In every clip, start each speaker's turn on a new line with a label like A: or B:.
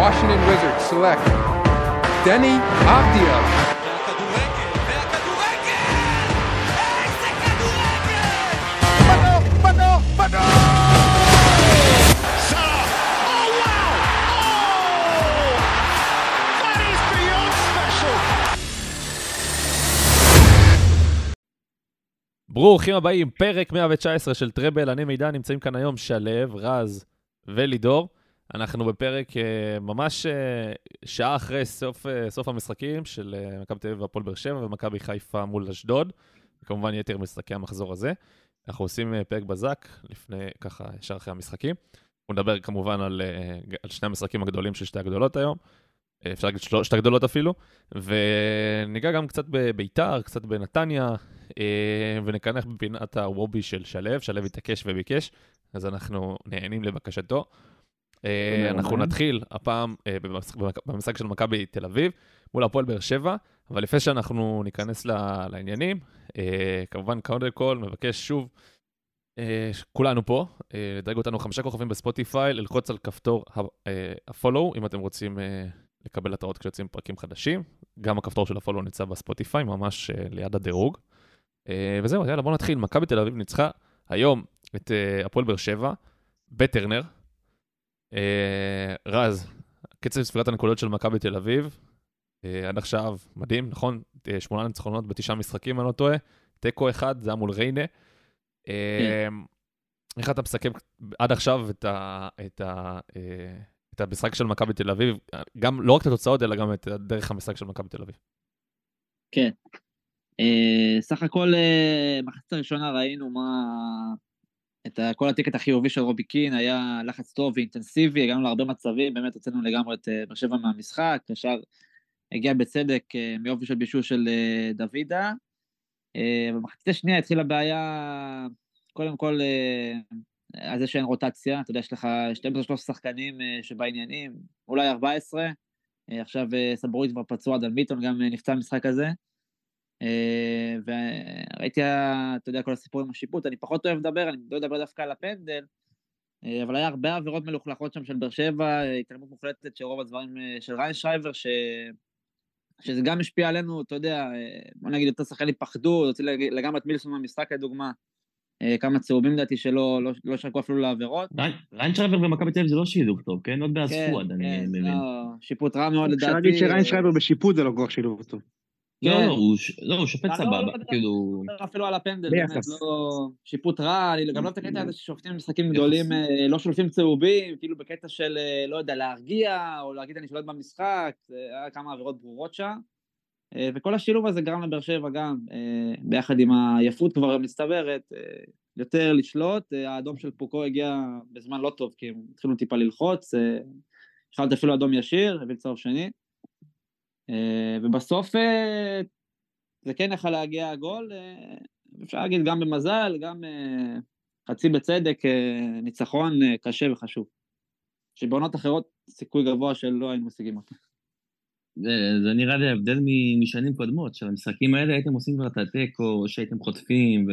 A: Washington Wizards select
B: beyond special!
C: ברוכים הבאים, פרק 119 של טראבל, אני מידע, נמצאים כאן היום שלו, רז ולידור. אנחנו בפרק אה, ממש אה, שעה אחרי סוף, אה, סוף המשחקים של מכבי תל אביב והפועל באר שבע ומכבי חיפה מול אשדוד. וכמובן יתר משחקי המחזור הזה. אנחנו עושים פרק בזק לפני, ככה, ישר אחרי המשחקים. אנחנו נדבר כמובן על, על שני המשחקים הגדולים של שתי הגדולות היום. אפשר להגיד שלושת הגדולות אפילו. וניגע גם קצת בביתר, קצת בנתניה, ונקנח בפינת הוובי של שלו, שלו התעקש וביקש, אז אנחנו נהנים לבקשתו. אה, אנחנו. נתחיל הפעם אה, במשחק- של מכבי תל אביב מול הפועל באר שבע, אבל לפני שאנחנו ניכנס לעניינים, אה, כמובן קודם כל מבקש שוב, כולנו פה, לדרג אותנו חמישה כוכבים בספוטיפיי, ללחוץ על כפתור ה- הפולו, אם אתם רוצים לקבל התראות כשיוצאים פרקים חדשים. גם הכפתור של הפולו נמצא בספוטיפיי, ממש ליד הדירוג. וזהו, יאללה, בואו נתחיל. מכבי תל אביב ניצחה היום את הפועל באר שבע בטרנר. אה, רז, קצב ספירת הנקודות של מכבי תל אביב, אה, עד עכשיו מדהים, נכון? אה, שמונה ניצחונות בתשעה משחקים, אני לא טועה. תיקו אחד, זה היה מול ריינה. אה, איך אתה מסכם עד עכשיו את, ה, את, ה, אה, את המשחק של מכבי תל אביב, גם לא רק את התוצאות, אלא גם את דרך המשחק של מכבי תל אביב?
D: כן. אה, סך הכל אה, מחצית הראשונה ראינו מה... את כל הטיקט החיובי של רובי קין, היה לחץ טוב ואינטנסיבי, הגענו להרבה מצבים, באמת הוצאנו לגמרי את אה, באר שבע מהמשחק, ישר הגיע בצדק אה, מיופי של בישול של אה, דוידה. במחצית השנייה התחילה בעיה, קודם כל, על זה שאין רוטציה, אתה יודע, יש לך 12-13 שחקנים שבעניינים, אולי 14, אה, עכשיו סבורית כבר פצוע, דן ביטון גם נפצע במשחק הזה. אה, וראיתי, אתה יודע, כל הסיפור עם השיפוט, אני פחות אוהב לדבר, אני לא אדבר דווקא על הפנדל, אה, אבל היה הרבה עבירות מלוכלכות שם של באר שבע, אה, התעלמות מוחלטת של רוב הדברים של ריינשרייבר, ש... שזה גם השפיע עלינו, אתה יודע, בוא נגיד, יותר שחקנים פחדו, הוציא לג- לגמרי את מילסון מהמשחק לדוגמה, כמה צהובים לדעתי שלא לא, לא שרקו אפילו לעבירות.
E: ריין- ריינשרייבר במכבי תל אביב זה לא שילוב טוב, כן? עוד
D: כן,
E: באספואד, אני
D: כן,
E: מבין.
D: לא, שיפוט רע מאוד
F: אפשר
D: לדעתי.
F: להגיד שריין שרייבר בשיפוט זה לא כל כך שילוב טוב.
E: לא,
D: כן.
E: לא, הוא לא, שופט
D: לא, לא,
E: סבבה, כאילו...
D: אפילו על הפנדל. באמת, לא... שיפוט רע, אני גם לא אוהב את הקטע הזה ששופטים במשחקים גדולים, אה, לא שולפים צהובים, כאילו בקטע של, אה, לא יודע, להרגיע, או להגיד אני שולט במשחק, זה היה כמה עבירות ברורות שם. אה, וכל השילוב הזה גרם לבאר שבע גם, ביחד עם העייפות כבר המצטברת, יותר לשלוט, האדום של פוקו הגיע בזמן לא טוב, כי הם התחילו טיפה ללחוץ, יכלת אפילו אדום ישיר, הביא צהוב שני. אה, ובסוף אה, זה כן יכול להגיע הגול, אה, אפשר להגיד גם במזל, גם חצי בצדק, ניצחון קשה וחשוב. שבעונות אחרות סיכוי גבוה שלא היינו משיגים אותו.
E: זה, זה נראה לי הבדל משנים קודמות, שבמשחקים האלה הייתם עושים כבר את התיקו, שהייתם חוטפים,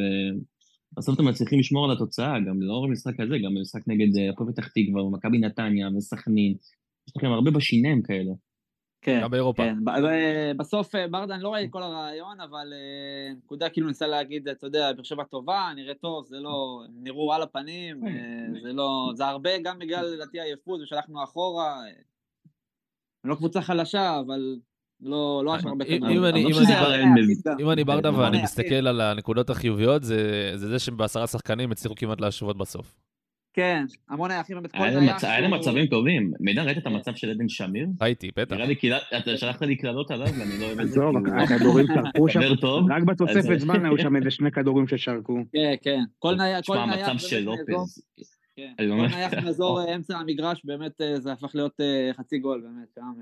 E: ובסוף אתם מצליחים לשמור על התוצאה, גם לא רק במשחק הזה, גם במשחק נגד הפועל פתח תקווה, ומכבי נתניה, וסכנין. יש לכם הרבה בשיניים כאלה.
D: כן,
C: גם באירופה.
D: כן. בסוף אה, ברדה, אני לא ראיתי את כל הרעיון, אבל אה, נקודה כאילו ניסה להגיד, אתה יודע, באר שבע טובה, נראה טוב, זה לא, נראו על הפנים, אה, זה לא, זה הרבה גם בגלל לדעתי עייפות, ושלחנו אחורה. לא קבוצה חלשה, אבל לא לא הרבה
C: אם- אני-
E: לא
C: אם אני- ברדה
D: כן,
C: ואני. מסתכל על הנקודות החיוביות, זה זה שבעשרה שחקנים הצליחו כמעט להשוות בסוף.
D: כן, המון היחים באמת
E: היה להם מצבים טובים. מידע, ראית את
D: כן.
E: המצב של עדן שמיר?
C: ראיתי, בטח.
E: נראה לי קהילה, אתה שלחת לי קללות עליו ואני לא אוהב את זה.
F: עזוב,
E: כאילו,
F: הכדורים שרקו שם,
E: חבר טוב.
F: רק בתוספת זמן היו שם איזה שני כדורים ששרקו.
D: כן, כן, כל נייח, כל
E: תשמע,
D: נייח
E: המצב של לופז.
D: כן, כל נייח מאזור אה, אמצע המגרש, באמת אה, זה הפך להיות אה, חצי גול, באמת, שם.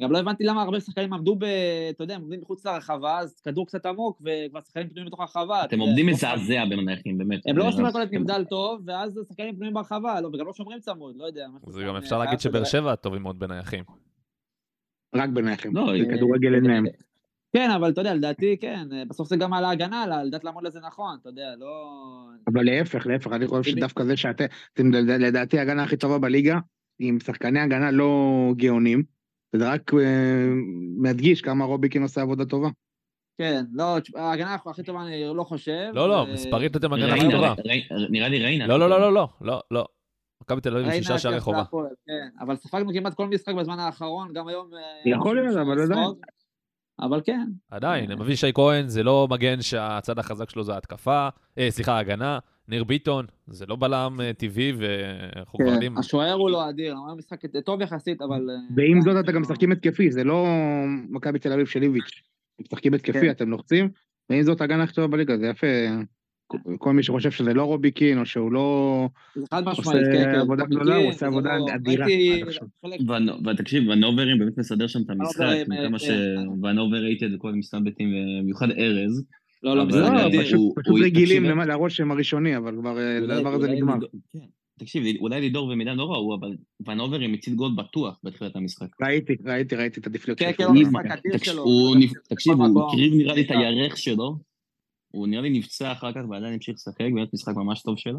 D: אה. גם לא הבנתי למה הרבה שחקנים עמדו ב... אתה יודע, הם עומדים מחוץ לרחבה, אז כדור קצת עמוק, וכבר שחקנים פנויים בתוך הרחבה.
E: אתם עומדים
D: לא-
E: מזעזע במנייחים, באמת.
D: הם לא עושים
E: אה,
D: הכל את נבדל טוב, ואז השחקנים פנויים ברחבה, לא, וגם לא שומרים צמוד, לא יודע.
C: זה גם
D: אה,
C: אפשר להגיד שבאר. שבע טובים מאוד בנייחים.
F: רק ביניכם.
E: לא,
F: זה כדורגל אין להם.
D: כן, אבל אתה יודע, לדעתי, כן, אה, בסוף זה גם על ההגנה, לדעת לעמוד לזה נכון, אתה יודע, לא...
F: אבל להפך, להפך, אני חושב שדווקא זה שאתם, אתם לדעתי ההגנה הכי טובה בליגה, עם שחקני הגנה לא גאונים, וזה רק אה, מדגיש כמה רוביקין עושה עבודה טובה.
D: כן, לא, ההגנה הכי טובה אני לא חושב.
C: לא, לא,
D: ו-
C: מספרית אתם הגנה הכי טובה.
E: נראה לי ריינה.
C: לא, לא, לא, לא, לא, לא, לא. מכבי תל אביב שישה שערי חובה.
D: כן, אבל ספגנו כמעט כל משחק בזמן האחרון, גם היום... אה,
F: יכול להיות, אבל. עדיין.
D: אבל כן,
C: עדיין, אבישי כהן זה לא מגן שהצד החזק שלו זה ההתקפה, אה, סליחה, ההגנה. ניר ביטון, זה לא בלם אה, טבעי, ואנחנו כבר
D: כן,
C: יודעים.
D: השוער הוא לא אדיר, הוא היה משחק טוב יחסית, אבל... אה,
F: ועם זאת
D: עדיין
F: אתה גם משחקים התקפי, זה לא מכבי תל אביב של איביץ'. הם משחקים התקפי,
D: כן.
F: אתם לוחצים, ועם זאת ההגנה הכי טובה בליגה, זה יפה. כל מי שחושב שזה לא רובי או שהוא לא...
D: זה חד
F: עושה
D: משמעית, כן, כן.
F: עבודה גדולה, הוא עושה
D: זה
F: עבודה אדירה
E: ותקשיב, ונוברים באמת מסדר שם את המשחק, כמה
D: אה,
E: שוונובר ראיתי את כל המסתלבטים, במיוחד ארז.
D: לא, לא, בסדר,
F: לא, פשוט רגילים להראות שהם הראשוני, אבל כבר אה, הדבר הזה נגמר.
E: כן. תקשיב, אולי לידור ומידן לא ראו, אבל ונוברים הציל גול בטוח בתחילת המשחק.
F: ראיתי, ראיתי, ראיתי את הדיפלט
D: כן,
F: שלו.
D: כן,
E: הוא-
D: הוא משחק אדיר שלו.
E: תקשיב, הוא. הקריב נראה לי את. הירך שלו, הוא נראה לי נפצע אחר כך ועדיין המשיך לשחק, באמת משחק ממש טוב שלו.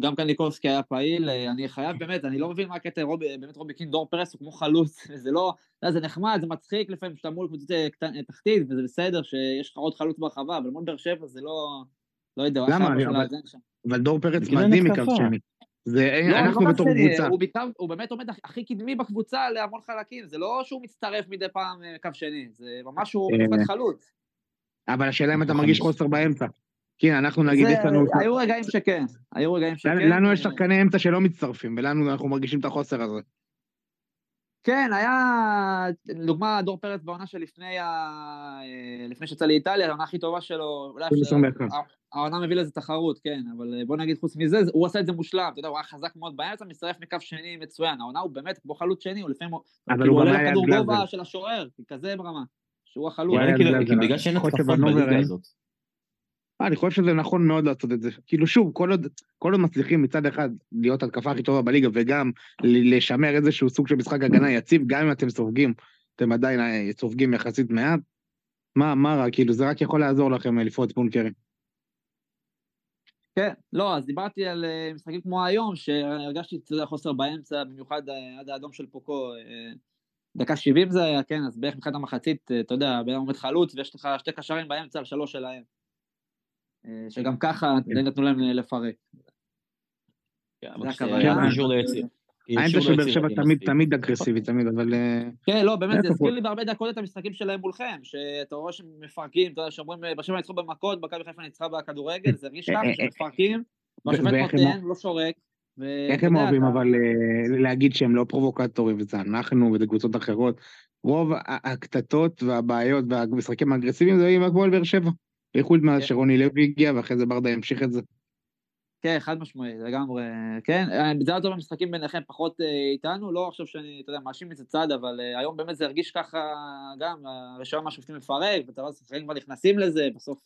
D: גם כאן ניקולסקי היה פעיל, אה, אני חייב באמת, אני לא מבין מה הקטע, רובי- באמת רובי קין דור פרס הוא כמו חלוץ, זה לא, זה נחמד, זה מצחיק לפעמים שאתה מול קבוצת אה, אה, תחתית, וזה בסדר שיש לך עוד חלוץ ברחבה, אבל מול באר שבע זה לא, לא יודע,
F: למה? אבל-. אבל דור פרץ
E: בגלל
F: מדהים. מקו שני. זה
D: לא,
F: אנחנו
D: לא
F: בתור קבוצה.
D: הוא בעיקר, הוא באמת עומד הכ- הכי קדמי בקבוצה להמון חלקים, זה לא שהוא מצטרף מדי פעם אה, קו שני, זה ממש הוא
F: אה,
D: משחק חלוץ.
F: אבל השאלה אם אתה
E: נכון.
F: מרגיש חוסר באמצע. כן, אנחנו נגיד, יש לנו...
D: היו רגעים שכן, היו רגעים שכן.
F: לנו יש שחקני אמצע שלא מצטרפים, ולנו אנחנו מרגישים את החוסר הזה.
D: כן, היה, לדוגמה, דור פרץ בעונה שלפני ה... אה, לפני שיצא לאיטליה, העונה הכי טובה שלו, אולי...
F: 2021.
D: העונה מביא לזה תחרות, כן, אבל אה, בוא נגיד חוץ מזה, הוא עשה את זה מושלם, אתה יודע, הוא היה חזק מאוד באמצע, מצטרף מקו שני מצוין, העונה הוא באמת כמו חלוץ שני, הוא לפעמים,
F: אבל
D: כאילו,
F: הוא
D: עולה לכדור. גובה של השוער, כזה ברמה, שהוא החלוץ.
E: כאילו- בגלל שאין
F: שוונובר
E: בליגה. הזאת.
F: אה, אני חושב שזה נכון מאוד לעשות את זה. כאילו שוב, כל עוד, כל עוד מצליחים מצד אחד להיות התקפה הכי טובה בליגה וגם לשמר איזשהו סוג של משחק הגנה יציב, גם אם אתם סופגים, אתם עדיין אה, סופגים יחסית מעט, מה, מה רע, כאילו זה רק יכול לעזור לכם אה, לפרוץ בונקרים.
D: כן, לא, אז דיברתי על משחקים כמו היום, שהרגשתי, אתה יודע, חוסר באמצע, במיוחד עד האדום של פוקו, דקה 70 זה היה, כן, אז בערך מבחינת המחצית, אתה יודע, בן אדם עומד חלוץ, ויש לך שתי קשרים באמצע על שלוש שלהם. אה, שגם ככה, די נתנו להם לפרק.
E: כן,
D: זה
E: אבל
D: הכוונה.
E: כשזה קישור ליציר.
F: האמצע
E: קישור
F: של באר
E: ליצירתי
F: שבע תמיד. תמיד אגרסיבי, תמיד, אבל אה,
D: כן, לא, באמת, זה הזכיר? לי בהרבה דקות את המשחקים שלהם מולכם, שאתה רואה שהם מפרקים, אתה יודע, שאומרים, אה, באר שבע ניצחו במכות, מכבי חיפה ניצחה בכדורגל, זה הרגיש ככה, שמפרקים,
F: ואיך הם-
D: נותן, לא שורק.
F: איך הם אוהבים אבל להגיד שהם לא פרובוקטורים, וזה אנחנו וזה קבוצות אחרות. רוב הקטטות והבעיות והמשחקים האגרסיביים זה עם הפועל באר שבע. בייחוד מאז
D: כן.
F: שרוני לוי הגיע ואחרי זה ברדה המשיך את זה.
D: כן, חד משמעית, לגמרי, כן, אה, זה היה טוב במשחקים ביניכם, פחות אה, איתנו, לא עכשיו שאני, אתה יודע, מאשים את זה צד, אבל אה, היום באמת זה הרגיש ככה גם, הרשימה מהשופטים מפרק, ואתה רואה שחקנים כבר נכנסים לזה, בסוף,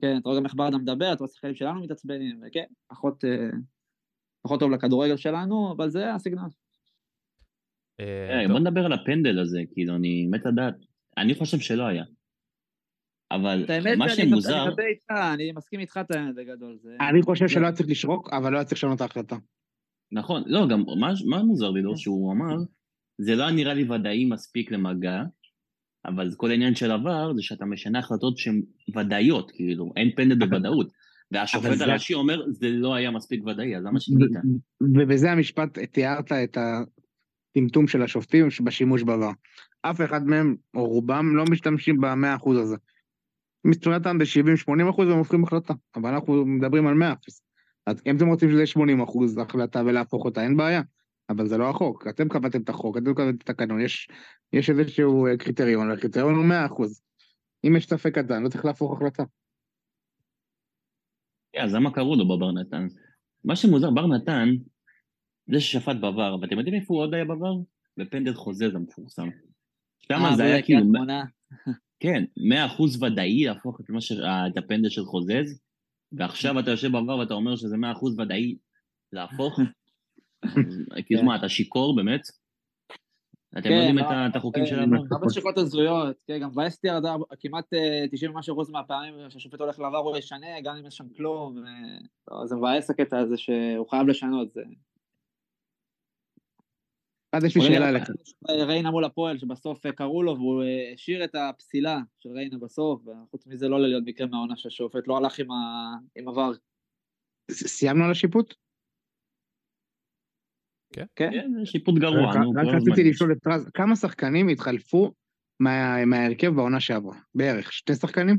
D: כן, אתה רואה גם איך ברדה מדבר, אתה רואה שחקנים שלנו מתעצבנים, וכן, פחות, פחות טוב לכדורגל שלנו, אבל זה הסגנון.
E: בוא נדבר על הפנדל הזה, כאילו, אני מת לדעת. אני חושב שלא היה. אבל
D: האמת,
E: מה
D: אני
E: שמוזר,
D: מדבר איתך, אני מסכים איתך את האמת בגדול, זה...
F: אני חושב שלא היה צריך לשרוק, אבל לא היה צריך לשנות את ההחלטה.
E: נכון, לא, גם מה, מה מוזר לי, לא. שהוא אמר, זה לא נראה לי ודאי מספיק למגע, אבל כל העניין של עבר זה שאתה משנה החלטות שהן ודאיות, כאילו, אין פנדל בוודאות. והשופט
F: זה-
E: הראשי אומר, זה לא היה מספיק ודאי, אז למה שינית?
F: ובזה המשפט תיארת את הטמטום של השופטים בשימוש בעבר. אף אחד מהם, או רובם, לא משתמשים במאה אחוז הזה. מבחינתם ב-70-80 אחוז הם הופכים החלטה, אבל אנחנו מדברים על 100 אחוז. אז אם אתם רוצים שזה יהיה 80 אחוז החלטה ולהפוך אותה, אין בעיה. אבל זה לא החוק, אתם קבעתם את החוק, אתם קבעתם את התקנון, יש, יש איזשהו אה, קריטריון, והקריטריון הוא 100 אחוז. אם יש ספק קטן, לא צריך להפוך החלטה.
E: כן, אז למה קראו לו בבר נתן? מה שמוזר, בר נתן, זה ששפט בבר, ואתם יודעים איפה הוא עוד היה בבר? בפנדל חוזז המפורסם. שם
D: אה,
E: זה היה כאילו. כן, 100% ודאי להפוך את, ש... את הפנדל של חוזז, ועכשיו אתה יושב בבר ואתה אומר שזה 100% ודאי להפוך. כאילו
D: כן.
E: מה, אתה שיכור באמת? אתם
D: כן,
E: יודעים
D: לא,
E: את החוקים
D: אה,
E: העבר?
D: הרבה שריקות הזויות, כן, גם אותי הרבה- כמעט אה, 90 ומשהו אחוז מהפעמים שהשופט הולך לעבר הוא ישנה, גם אם יש שם כלום, אה, לא, זה מבאס הקטע הזה שהוא חייב לשנות, זה
F: אז יש לי שאלה אליך.
D: ריינה מול הפועל, שבסוף אה, קראו לו, והוא אה, השאיר את הפסילה של ריינה בסוף, וחוץ מזה לא להיות מקרה מהעונה שהשופט לא הלך עם ה- עם עבר.
F: ס- סיימנו על השיפוט?
D: כן?
E: כן, זה שיפוט גרוע,
F: רק רציתי. לשאול את רז, כמה שחקנים התחלפו מה- מההרכב בעונה שעברה? בערך, שתי שחקנים?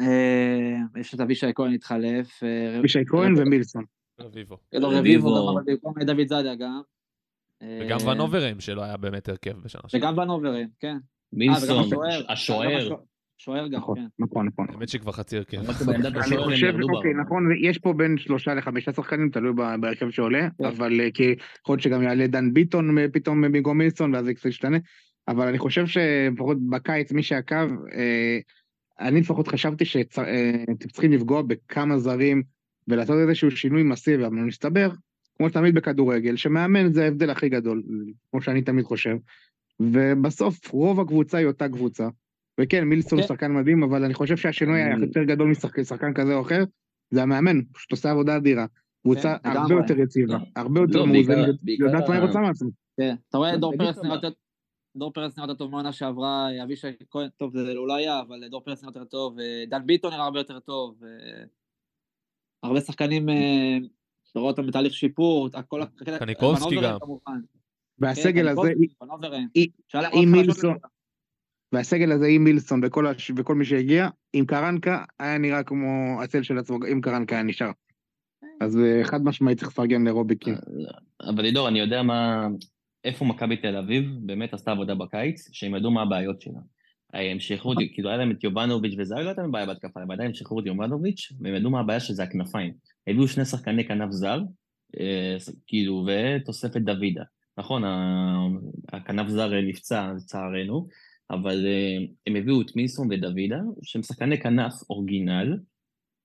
D: אה, יש את אבישי כהן התחלף.
F: אבישי כהן ומילסון.
C: רביבו.
D: אלו
E: רביבו.
D: אבל במקום דוד זאדה גם. אה,
C: וגם ונוברים, שלא היה באמת הרכב בשנה שעברה.
D: וגם ונוברים, כן. אה,
E: מילסון,
D: וגם השוער.
E: השוער.
D: גם
F: נכון,
D: כן.
F: נכון, נכון.
C: האמת שכבר חצי הרכב.
F: אני חושב, אוקיי. נכון, יש פה בין שלושה לחמישה שחקנים, תלוי בהרכב שעולה,
D: כן.
F: אבל אה, כי יכול להיות שגם יעלה דן ביטון אה, פתאום במקום מילסון, ואז זה קצת ישתנה, אבל אני חושב שלפחות בקיץ, מי שעקב, אה, אני לפחות חשבתי שאתם צריכים לפגוע בכמה זרים ולעשות איזשהו שינוי מסיבי, אבל מסתבר, כמו תמיד בכדורגל, שמאמן זה ההבדל הכי גדול, כמו שאני תמיד חושב, ובסוף רוב הקבוצה היא אותה קבוצה. וכן, מילסון הוא
D: כן.
F: שחקן מדהים, אבל אני חושב שהשינוי
E: אני-
F: היותר גדול משחקן כזה או אחר, זה המאמן, פשוט עושה עבודה אדירה. קבוצה
D: כן,
F: הרבה
D: לגמרי.
F: יותר יציבה,
E: לא.
F: הרבה יותר
E: לא,
F: מאוזנת, יודעת מה היא רוצה מעצמה.
D: כן. אתה רואה,
E: לא,
D: דור
E: לך
D: נראה. יותר... דור פרץ נראה יותר טוב מהעונה שעברה, אבישי כהן, טוב, זה לא היה, אבל דור פרץ נראה יותר טוב, אה, דן ביטון נראה הרבה יותר טוב, אה, הרבה שחקנים, אה, אתה רואה אותם בתהליך שיפור, הכל...
C: קניקובסקי גם.
D: כמובן.
F: והסגל
D: כן,
F: הזה, עם מילסון. והסגל הזה עם מילסון וכל הש- וכל מי שהגיע, עם קרנקה היה נראה כמו הצל של עצמו, אם קרנקה היה נשאר. אז אה, חד משמעית צריך לפרגן לרובי קין.
E: אבל לידור, אני יודע מה... איפה מכבי תל אביב באמת עשתה עבודה בקיץ, שהם ידעו מה הבעיות שלה. הם שחררו, אותי, כאילו היה להם את יובנוביץ' וזה לא הייתה להם בעיה בהתקפה, הם עדיין שחררו את יובנוביץ', והם ידעו מה הבעיה שזה הכנפיים. הביאו שני שחקני כנף זר, אה, כאילו, ותוספת דוידה. נכון, הכנף זר נפצע, לצערנו, אבל אה, הם הביאו את מילסון ודוידה, שהם שחקני כנף אורגינל,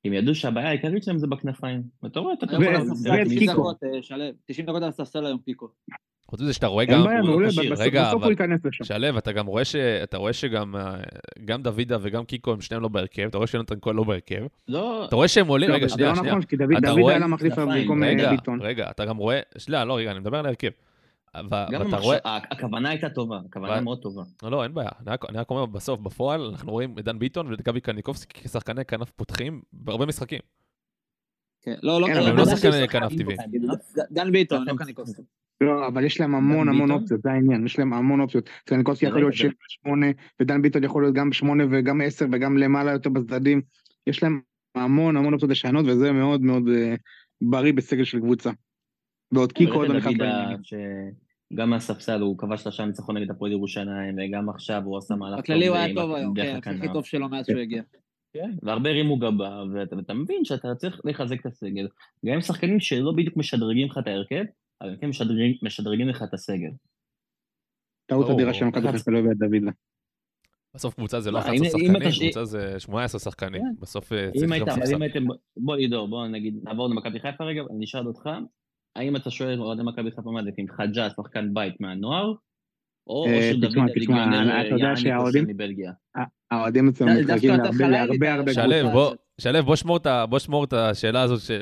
E: הם ידעו שהבעיה העיקרית שלהם זה בכנפיים. ואתה רואה, אתה יכול לעשות
D: הספסל,
E: רק
F: ואת
D: 90
F: קיקו.
D: דקות, אה, שלו, 90 דקות על הספסל היום קיקו.
C: חוץ מזה שאתה רואה
F: אין
C: גם...
F: בעיה,
E: הוא לא
F: מעולה,
E: כשיר.
F: בסוף
C: רגע, אבל-
F: הוא ייכנס לשם.
C: שלו, אתה גם רואה ש... אתה רואה שגם אה, גם דוידה וגם קיקו הם שניהם לא בהרכב, אתה רואה שיונתן כהן לא בהרכב.
E: לא,
C: אתה רואה שהם עולים,
F: לא,
C: רגע,
F: זה
C: שנייה,
F: לא
C: שנייה.
F: נכון, כי דוד
C: אתה
F: דוד
C: רואה-
F: היה לה מחליף במקום
C: רגע,
F: ביטון.
C: רגע, אתה גם רואה... שנייה, לא, רגע, אני מדבר על ההרכב.
E: גם המחש-
C: רואה...
E: הכוונה הייתה טובה, הכוונה
C: אבל-
E: מאוד טובה.
C: לא, לא, אין בעיה. אני רק- אני רק אומר, בסוף, בפועל, אנחנו רואים את דן ביטון ואת גבי קניקובסקי כשחקני כנף פותחים בהרבה משחקים.
D: כן, לא, לא,
F: כן,
D: לא,
F: אבל
C: הם
D: לא,
C: לא
D: דן
C: שחקני
D: ביטון,
C: כנף טבעי.
D: דן ביטון, לא קניקובסקי.
F: לא, אבל יש להם המון המון? אופציות, זה העניין, יש להם המון אופציות. קרניקובסקי יכול להיות
E: זה-
F: של שמונה, ודן ביטון יכול להיות גם שמונה וגם עשר וגם למעלה יותר בצדדים. יש להם המון המון אופציות לשנות, וזה מאוד מאוד אה, בריא בסגל של קבוצה. ועוד קיקו עוד נכנס
E: דוידה
F: בעניינים.
E: שגם מהספסל הוא כבש שלושה ניצחון נגד הפועל ירושלים, וגם עכשיו הוא עשה מהלך
D: בכללי הוא היה טוב היום, כן. הכי טוב שלו מאז שהוא הגיע.
E: כן, והרבה הרימו גבה, ואתה מבין שאתה צריך לחזק את הסגל. גם עם שחקנים שלא בדיוק משדרגים לך את ההרכב, אבל הם כן משדרגים- משדרגים לך את הסגל.
F: טעות אדירה של. מכבי חיפה לא הביאה דוידה.
C: בסוף קבוצה זה
E: לא,
C: לא
E: אם-
C: 11
E: אם
C: שחקנים, קבוצה זה 18 שחקנים.
E: כן.
C: בסוף אה,
E: אם
C: צריך גם ספסל.
E: אם הייתם, בוא לידור, בוא נגיד, נעבור למכבי חיפה רגע, אני אשאל אותך, האם אתה שואל אוהדי מכבי חיפה מה זה, עם חג'ה, שחקן בית מהנוער, או אושר דוד
F: תשמע, תשמע,
E: הליגיונר
F: אתה יודע שהאוהדים-? האוהדים אצלנו
D: אתה
F: להרבה הרבה
C: שלו. בוא, שלו, בוא שמור את השאלה הזאת של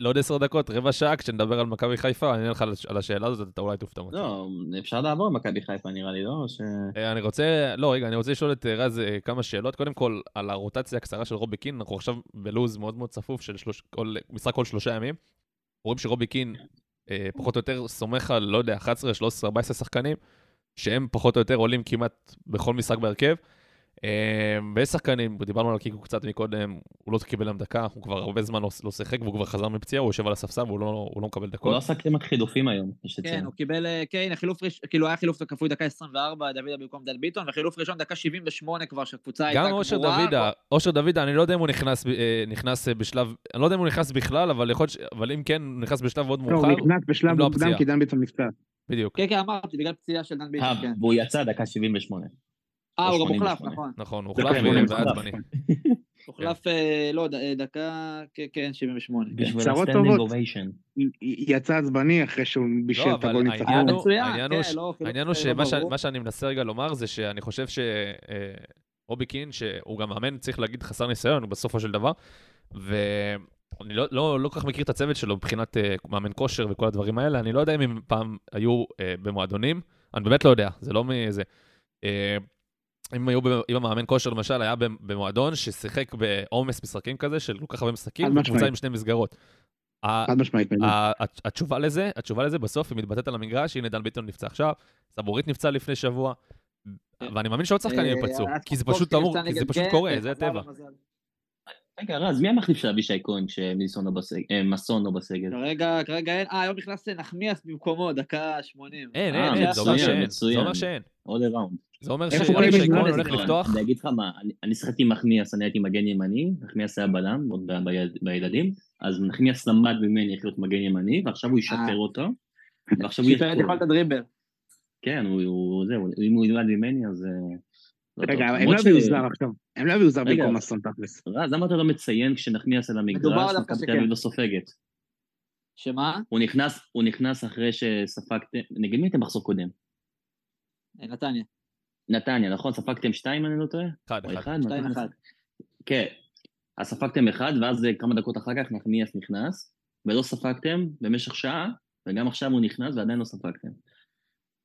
C: לעוד עשר דקות, רבע שעה, כשנדבר על מכבי חיפה, אני אענה לך על הש- על השאלה הזאת, אתה אולי תופתע אותי.
E: לא, אפשר לעבור למכבי חיפה נראה לי, לא?
C: אה, אני רוצה, לא, רגע, אני רוצה לשאול את אה, רז אה, כמה שאלות. קודם כל, על הרוטציה הקצרה של רובי קין, אנחנו עכשיו בלוז מאוד מאוד צפוף של משחק כל שלושה ימים. רואים שרובי קין פחות או יותר סומך על, לא יודע, 11, 13, 14 שחקנים, שהם פחות או יותר עולים כמעט בכל משחק בהרכב. אה, ויש שחקנים, דיברנו על קיקו קצת מקודם, הוא לא קיבל להם דקה, הוא כבר הרבה זמן לא, לא שיחק והוא כבר חזר מפציעה, הוא יושב על הספסל והוא לא, הוא לא מקבל
E: הוא
C: דקות.
E: לא עשה כמעט חילופים היום, יש
D: כן,
E: לציין.
D: הוא קיבל, אה, כן, חילוף ראשון, כאילו היה חילוף כפוי דקה 24, דוידה במקום דן ביטון, וחילוף ראשון דקה 78 כבר, שהקבוצה הייתה
C: גם
D: גמורה.
C: אושר דוידה, אושר דוידה, אני לא יודע אם הוא נכנס, אה, נכנס אה, בשלב, אני לא יודע אם הוא נכנס בכלל, אבל יכול אבל אם כן, הוא נכנס בשלב מאוד
F: לא, הוא
C: מאוחר,
F: נכנס בשלב
C: לא
F: מוקדם
C: הפציעה.
F: כי דן ביטון נפצע.
C: בדיוק.
D: כן, כן, אמרתי, בגלל פציעה של דן ביטון, כן.
E: והוא יצא דקה 78.
D: אה, הוא גם הוחלף,
E: 88.
D: נכון.
C: נכון, הוא הוחלף והיה
E: הוחלף.
C: עצבני.
D: הוחלף, אה, לא, אה, דקה, כן, כן, 78. כן.
E: בשביל
F: צרות
E: הסטנדינג. אוביישן.
F: יצא עצבני אחרי שהוא בישל
C: לא,
F: את הגול ניצחון.
C: הוא- העניין
D: כן,
C: הוא
D: לא,
C: הוא
D: אה,
C: שמה
D: לא
C: שאני מנסה רגע לומר זה שאני חושב שרובי קין, שהוא גם מאמן, צריך להגיד חסר ניסיון בסופו של דבר, אני לא, לא, לא כל כך מכיר את הצוות שלו מבחינת אה, מאמן כושר וכל הדברים האלה, אני לא יודע אם הם פעם היו אה, במועדונים, אני באמת לא יודע, זה לא מאיזה... אה, אם היו, ב- אם המאמן כושר למשל היה במ- במועדון ששיחק בעומס משחקים כזה של כל כך הרבה משחקים, וקבוצה. עם שני מסגרות.
F: חד משמעית.
C: התשובה לזה, התשובה לזה בסוף היא מתבטאת על המגרש, הנה דן ביטון נפצע עכשיו, סבורית נפצע לפני שבוע, ואני מאמין שעוד שחקנים
D: אה,
C: ייפצעו,
D: אז
C: כי זה פשוט אמור, כי זה פשוט קורה, זה הטבע.
E: רגע, רז, מי המחליף של אבישי כהן כשמילסון לא בסגל? אה, מסון לא בסגל?
D: כרגע, כרגע אין, אה, היום נכנס נחמיאס במקומו, דקה 80.
C: אין,
E: אה,
C: אין, אין, זה אומר שאין, זה. אומר שאין.
E: all around.
C: זה אומר
F: לזה?
C: הולך
E: לא,
C: לפתוח,
E: אני אגיד לך מה, אני- שיחקתי עם נחמיאס, אני הייתי מגן ימני, נחמיאס היה בלם, עוד בילדים, אז נחמיאס למד ממני איך להיות מגן ימני, ועכשיו הוא ישפר
D: אה.
E: אותו, ועכשיו הוא
D: שיפר את יכולת הדריבל.
E: כן, הוא- זהו, אם הוא ילמד ממני, אז... אה, לא
F: רגע, הם לא הביאו זר עכשיו. הם לא הביאו זר. במקום אסון תכלס.
E: רז, למה אתה לא מציין כשנחמיאס על המגרש, מכבי תל. אביב לא סופגת?
D: שמה?
E: הוא נכנס, הוא נכנס אחרי שספגתם, נגד מי הייתם מחזור קודם?
D: אה, נתניה.
E: נתניה, נכון? ספגתם שתיים, אני לא טועה?
C: אחד, אחד.
E: אחד?
D: שתיים
E: נתניה?
D: אחד.
E: כן. אז ספגתם אחד, ואז אה, כמה דקות אחר כך נחמיאס נכנס, ולא ספגתם במשך שעה, וגם עכשיו הוא נכנס ועדיין לא ספגתם.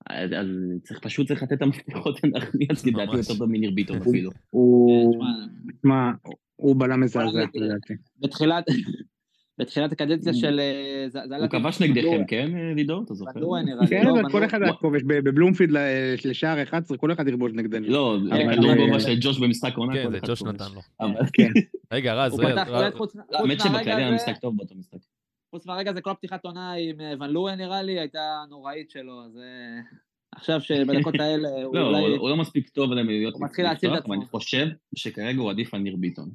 E: אז אז צריך, פשוט צריך לתת את המפתחות לנחמיאס, כי לדעתי
C: ממש.
E: יותר טוב מניר ביטון אפילו.
F: הוא...
D: תשמע,
F: תשמע, הוא בלם מזעזע לדעתי.
D: בתחילת... בתחילת הקדנציה של... אה, היה
E: הוא כבש נגדכם. כן, אה, לידור? אתה זוכר?
F: כן,
D: לא,
F: אבל כל
D: לואן.
F: אחד היה כובש בבלומפילד לשער 11, כל אחד ירבוש נגדנו.
E: לא,
D: אבל-
E: כדור
F: אבל-
E: גובה של ג'וש במשחק עונה.
C: כן, זה ג'וש
E: כובש.
C: נתן לו.
E: אבל-
F: כן.
C: רגע, רז,
D: הוא
C: רז,
E: לא, האמת שבקריירה
D: הזה,
E: משחק טוב באותו משחק.
D: חוץ מהרגע זה כל הפתיחת עונה עם אה, ון לואן נראה לי, הייתה נוראית שלו, אז אה, עכשיו שבדקות האלה הוא
E: לא,
D: אולי...
E: הוא- הוא לא מספיק טוב עליהם להיות
D: הוא מתחיל להציל את עצמו.
E: ואני חושב שכרגע הוא עדיף על ניר ביטון.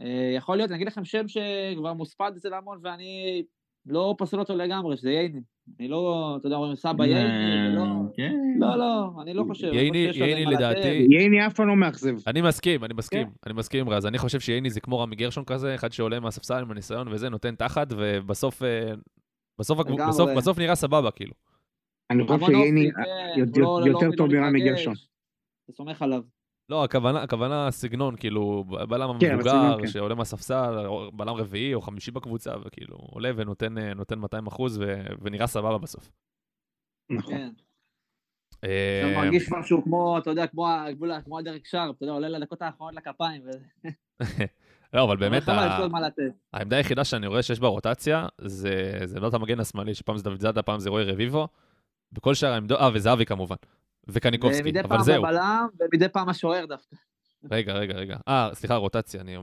D: אה, יכול להיות, אני אגיד לכם שם שכבר מוספד אצל המון ואני לא פוסל אותו לגמרי, שזה ייני. אני לא, אתה יודע, אומרים סבא ייני, ולא...
E: כן.
D: לא, לא, אני לא חושב.
C: ייני- ייני לדעתי-.
F: ייני אף פעם לא מאכזב.
C: אני מסכים, אני מסכים,
D: כן.
C: אני מסכים עם רז. אני חושב שייני זה כמו רמי גרשון כזה, אחד שעולה מהספסל עם הניסיון וזה, נותן תחת, ובסוף אה, בסוף נראה סבבה, כאילו.
F: אני חושב שייני
D: כן,
F: יותר-
D: לא- לא-
F: טוב
D: לא
F: מרמי. גרשון.
D: אתה סומך עליו.
C: לא, הכוונה, הכוונה סגנון, כאילו, בלם
F: כן,
C: המבוגר,
F: כן.
C: שעולה מהספסל, או בלם רביעי או חמישי בקבוצה, וכאילו, עולה ונותן אה, נותן 200 אחוז, ו- ונראה סבבה בסוף.
F: נכון.
D: כן.
C: אה,
D: אתה מרגיש משהו כמו, אתה יודע, כמו הגבולה, כמו הדרק שרפ, אתה יודע, עולה לדקות האחרונות לכפיים. וזה-
C: לא, אבל באמת. העמדה היחידה שאני רואה שיש בה רוטציה, זה זה לא את המגן השמאלי, שפעם זה דוד זאדה, פעם זה רועי רביבו. בכל שאר העמדות, אה, וזהבי כמובן. וקניקובסקי,
D: ומדי
C: אבל
D: פעם
C: זהו.
D: הבלם, ומדי פעם השוער דווקא.
C: רגע, רגע, רגע. אה, סליחה, רוטציה. אני.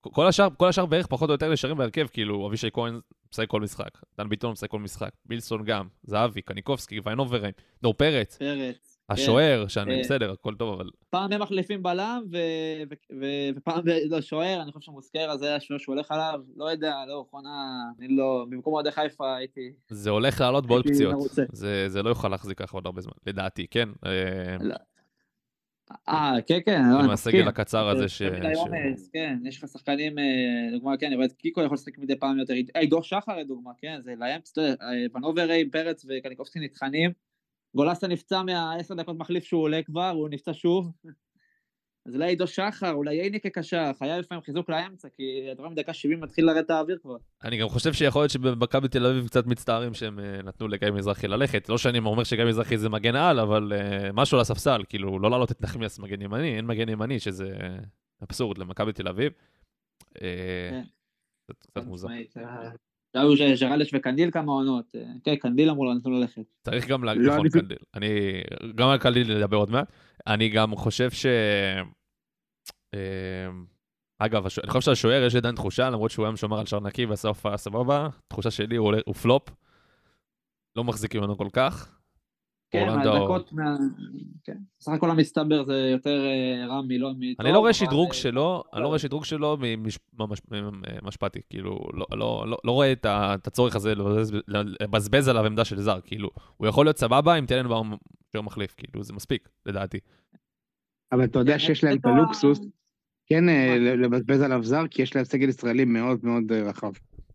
C: כל השאר, כל השאר בערך פחות או יותר נשארים בהרכב, כאילו, אבישי כהן משחק כל משחק, דן ביטון משחק כל משחק, בילסון גם, זהבי, קניקובסקי, ויינוברן, דור פרץ,
D: פרץ.
C: השוער, שאני
D: אה.
C: בסדר, הכל טוב, אבל...
D: פעם הם מחליפים בלם, ופעם, לא, שוער, אני חושב שמוסקרה זה השוער שהוא הולך עליו, לא יודע, לא, חונה, אני לא, במקום אוהדי חיפה הייתי...
C: זה הולך לעלות בעוד פציעות. זה, לא יוכל להחזיק ככה עוד הרבה זמן, לדעתי, כן? אה,
D: אה, כן, כן, לא,
C: עם
D: אני
C: הסגל
D: מסכים.
C: הקצר הזה ש...
D: כן, יש לך שחקנים, אה, לדוגמה, כן, אני רואה את קיקו יכול לשחק מדי פעם יותר, אה, עידו שחר לדוגמה, כן, זה אה, ונוברים, פרץ וקניקובסקי נטחנים, גולסה נפצע מהעשר דקות מחליף שהוא עולה כבר, הוא נפצע שוב, אז אולי עידו שחר, אולי ייני כקשר, חייב לפעמים חיזוק לאמצע, כי אתה רואה מדקה 70 מתחיל לרדת האוויר כבר.
C: אני גם חושב שיכול להיות שבמכבי תל אביב קצת מצטערים שהם אה, נתנו לגיא מזרחי ללכת. לא שאני אומר שגיא מזרחי זה מגן על, אבל אה, משהו על הספסל, כאילו, לא לעלות את נחמיאס מגן ימני, אין מגן ימני, שזה אבסורד למכבי תל אביב. אה,
D: כן.
C: קצת- קצת מוזר.
D: היו ש- ז'רלדש וקנדיל כמה עונות, אה, כן, קנדיל אמרו לו, נתנו לו ללכת.
C: צריך גם להגיד,
F: לא
C: נכון,
F: עדיף-
C: קנדיל. אני, גם על קנדיל נדבר עוד מעט. אני גם חושב ש... אה, אגב, אני חושב שהשוער יש עדיין תחושה, למרות שהוא היום שומר על שער נקי ועשה הופעה סבבה, תחושה שלי הוא, פלופ. לא מחזיק ממנו כל כך.
D: כן,
C: אורלנדו-
D: מהדקות, מה- כן, סך הכל המצטבר זה יותר רע מלא מטוב.
C: אני לא רואה
D: אבל,
C: שדרוג שלו, אני לא
D: לא.
C: רואה שדרוג שלו ממש- ממש- ממשפטי, כאילו, לא- לא לא- לא רואה את הצורך הזה לבזבז- עליו עמדה של זר, כאילו, הוא יכול להיות סבבה אם טננבאום שוער מחליף, כאילו, זה מספיק, לדעתי.
F: אבל אתה יודע
D: כן,
F: שיש להם את הלוקסוס, כן אה? לבזבז עליו זר, כי יש להם סגל ישראלי מאוד מאוד אה, רחב.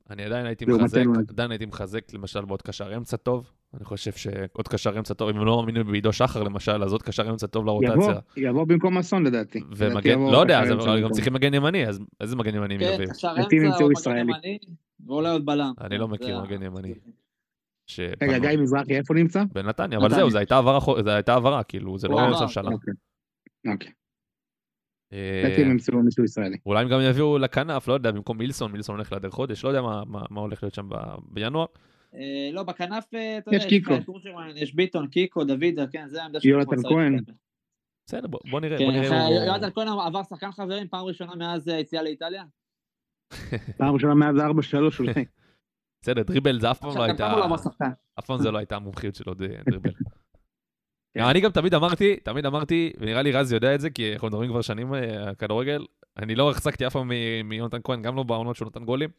C: אני עדיין הייתי מחזק, עדיין הייתי מחזק למשל בעוד קשר אמצע טוב. אני חושב שעוד קשר אמצע טוב, אם הם לא מאמינים בעידו שחר למשל, אז עוד קשר אמצע טוב
F: יבוא,
C: לרוטציה.
F: יבוא במקום אסון לדעתי.
C: ומגן,
F: יבוא
C: לא יודע,
F: קשר
C: אז אבל גם. צריכים מגן ימני, אז איזה מגן ימני הם
D: כן,
C: יביאו?
D: קשר
F: לדעתי
D: אמצע או מגן. ימני, ואולי עוד בלם.
C: אני לא מכיר מגן ימני.
F: רגע, גיא מזרחי איפה נמצא?
C: בנתניה, אבל. זהו, זו הייתה העברה, כאילו, זה לא סוף שנה.
F: אוקיי.
C: אה,
F: לדעתי הם ימצאו מישהו ישראלי.
C: אולי הם גם יביאו לכנף, לא יודע, במקום מילסון, מילסון הולך להיעדר חודש, לא יודע מה- הולך להיות שם ב- בינואר.
D: אה, לא, בכנף, אה, אתה
F: יש
D: יודע, יש
F: קיקו.
D: יש ביטון, קיקו, דוידה, כן, זה העמדה של
F: יונתן. כהן.
C: בסדר, בוא נראה,
D: כן, יונתן כהן עבר שחקן חברים פעם ראשונה מאז היציאה לאיטליה.
F: פעם ראשונה מאז 4-3 אולי.
C: בסדר, דריבל זה אף פעם לא הייתה. אף פעם זה לא הייתה המומחיות שלו, דריבל.
D: כן.
C: אני גם תמיד אמרתי, תמיד אמרתי, ונראה לי רז יודע את זה, כי אנחנו מדברים כבר שנים אה, על כדורגל, אני לא החזקתי אף פעם מיונתן כהן, גם לא בעונות שהוא נתן גולים.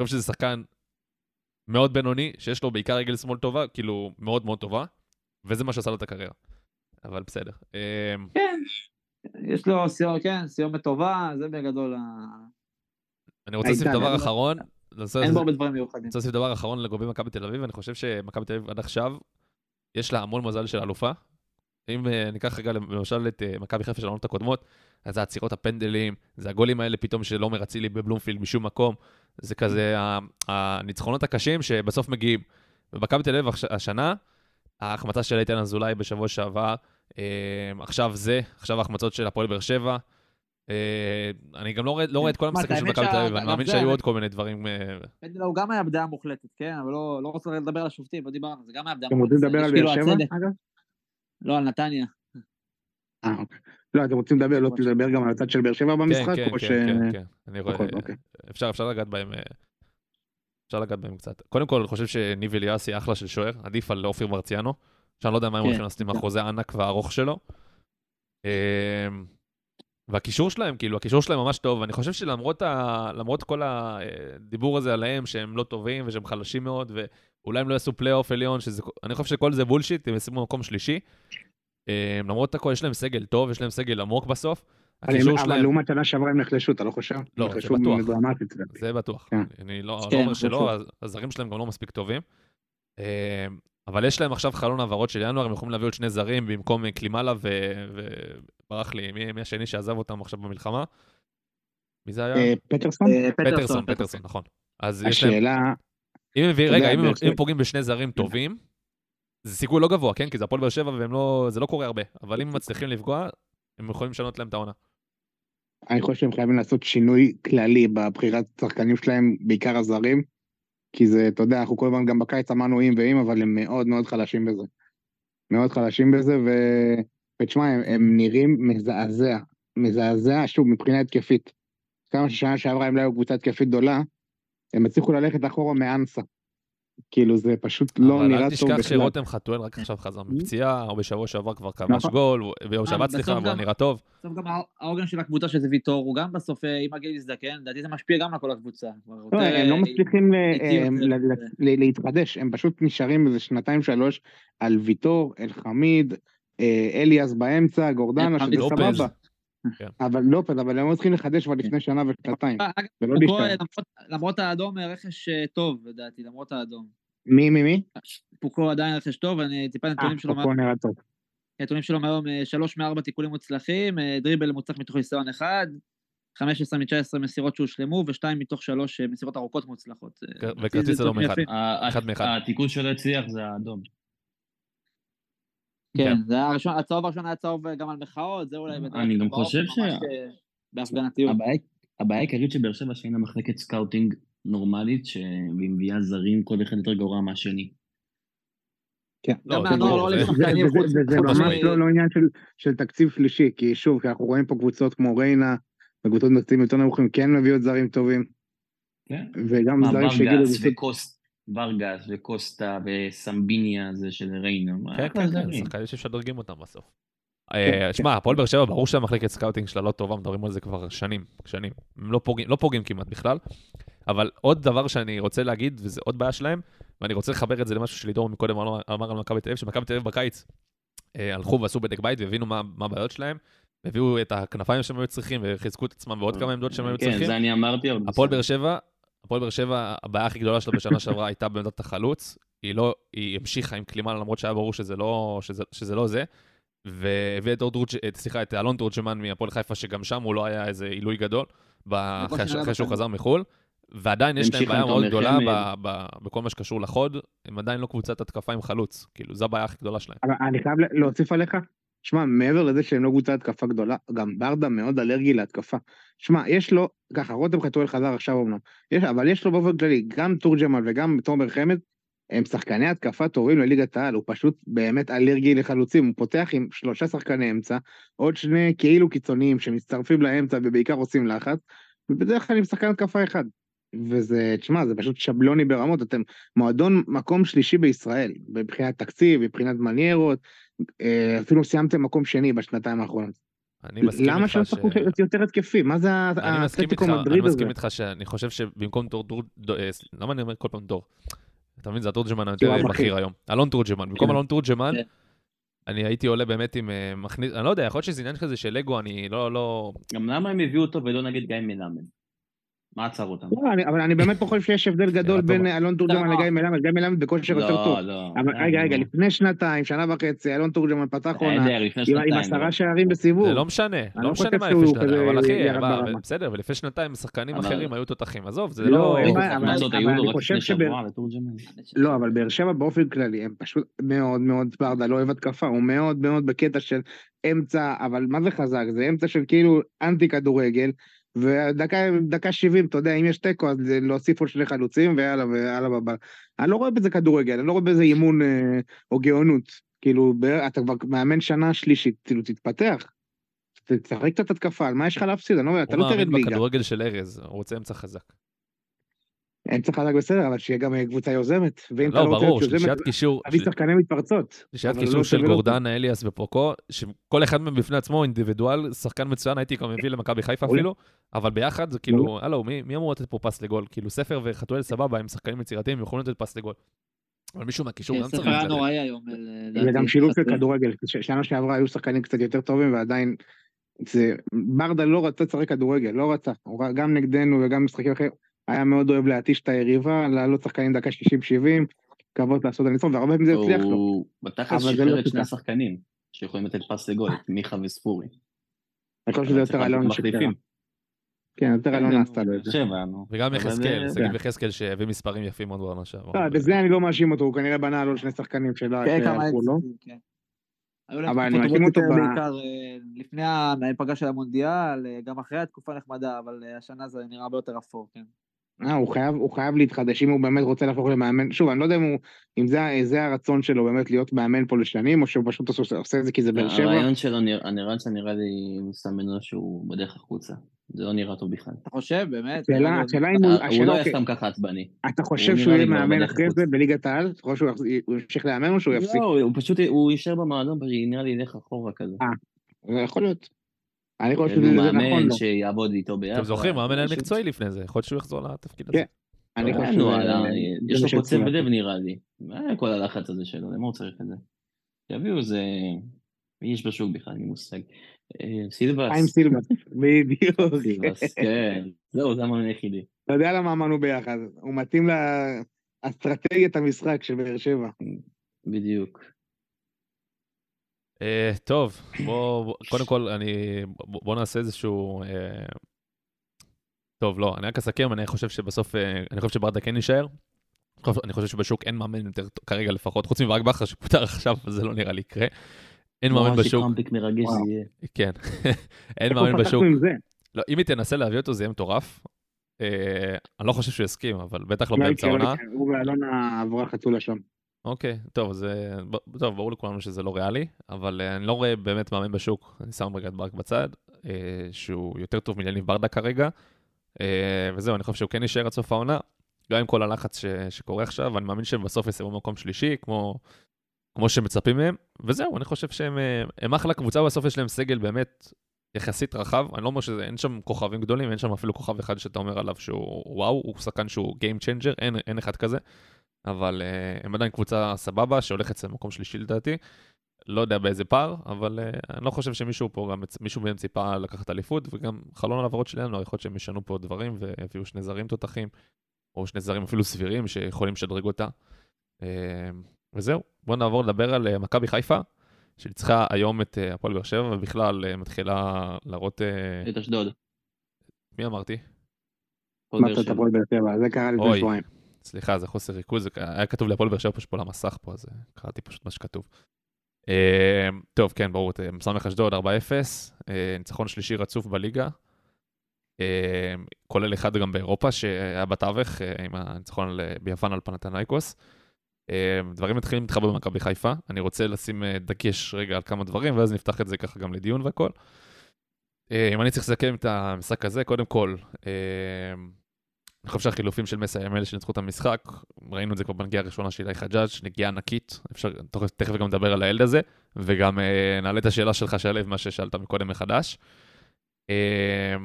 C: אני חושב שזה שחקן מאוד בינוני, שיש לו בעיקר רגל שמאל טובה, כאילו מאוד מאוד טובה, וזה מה שעשה לו את הקריירה. אבל בסדר. אה,
D: כן, יש לו סיום, כן, סיומת טובה, זה בגדול, ה-
C: אני רוצה להוסיף דבר אחרון.
D: אין בו הרבה דברים מיוחדים.
C: אני רוצה להוסיף דבר אחרון לגבי מכבי תל אביב, אני חושב שמכבי תל אביב עד עכשיו, יש לה המון מזל של אלופה. אם אה, ניקח רגע למשל את אה, מכבי חיפה של העונות הקודמות, אז זה עצירות הפנדלים, זה הגולים האלה פתאום של עומר אצילי בבלומפילד משום מקום, זה כזה הניצחונות הקשים שבסוף מגיעים. ומכבי תל אביב הש- השנה, ההחמצה של איתן אזולאי בשבוע שעבר, אה, עכשיו זה, עכשיו ההחמצות של הפועל באר שבע. אה, אני גם לא רואה, לא את כל המשחקים של מכבי תל אביב, אני מאמין שהיו עוד כל מיני דברים. אה,
D: פנדל הוא גם היה בדעה מוחלטת, כן, אבל לא לא רוצה לדבר על השופטים, לא דיברנו, זה גם היה בדעה
F: אתם
D: מוחלטת.
F: רוצים לדבר על
D: כאילו
F: באר שבע? אגב?
D: לא, על נתניה.
F: אה, אוקיי. לא, אתם רוצים לדבר, לא לדבר גם על הצד של באר שבע במשחק?
C: כן,
F: או
C: כן. כן, כן, כן. אני רואה,
F: אוקיי.
C: אפשר, אפשר לגעת בהם, אה, אפשר לגעת בהם קצת. קודם כל, אני חושב שניב אליאסי אחלה של שוער, עדיף על אופיר מרציאנו, שאני לא יודע מה הם
D: כן,
C: הולכים לעשות עם. החוזה הענק והארוך שלו. אה, והקישור שלהם, כאילו, הקישור שלהם ממש טוב, ואני חושב שלמרות ה... למרות כל הדיבור הזה עליהם, שהם לא טובים ושהם חלשים מאוד, ואולי הם לא יעשו פלייאוף עליון, שזה... אני חושב שכל זה bullshit, הם ישימו מקום שלישי. אה, למרות הכל, יש להם סגל טוב, יש להם סגל עמוק בסוף.
F: אבל
C: הקישור
F: הם- אבל
C: שלהם...
F: לעומת שנה שעברה הם נחלשו, אתה לא חושב?
C: לא, זה בטוח. זה בטוח.
F: כן.
C: אני לא,
D: כן,
C: לא אומר
D: זה
C: שלא, הזרים שלהם גם לא מספיק טובים. אבל יש להם עכשיו חלון העברות של ינואר, הם יכולים להביא עוד שני זרים במקום אה, קלימאלה ו- וברח לי, מי מי השני שעזב אותם עכשיו במלחמה? מי זה היה?
F: אה, פטרסון?
D: אה,
C: פטרסון, פטרסון, נכון. אז יש להם,
F: השאלה,
C: רגע, אם הם- פוגעים בשני זרים טובים, זה סיכוי לא גבוה, כן? כי זה הפועל באר שבע והם לא, זה לא קורה הרבה. אבל אם הם מצליחים לפגוע, הם יכולים לשנות להם את העונה.
F: אני חושב שהם חייבים לעשות שינוי כללי בבחירת שחקנים שלהם, בעיקר הזרים, כי זה, אתה יודע, אנחנו כל הזמן גם בקיץ אמרנו אם ואם, אבל הם מאוד מאוד חלשים בזה. מאוד חלשים בזה, ו... ותשמע, הם, הם נראים מזעזע. מזעזע, שוב, מבחינה התקפית. כמה ששנה שעברה הם לא היו קבוצה התקפית גדולה, הם הצליחו ללכת אחורה מאנסה. כאילו, זה פשוט לא
C: אבל
F: נראה
C: אל
F: טוב
C: תשכח
F: בכלל.
C: שרותם חתואל רק עכשיו חזר מפציעה, או בשבוע שעבר כבר כבש
F: נכון.
C: גול, ביום
D: אה,
C: שבת סליחה, והוא נראה טוב.
D: בסוף גם העוגן של הקבוצה שזה ויטור, הוא גם בסוף, אה, אם הגיל יזדקן, לדעתי זה משפיע גם על כל הקבוצה.
F: לא, הם לא
D: אה,
F: מצליחים להתחדש, הם פשוט נשארים איזה שנתיים שלוש על ויטור, אלחמיד, אה, אליאס באמצע, גורדנה, שזה. סבבה.
C: כן.
F: אבל לופז, אבל הם לא צריכים לחדש כבר לפני שנה ושנתיים, ולא
D: פוקו,
F: להשתנה.
D: למרות- למרות האדום, אה, רכש אה, טוב, לדעתי, למרות האדום.
F: מי, מי, מי?
D: פוקו עדיין רכש טוב, אני טיפה
F: אה,
D: נתונים שלו,
F: פה נראה טוב.
D: הנתונים שלו מהיום, אה, שלוש מארבע תיקולים מוצלחים, אה, דריבל מוצלח מתוך ניסיון אחד, 15 מ-19 מסירות שהושלמו, ושתיים מתוך שלוש אה, מסירות ארוכות מוצלחות. אה,
C: כן, וכרטיס אדום אחד. אחד מאחד.
E: התיקול שלא הצליח זה האדום.
D: כן, זה היה הראשון, הצהוב הראשון היה צהוב אה, גם על מחאות, זה אולי...
E: אני גם חושב ש-
D: אה, בהפגנתיות.
E: הבעיה- העיקרית של באר שבע שאין לה מחלקת סקאוטינג נורמלית, ש- והיא מביאה זרים כל אחד יותר גרוע מהשני.
F: כן.
C: לא,
D: גם
C: זה
D: לא
F: ממש לא לא עניין של- של תקציב שלישי, כי שוב, כי אנחנו רואים פה קבוצות כמו ריינה, וקבוצות בתקציבים יותר נמוכים כן מביאות זרים טובים,
E: כן.
F: וגם זרים שהגיעו
E: ורגס וקוסטה וסמביניה זה של ריינה. מה,
C: כן, כן, כן,
E: זרים.
C: שחקנים שמשדרגים אותם בסוף.
F: כן,
C: אה, שמע, הפועל באר שבע, ברור שהמחלקת סקאוטינג שלה לא טובה, מדברים על זה כבר שנים, שנים. הם לא פוגעים, לא פוגעים כמעט בכלל. אבל עוד דבר שאני רוצה להגיד, וזה עוד בעיה שלהם, ואני רוצה לחבר את זה למשהו שלידור מקודם אמר על מכבי תל אביב, שמכבי תל אביב בקיץ אה, הלכו ועשו בדק בית והבינו מה מה הבעיות שלהם, והביאו את הכנפיים שהם היו צריכים, וחיזקו את עצמם בעוד כמה עמדות שהם היו
E: כן,
C: צריכים.
E: זה אני אמרתי,
C: הפועל. באר שבע, הפועל באר שבע, הבעיה הכי גדולה שלה בשנה שעברה הייתה בעמדת החלוץ. היא לא, היא המשיכה עם קלימן, למרות שהיה ברור שזה לא, שזה, שזה לא זה. והביא את, אורדרוג, את- סליחה, את אלון תורג'מן מהפועל חיפה, שגם שם הוא לא היה איזה עילוי גדול, ב- אחרי, שהוא. חזר מחו"ל. ועדיין יש להם בעיה מאוד גדולה. ב- ב- בכל מה שקשור לחוד, הם עדיין לא קבוצת התקפה עם חלוץ. כאילו, זו הבעיה הכי גדולה שלהם.
F: אבל אני חייב להוסיף עליך, שמע, מעבר לזה שהם לא קבוצת התקפה גדולה, גם ברדה מאוד אלרגי להתקפה. שמע, יש לו, ככה, רותם חתואל חזר עכשיו אמנם, יש, אבל יש לו באופן כללי, גם תורג'מן וגם תומר חמד, הם שחקני התקפה טובים לליגת העל, הוא פשוט באמת אלרגי לחלוצים, הוא פותח עם שלושה שחקני אמצע, עוד שני כאילו קיצוניים שמצטרפים לאמצע ובעיקר עושים לחץ, ובדרך כלל עם שחקן התקפה אחד. וזה, תשמע, זה פשוט שבלוני ברמות, אתם מועדון מקום שלישי בישראל, מבחינת תקציב, מבחינת מניירות, אה, אפילו סיימתם מקום שני בשנתיים האחרונות.
C: אני מסכים
F: למה
C: איתך ש...
F: שחקו יותר התקפי? מה זה
C: אני
F: האתלטיקו
C: אני
F: מדריד הזה?
C: מסכים איתך שאני חושב שבמקום דור, דור, אה, למה אני אומר כל פעם דור? אתה מבין, זה התורג'מן היותר. בכיר היום. אלון תורג'מן. במקום
F: כן.
C: אלון תורג'מן,
D: כן.
C: אני הייתי עולה באמת עם אה, מכניס, אני לא יודע, יכול להיות שזה עניין כזה של לגו, אני לא, לא...
E: גם למה הם הביאו אותו ולא נגיד גיא מלמד? מה עצר אותם?
F: לא, אני- אבל אני באמת לא חושב שיש הבדל גדול
C: טובה.
F: בין אלון תורג'מן
D: לא.
F: לגיא מלמד, גיא מלמד בכושר יותר טוב.
E: לא, לא.
F: רגע, רגע. לפני שנתיים, שנה וחצי, אלון תורג'מן פתח עונה, עם-
E: לא.
F: עשרה שערים בסיבוב.
C: זה לא משנה,
F: לא
C: לא משנה מה לפני שנתיים, אבל אחי. בסדר, ולפני שנתיים שחקנים אחרים היו תותחים, עזוב, זה
F: לא,
C: לא...
F: אני חושב שב-. לא, אבל באר שבע באופן כללי, הם פשוט מאוד מאוד, ברדה לא אוהב התקפה, הוא מאוד מאוד בקטע של אמצע, אבל מה זה חזק? זה אמצע של כאילו אנטי כדורגל, ודקה דקה 70, אתה יודע, אם יש תיקו, אז להוסיף עוד שני חלוצים, ויאללה, ויאללה בבא. אני לא רואה בזה כדורגל, אני לא רואה בזה אימון אה, או גאונות. כאילו, אתה כבר מאמן שנה שלישית, כאילו, תתפתח. תשחק קצת התקפה, על מה יש לך להפסיד? אני לא מבין, אתה
C: הוא
F: לא תרד
C: מאמין
F: ליגה.
C: בכדורגל של ארז, הוא רוצה אמצע חזק.
F: אמצע חזק בסדר, אבל שיהיה גם אה, קבוצה יוזמת. ואם
C: לא,
F: לא רוצה
C: ברור, שלישיית קישור,
F: תביא שחקני מתפרצות.
C: שלישיית קישור
F: לא
C: של גורדן, אליאס ופוקו, שכל אחד מהם בפני עצמו אינדיבידואל, שחקן מצוין, הייתי גם מביא למכבי חיפה. אפילו, אבל ביחד זה כאילו, הלו, מי מי אמור לתת פה פס לגול? כאילו, ספר וחתואל סבבה, הם שחקנים יצירתיים, הם יכולים לתת פס לגול. אבל מישהו מהקישור גם צריך
D: ספר היה. נוראי היום. אה.
F: זה גם שילוב של. כדורגל, שנה שעברה היו שחקנים קצת יותר טובים ועדיין, זה, ברדה לא רצה לשחק כדורגל, לא רצה, גם נגדנו וגם משחקים אחרים, היה מאוד אוהב להתיש את היריבה, לעלות שחקנים דקה 60-70, כבוד לעשות הניצחון, והרבה פעמים זה הצליח לו.
E: הוא בתכלס
F: אבל זה
E: שיחרר
F: לא
E: את שני. השחקנים שיכולים לתת פס לגול, את מיכה וספורי.
F: אני חושב שזה
E: אבל צריך
F: יותר אלונה שקרה. כן, יותר אלונה
E: כן,
F: עשתה לו את זה.
C: וגם יחזקאל,
E: אה,
C: שגיב יחזקאל שהביא מספרים יפים מאוד בעונה שעברה.
F: לא, בזה אני לא מאשים אותו, הוא כנראה בנה על שני שחקנים שלא
D: כן,
F: שהלכו לו.
D: כן.
F: אבל אני מאשים אותו
D: בעיקר אה, לפני ההיפגע של המונדיאל, אה, גם אחרי התקופה נחמדה, אבל אה, השנה זה נראה הרבה יותר אפור, כן.
F: אה, הוא חייב, הוא חייב להתחדש, אם הוא באמת רוצה להפוך למאמן, שוב, אני לא יודע אם, הוא, אם זה, זה הרצון שלו באמת להיות מאמן פה לשנים, או שהוא פשוט עושה, עושה את זה כי זה באר שבע.
E: הרעיון שלו, נראה- נראה לי מסמן לו שהוא בדרך החוצה. זה לא נראה טוב בכלל.
D: אתה חושב, באמת?
F: השאלה,
D: אה,
F: השאלה אם הוא,
E: הוא
F: השאלה,
E: לא יהיה
F: אוקיי,
E: סתם ככה עצבני.
F: אתה חושב
E: הוא
F: שהוא יהיה מאמן אחרי. זה בליגת העל? אתה חושב שהוא הוא ימשיך לאמן או שהוא יפסיק?
E: לא, הוא פשוט, הוא יישאר במועדון, נראה לי ילך אחורה כזה.
F: אה, זה יכול להיות. אני חושב
E: הוא
F: שזה זה נכון
E: מאמן
F: לו.
E: שיעבוד איתו ביחד.
C: אתם זוכרים, מאמן היה מקצועי לפני זה, יכול להיות שהוא יחזור לתפקיד
F: כן.
C: הזה.
F: אני
E: כן,
F: חושב שזה-
E: אה,
F: זה
E: יש
F: מה
E: לו קוצב בלב
F: לעשות.
E: נראה לי. מה כל הלחץ הזה שלו? למה הוא צריך את זה? שיביאו איזה... מי יש בשוק בכלל? אין לי מושג. אה, סילבס.
F: חיים סילבס, בדיוק.
E: סילבס, כן. זהו, זה המאמן היחידי.
F: אתה יודע למה אמרנו ביחד, הוא מתאים לאסטרטגיית המשחק של באר שבע.
E: בדיוק.
C: אה, טוב, בוא, קודם כל, אני, בוא נעשה איזשהו... אה, טוב, לא, אני רק אסכם, אני חושב שבסוף, אה, אני חושב שברדה כן יישאר. אני חושב שבשוק אין מאמן יותר, כרגע לפחות, חוץ מברק בכר שפוטר עכשיו, זה לא נראה לי יקרה. אין מאמן בשוק,
E: קאמבק מרגש. זה יהיה.
C: כן, אין מאמן בשוק. לא, אם היא תנסה להביא אותו זה יהיה מטורף. אני לא חושב שהוא יסכים, אבל בטח לא
F: לא
C: באמצע
F: לא
C: העונה.
F: הוא ואלונה עברה חתולה שם.
C: אוקיי, טוב, אז אה, טוב, ברור לכולנו שזה לא ריאלי, אבל אה, אני לא רואה באמת מאמן בשוק, אני שם רגע את ברק בצד, אה, שהוא יותר טוב מליניב ברדה כרגע, וזהו, אני חושב שהוא כן יישאר עד סוף העונה, גם עם כל הלחץ ש, שקורה עכשיו, אני מאמין שהם בסוף יסיימו במקום שלישי, כמו, כמו שמצפים מהם, וזהו, אני חושב שהם הם אחלה קבוצה, בסוף יש להם סגל באמת יחסית רחב, אני לא אומר שאין שם כוכבים גדולים, אין שם אפילו כוכב אחד שאתה אומר עליו שהוא וואו, הוא שחקן שהוא Game Changer, אין, אין אחד כזה. אבל uh, הם עדיין קבוצה סבבה שהולכת אצל מקום שלישי לדעתי. לא יודע באיזה פער, אבל uh, אני לא חושב שמישהו פה, גם מישהו מהם ציפה לקחת אליפות, וגם חלון העברות של ינואר, יכול להיות שהם ישנו פה דברים ויביאו שני זרים תותחים. או שני זרים אפילו סבירים שיכולים לשדרג אותה. אה, וזהו, בואו נעבור לדבר על אה, מכבי חיפה, שניצחה היום את אה, הפועל באר שבע, ובכלל אה, מתחילה להראות... אה,
E: את אשדוד.
C: מי אמרתי?
F: אמרת את
E: שבע.
F: הפועל באר שבע, זה קרה לפני. שבועיים.
C: סליחה, זה חוסר ריכוז, היה כתוב להפועל באר שבע פשוט פה על המסך פה, אז אה, קראתי פשוט מה שכתוב. אה, טוב, כן, ברור, אה, סמך אשדוד 4-0, אה, ניצחון שלישי רצוף בליגה, אה, כולל אחד גם באירופה שהיה בתווך, אה, עם הניצחון ביוון על פנתנייקוס. אה, דברים מתחילים להתחבר במכבי חיפה, אני רוצה לשים אה, דגש רגע על כמה דברים, ואז נפתח את זה ככה גם לדיון והכל. אה, אם אני צריך לסכם את המשחק הזה, קודם כל, אה, אני חושב שהחילופים של מסי הם אלה שניצחו את המשחק, ראינו את זה כבר בנגיעה הראשונה של אילי חג'אג', נגיעה ענקית, אפשר, תכף- גם נדבר על הילד הזה, וגם אה, נעלה את השאלה שלך, שלו, מה ששאלת מקודם מחדש. אה,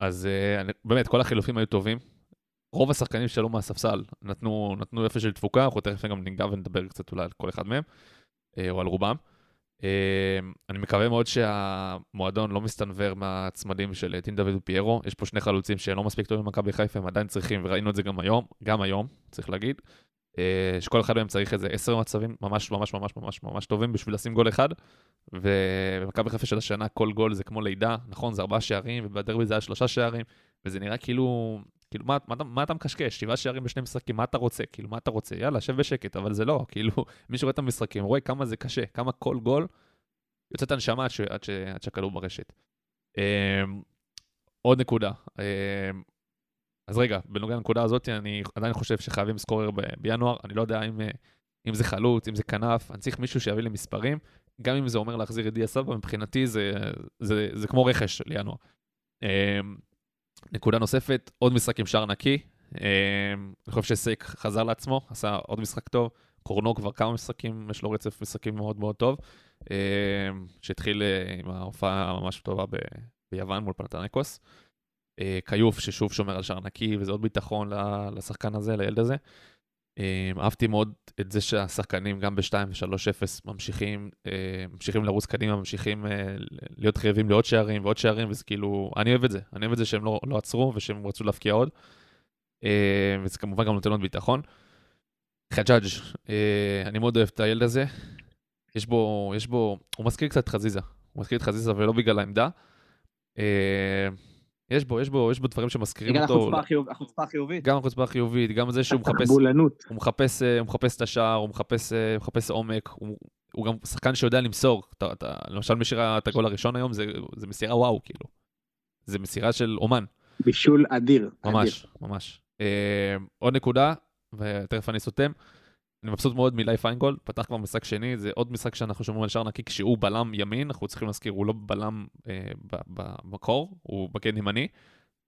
C: אז אה, אני- באמת, כל החילופים היו טובים. רוב השחקנים שעלו מהספסל נתנו, נתנו אפס של תפוקה, אנחנו תכף גם ניגע ונדבר קצת אולי על כל אחד מהם, אה, או על רובם. אה, אני מקווה מאוד שהמועדון לא מסתנוור מהצמדים של דין דוד ופיירו. יש פה שני חלוצים שלא מספיק טובים במכבי חיפה, הם עדיין צריכים, וראינו את זה גם היום, גם היום, צריך להגיד, אה, שכל אחד מהם צריך איזה עשר מצבים ממש ממש ממש ממש ממש טובים בשביל לשים גול אחד. ובמכבי חיפה של השנה כל גול זה כמו לידה, נכון, זה ארבעה שערים, ובדרבי זה היה שלושה שערים, וזה נראה כאילו, כאילו, מה, מה, מה אתה מקשקש? שבעה שערים בשני משחקים, מה אתה רוצה? כאילו, מה אתה רוצה? יאללה, שב בשקט, אבל זה לא, כאילו, מי שרואה את המשחקים רואה כמה זה קשה, כמה כל גול יוצאת הנשמה עד, ש, עד, ש, עד שהכדור ברשת. אמ, עוד נקודה, אמ, אז רגע, בנוגע לנקודה הזאת, אני עדיין חושב שחייבים סקורר ב- בינואר, אני לא יודע אם, אם זה חלוץ, אם זה כנף, אני צריך מישהו שיביא לי מספרים, גם אם זה אומר להחזיר את דיה סבא, מבחינתי זה, זה, זה כמו רכש לינואר. אמ, נקודה נוספת, עוד משחק עם שער נקי, אמ, אני חושב שסייק חזר לעצמו, עשה עוד משחק טוב, קורנו כבר כמה משחקים, יש לו רצף משחקים מאוד מאוד טוב, אמ, שהתחיל אה, עם ההופעה הממש טובה ב- ביוון מול פנתנקוס. אה, כיוף ששוב שומר על שער נקי, וזה עוד ביטחון לשחקן הזה, לילד הזה. אה, אהבתי מאוד את זה שהשחקנים גם ב-2 ו-3-0 ממשיכים, אה, ממשיכים לרוץ קדימה, ממשיכים אה, להיות חייבים לעוד שערים ועוד שערים, וזה כאילו, אני אוהב את זה, אני אוהב את זה שהם לא, לא עצרו ושהם רצו להבקיע עוד. אה, וזה כמובן גם נותן עוד ביטחון. חג'אג', אה, אני מאוד אוהב את הילד הזה. יש בו, יש בו, הוא מזכיר קצת חזיזה, הוא מזכיר את חזיזה ולא בגלל העמדה. יש בו, יש בו, יש בו דברים שמזכירים
D: בגלל
C: אותו.
D: החיוב- החוצפה החיובית.
C: גם החוצפה החיובית, גם זה שהוא מחפש,
F: בולנות.
C: הוא מחפש, אה, הוא מחפש את השער, הוא מחפש, אה, הוא מחפש עומק, הוא, הוא גם שחקן שיודע למסור. אתה, אתה, למשל מי שראה את הגול הראשון היום, זה, זה מסירה וואו, כאילו. זה מסירה של אומן,
F: בישול אדיר.
C: ממש, ממש. אה, עוד נקודה, ותכף אני סותם. אני מבסוט מאוד מלי פיינגולד, פתח כבר משחק שני, זה עוד משחק שאנחנו שומרים על שער נקי כשהוא בלם ימין, אנחנו צריכים להזכיר, הוא לא בלם אה, במקור, הוא בקן ימני,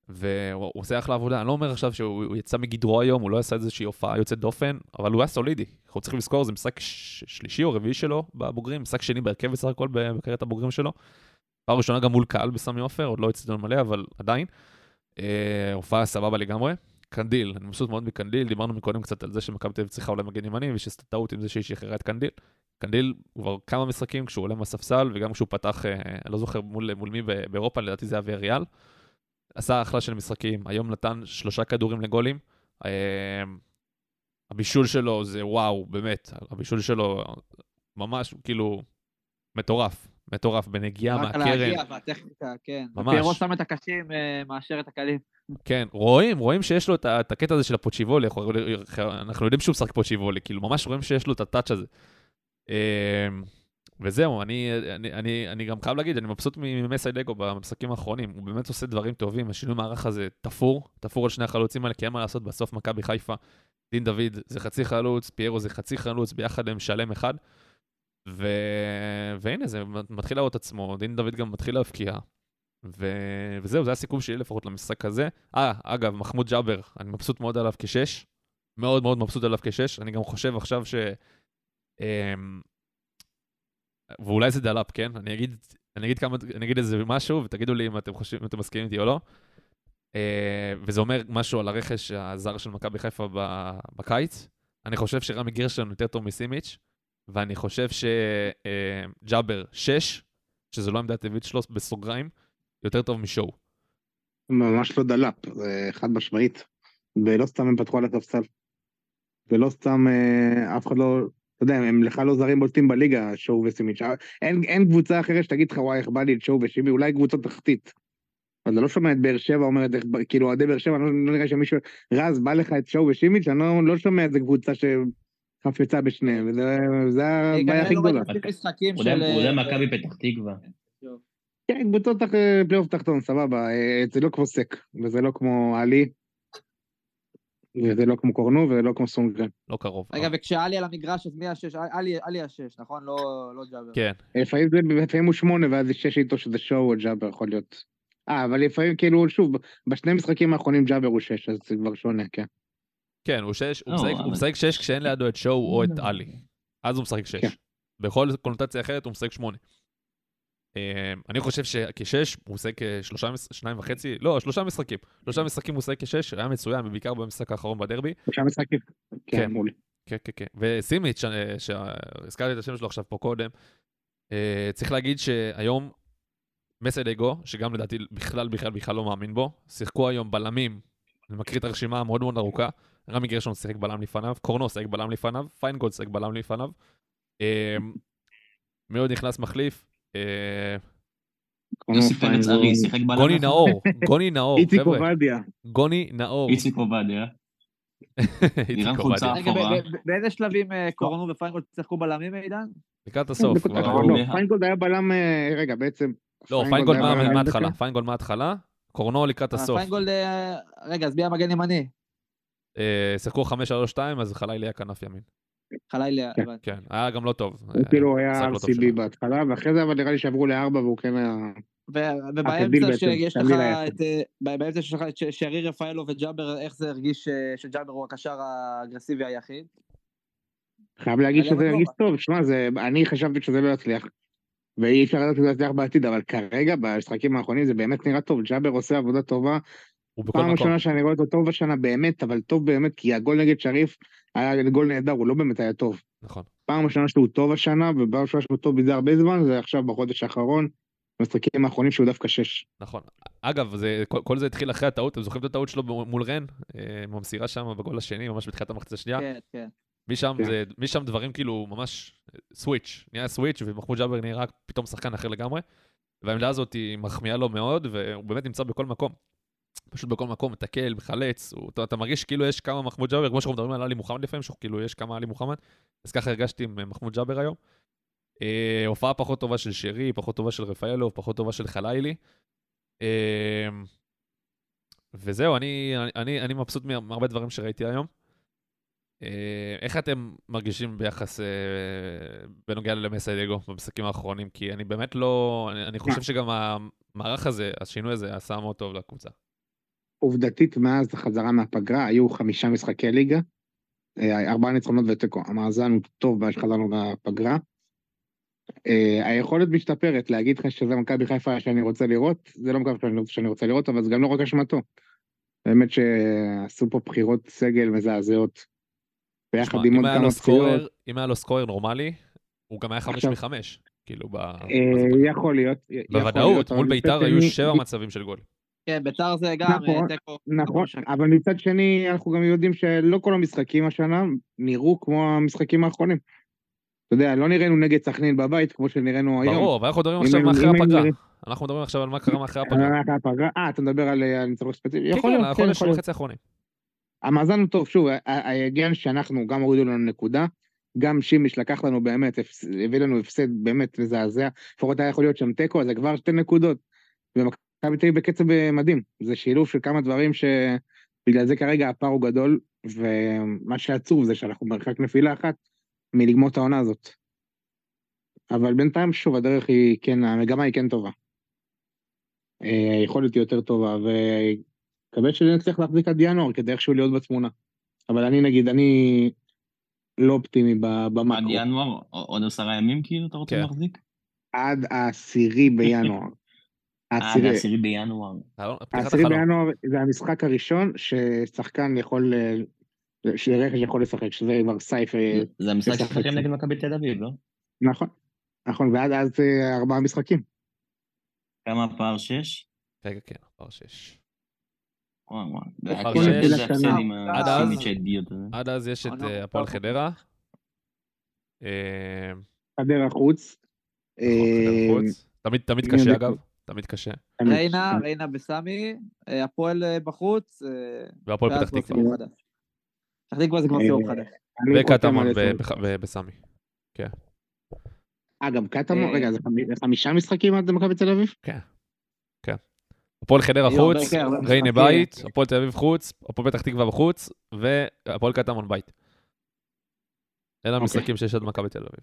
C: והוא הוא עושה אחלה עבודה. אני לא אומר עכשיו שהוא הוא יצא מגדרו היום, הוא לא עשה איזושהי הופעה יוצאת דופן, אבל הוא היה סולידי. אנחנו צריכים לזכור, זה משחק שלישי או רביעי שלו בבוגרים, משחק שני בהרכב בסך הכל בקריירת הבוגרים שלו. פעם ראשונה גם מול קהל בסמי עופר, עוד לא אצטדיון מלא, אבל עדיין. אה, הופעה סבבה לגמרי. קנדיל, אני מבסוט מאוד מקנדיל, דיברנו מקודם קצת על זה שמכבי תל אביב צריכה אולי מגן ימני, ושעשתה טעות עם זה שהיא שחררה את קנדיל. קנדיל כבר כמה משחקים כשהוא עולה מהספסל, וגם כשהוא פתח, אה, אני לא זוכר מול, מול מי באירופה, לדעתי זה היה ויאריאל. עשה אחלה של משחקים, היום נתן שלושה כדורים לגולים. אה, הבישול שלו זה וואו, באמת, הבישול שלו ממש כאילו מטורף, מטורף, בנגיעה
D: רק על
C: מהקרן.
D: ההגיע והטכניקה, כן.
C: ממש.
D: פיירו שם את הקשים, אה, מאשר את הקלים.
C: כן, רואים, רואים שיש לו את הקטע הזה של הפוצ'יבולי, אנחנו- יודעים שהוא משחק פוצ'יבולי, כאילו ממש רואים שיש לו את הטאץ' הזה. אמ, וזהו, אני, אני, אני, אני גם חייב להגיד, אני מבסוט ממסי דגו במשחקים האחרונים, הוא באמת עושה דברים טובים, השינוי מערך הזה תפור, תפור על שני החלוצים האלה, כי אין מה לעשות, בסוף מכבי חיפה, דין דוד זה חצי חלוץ, פיירו זה חצי חלוץ, ביחד הם שלם אחד. ו... והנה, זה מתחיל להראות עצמו, דין דוד גם מתחיל להבקיע. ו... וזהו, זה הסיכום שלי לפחות למשחק הזה. אה, אגב, מחמוד ג'אבר, אני מבסוט מאוד עליו כשש. מאוד מאוד מבסוט עליו כשש. אני גם חושב עכשיו ש... אמ... ואולי זה דלאפ, כן? אני אגיד, אני אגיד כמה, אני אגיד איזה משהו, ותגידו לי אם אתם חושבים, אם אתם מסכימים איתי או לא. אה, וזה אומר משהו על הרכש הזר של מכבי חיפה בקיץ. אני חושב שרמי גרשון יותר טוב מסימיץ', ואני חושב שג'אבר 6, שזו לא עמדה טבעית שלו בסוגריים, יותר טוב משואו.
F: ממש לא דלאפ, זה חד משמעית. ולא סתם הם פתחו על הספסל. ולא סתם אה, אף אחד לא, אתה יודע, הם לך לא זרים בולטים בליגה, שואו וסימיץ'. אה, אין, אין קבוצה אחרת שתגיד לך, וואי, איך בא לי את שואו ושימי, אולי קבוצות תחתית. אז אני לא שומע את באר שבע אומרת, כאילו אוהדי באר שבע, לא, לא נראה שמישהו, רז, בא לך את שואו ושימיץ', אני לא, לא שומע איזה קבוצה שחפצה בשניהם, וזה זה הבעיה הכי
D: לא
F: גדולה.
E: הוא יודע-
D: אה,
E: מכבי פתח תקווה.
F: כן, קבוצות תח- פלייאוף תחתון, סבבה, אה, זה לא כמו סק, וזה לא כמו עלי, וזה לא כמו קורנו, וזה לא כמו סונדגרן.
C: לא קרוב.
D: רגע, וכשעלי על המגרש, אז מי השש? עלי- השש, נכון? לא לא ג'אבר.
C: כן,
F: לפעמים זה, לפעמים הוא שמונה, ואז זה שש איתו שזה שואו או ג'אבר יכול להיות. אה, אבל לפעמים, כאילו, שוב, בשני משחקים האחרונים ג'אבר הוא שש, אז זה כבר שונה, כן.
C: כן, הוא שש, הוא
E: לא,
C: משחק-
E: אבל-
C: הוא משחק שש כשאין לידו את שואו או את עלי. אז הוא משחק
F: כן.
C: שש. בכל קונוטציה אחרת הוא משחק שמונה. אה, אני חושב שכשש הוא משחק אה, שלושה, שניים וחצי, לא, שלושה משחקים. שלושה משחקים הוא משחק כשש, היה מצוין, ובעיקר במשחק האחרון בדרבי.
F: שלושה משחקים.
C: כן.
F: כן, מול.
C: כן, כן, כן. וסימיץ', ש- שהזכרתי את השם שלו עכשיו פה קודם, אה, צריך להגיד שהיום מסיידגו, שגם לדעתי בכלל בכלל בכלל לא מאמין בו, שיחקו היום בלמים, אני מקריא את הרשימה המאוד מאוד ארוכה, רמי גרשון שיחק בלם לפניו, קורנו שיחק בלם לפניו, פיינגולד שיחק בלם לפניו. אה, מי עוד נכנס מחליף? אה,
E: יוסי פרץ ארי שיחק בלם.
C: גוני? נאור, גוני נאור,
F: איציק
C: חבר'ה,
F: עובדיה.
C: גוני נאור.
E: איציק עובדיה.
C: איציק עובדיה.
D: באיזה שלבים אה, קורנו ופיינגולד שיחקו בלמים, עידן?
C: לקראת הסוף.
E: לא.
F: לא, פיינגולד היה בלם, אה, רגע, בעצם.
C: לא, פיינגולד מההתחלה. פיינגולד מההתחלה, קורנו לקראת הסוף.
D: פיינגולד... רגע, אז מי המגן ימני?
C: אה, שיחקו 5-3-2, אז חלילי היה כנף ימין.
D: חלילה,
F: כן.
D: הבנתי.
C: כן, היה גם לא טוב.
F: הוא כאילו היה
C: לא
F: RCB. בהתחלה, ואחרי זה אבל נראה לי שעברו לארבע והוא כן היה...
D: ובאמצע שיש לך את... אה, באמצע שיש לך את ש- שרי רפאלו וג'אבר, איך זה הרגיש אה, שג'אבר הוא הקשר האגרסיבי היחיד?
F: חייב להגיד שזה. הרגיש טוב, שמע, זה- אני חשבתי שזה לא יצליח. ואי אפשר לדעת שזה יצליח בעתיד, אבל כרגע, במשחקים האחרונים, זה באמת נראה טוב. ג'אבר עושה עבודה טובה.
C: הוא בכל
F: פעם
C: מקום.
F: ראשונה שאני רואה אותו טוב השנה, באמת, אבל טוב באמת, כי הגול נגד שריף היה גול נהדר, הוא לא באמת היה טוב.
C: נכון.
F: פעם ראשונה שהוא טוב השנה, ופעם ראשונה שהוא טוב מזה הרבה זמן, זה עכשיו בחודש האחרון, במשחקים האחרונים שהוא דווקא שש.
C: נכון. אגב, זה, כל, כל זה התחיל אחרי הטעות, אתם זוכרים את הטעות שלו מול רן? אה, עם המסירה שם בגול השני, ממש בתחילת המחצית השנייה?
D: כן, כן.
C: משם,
F: כן.
C: זה, משם דברים כאילו ממש סוויץ', נהיה סוויץ', ומחמוד ג'אבר נראה פתאום שחקן אחר לגמרי. והעמדה הזאת היא מחמיאה לו מאוד, והוא באמת נמצא בכל מקום. פשוט בכל מקום, מתקל, מחלץ, הוא, אתה, אתה מרגיש כאילו יש כמה מחמוד ג'אבר, כמו שאנחנו מדברים על עלי מוחמד לפעמים, שכאילו יש כמה עלי מוחמד, אז ככה הרגשתי עם אה, מחמוד ג'אבר היום. אה, הופעה פחות טובה של שרי, פחות טובה של רפאלוב, פחות טובה של חלילי. אה, וזהו, אני, אני, אני, אני מבסוט מה- מהרבה דברים שראיתי היום. אה, איך אתם מרגישים ביחס אה, בנוגע למסיידגו במשחקים האחרונים? כי אני באמת לא... אני, אני חושב שגם המערך הזה, השינוי הזה, עשה מאוד טוב לקבוצה.
F: עובדתית, מאז החזרה מהפגרה, היו חמישה משחקי ליגה, אה, ארבעה ניצחונות ותיקו. המאזן הוא טוב מאז שחזרנו מהפגרה. אה, היכולת משתפרת, להגיד לך שזה מכבי חיפה שאני רוצה לראות, זה לא מכבי חיפה שאני- רוצה לראות, אבל זה גם לא רק אשמתו. באמת שעשו פה בחירות סגל מזעזעות. ביחד עם עוד כמה.
C: סקורר, אם היה לו סקורר נורמלי, הוא גם היה חמש מחמש. כאילו, ב...
F: אה, יכול להיות.
C: בוודאות, מול ביתר היו שבע מצבים של גול.
D: כן, ביתר זה גם
F: נכון,
D: אה, תיקו.
F: נכון, אבל מצד שני אנחנו גם יודעים שלא כל המשחקים השנה נראו כמו המשחקים האחרונים. אתה יודע, לא נראינו נגד סכנין בבית כמו שנראינו היום.
C: ברור, אבל אנחנו מדברים עכשיו מאחרי הפגרה. אנחנו מדברים עכשיו על מה קרה מאחרי הפגרה.
F: אה, הפגרה. אה, אתה מדבר על על ניצחון ספציפי?
C: כן,
F: יכול
C: כן,
F: כן,
C: החודש
F: יכול להיות.
C: וחצי האחרונים.
F: המאזן הוא טוב, שוב, ה- העניין שאנחנו גם הורידו לנו נקודה, גם שימיש לקח לנו באמת, הביא לנו הפסד באמת מזעזע, לפחות היה יכול להיות שם תיקו, אז זה כבר שתי נקודות. ומכבי תל אביב בקצב אה, מדהים, זה שילוב של כמה דברים שבגלל זה כרגע הפער הוא גדול, ומה שעצוב זה שאנחנו מרחק נפילה אחת מלגמור את העונה הזאת. אבל בינתיים, שוב, הדרך היא כן, המגמה היא כן טובה. אה, היכולת היא יותר טובה, ומקווה שנצליח להחזיק עד ינואר כדי איכשהו להיות בתמונה. אבל אני נגיד, אני לא אופטימי ב-
E: עד
F: במאקרו.
E: ינואר, עוד עשרה ימים כאילו אתה רוצה
C: כן.
E: להחזיק?
F: עד העשירי בינואר.
E: אה,
F: העשירי-
E: בעשירי בינואר.
C: פתיחת
F: העשירי
C: החלום.
F: בינואר זה המשחק הראשון ששחקן יכול, אה, שרכש יכול לשחק, שזה כבר סייף, אה,
E: זה המשחק
F: שם.
E: נגד מכבי תל אביב, לא?
F: נכון, נכון, ועד אז אה, ארבעה משחקים.
E: כמה הפער? שש?
C: רגע, כן, פער שש. עד אז- יש את אה, הפועל. חדרה. אה,
F: חדרה חוץ. אה,
C: חוץ. תמיד תמיד
F: מי
C: קשה? אגב, תמיד קשה.
D: ריינה, ריינה בסמי, אה, הפועל אה, בחוץ, אה,
C: והפועל פתח תקווה.
D: פתח תקווה זה כבר סיבוב חדש.
C: וקטמון בסמי.
F: אה, גם קטמון, רגע, זה חמי- זה חמישה משחקים עד מכבי תל אביב?
C: הפועל חדרה
D: היו הרבה-
C: חוץ,
D: כן,
C: ריינה. בית, הפועל תל אביב חוץ, הפועל פתח תקווה בחוץ, והפועל קטמון בית. אלה
F: אוקיי.
C: המשחקים שיש עד מכבי תל אביב.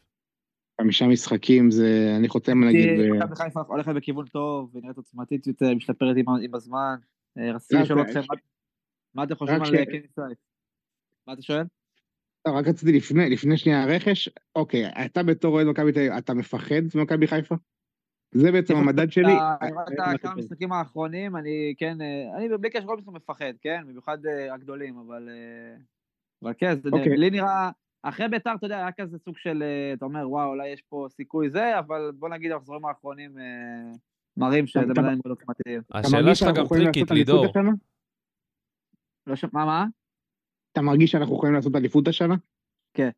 F: חמישה משחקים זה, אני חותם נגיד,
D: מכבי חיפה הולכת בכיוון טוב, ונראית עוצמתית יותר, משתפרת עם הזמן. אה, רציתי
F: רק-
D: לשאול אתכם, מה- אתם חושבים על
F: ש-
D: אה, קני סייף? מה אתה שואל?
F: לא, רק רציתי לפני, לפני שנייה הרכש, אוקיי, אתה בתור אוהד מכבי תל אביב, אתה מפחד ממכבי חיפה? זה בעצם המדד שלי.
D: את
F: אה,
D: כמה המשחקים האחרונים, אני כן, אה, אני בלי קשר כל משחק מפחד, כן? במיוחד אה, הגדולים, אבל... אה, אבל כן,
F: אוקיי.
D: לי נראה... אחרי ביתר, אתה יודע, היה כזה סוג של, אה, אתה אומר, וואו, אולי יש פה סיכוי זה, אבל בוא נגיד, המחזורים האחרונים אה, מראים שזה עדיין מאוד עוצמתיים.
F: אתה
C: השאלה שלך גם טריקית, לידור.
F: השנה?
D: לא ש... מה, מה?
F: אתה מרגיש שאנחנו יכולים לעשות אליפות השנה?
D: כן.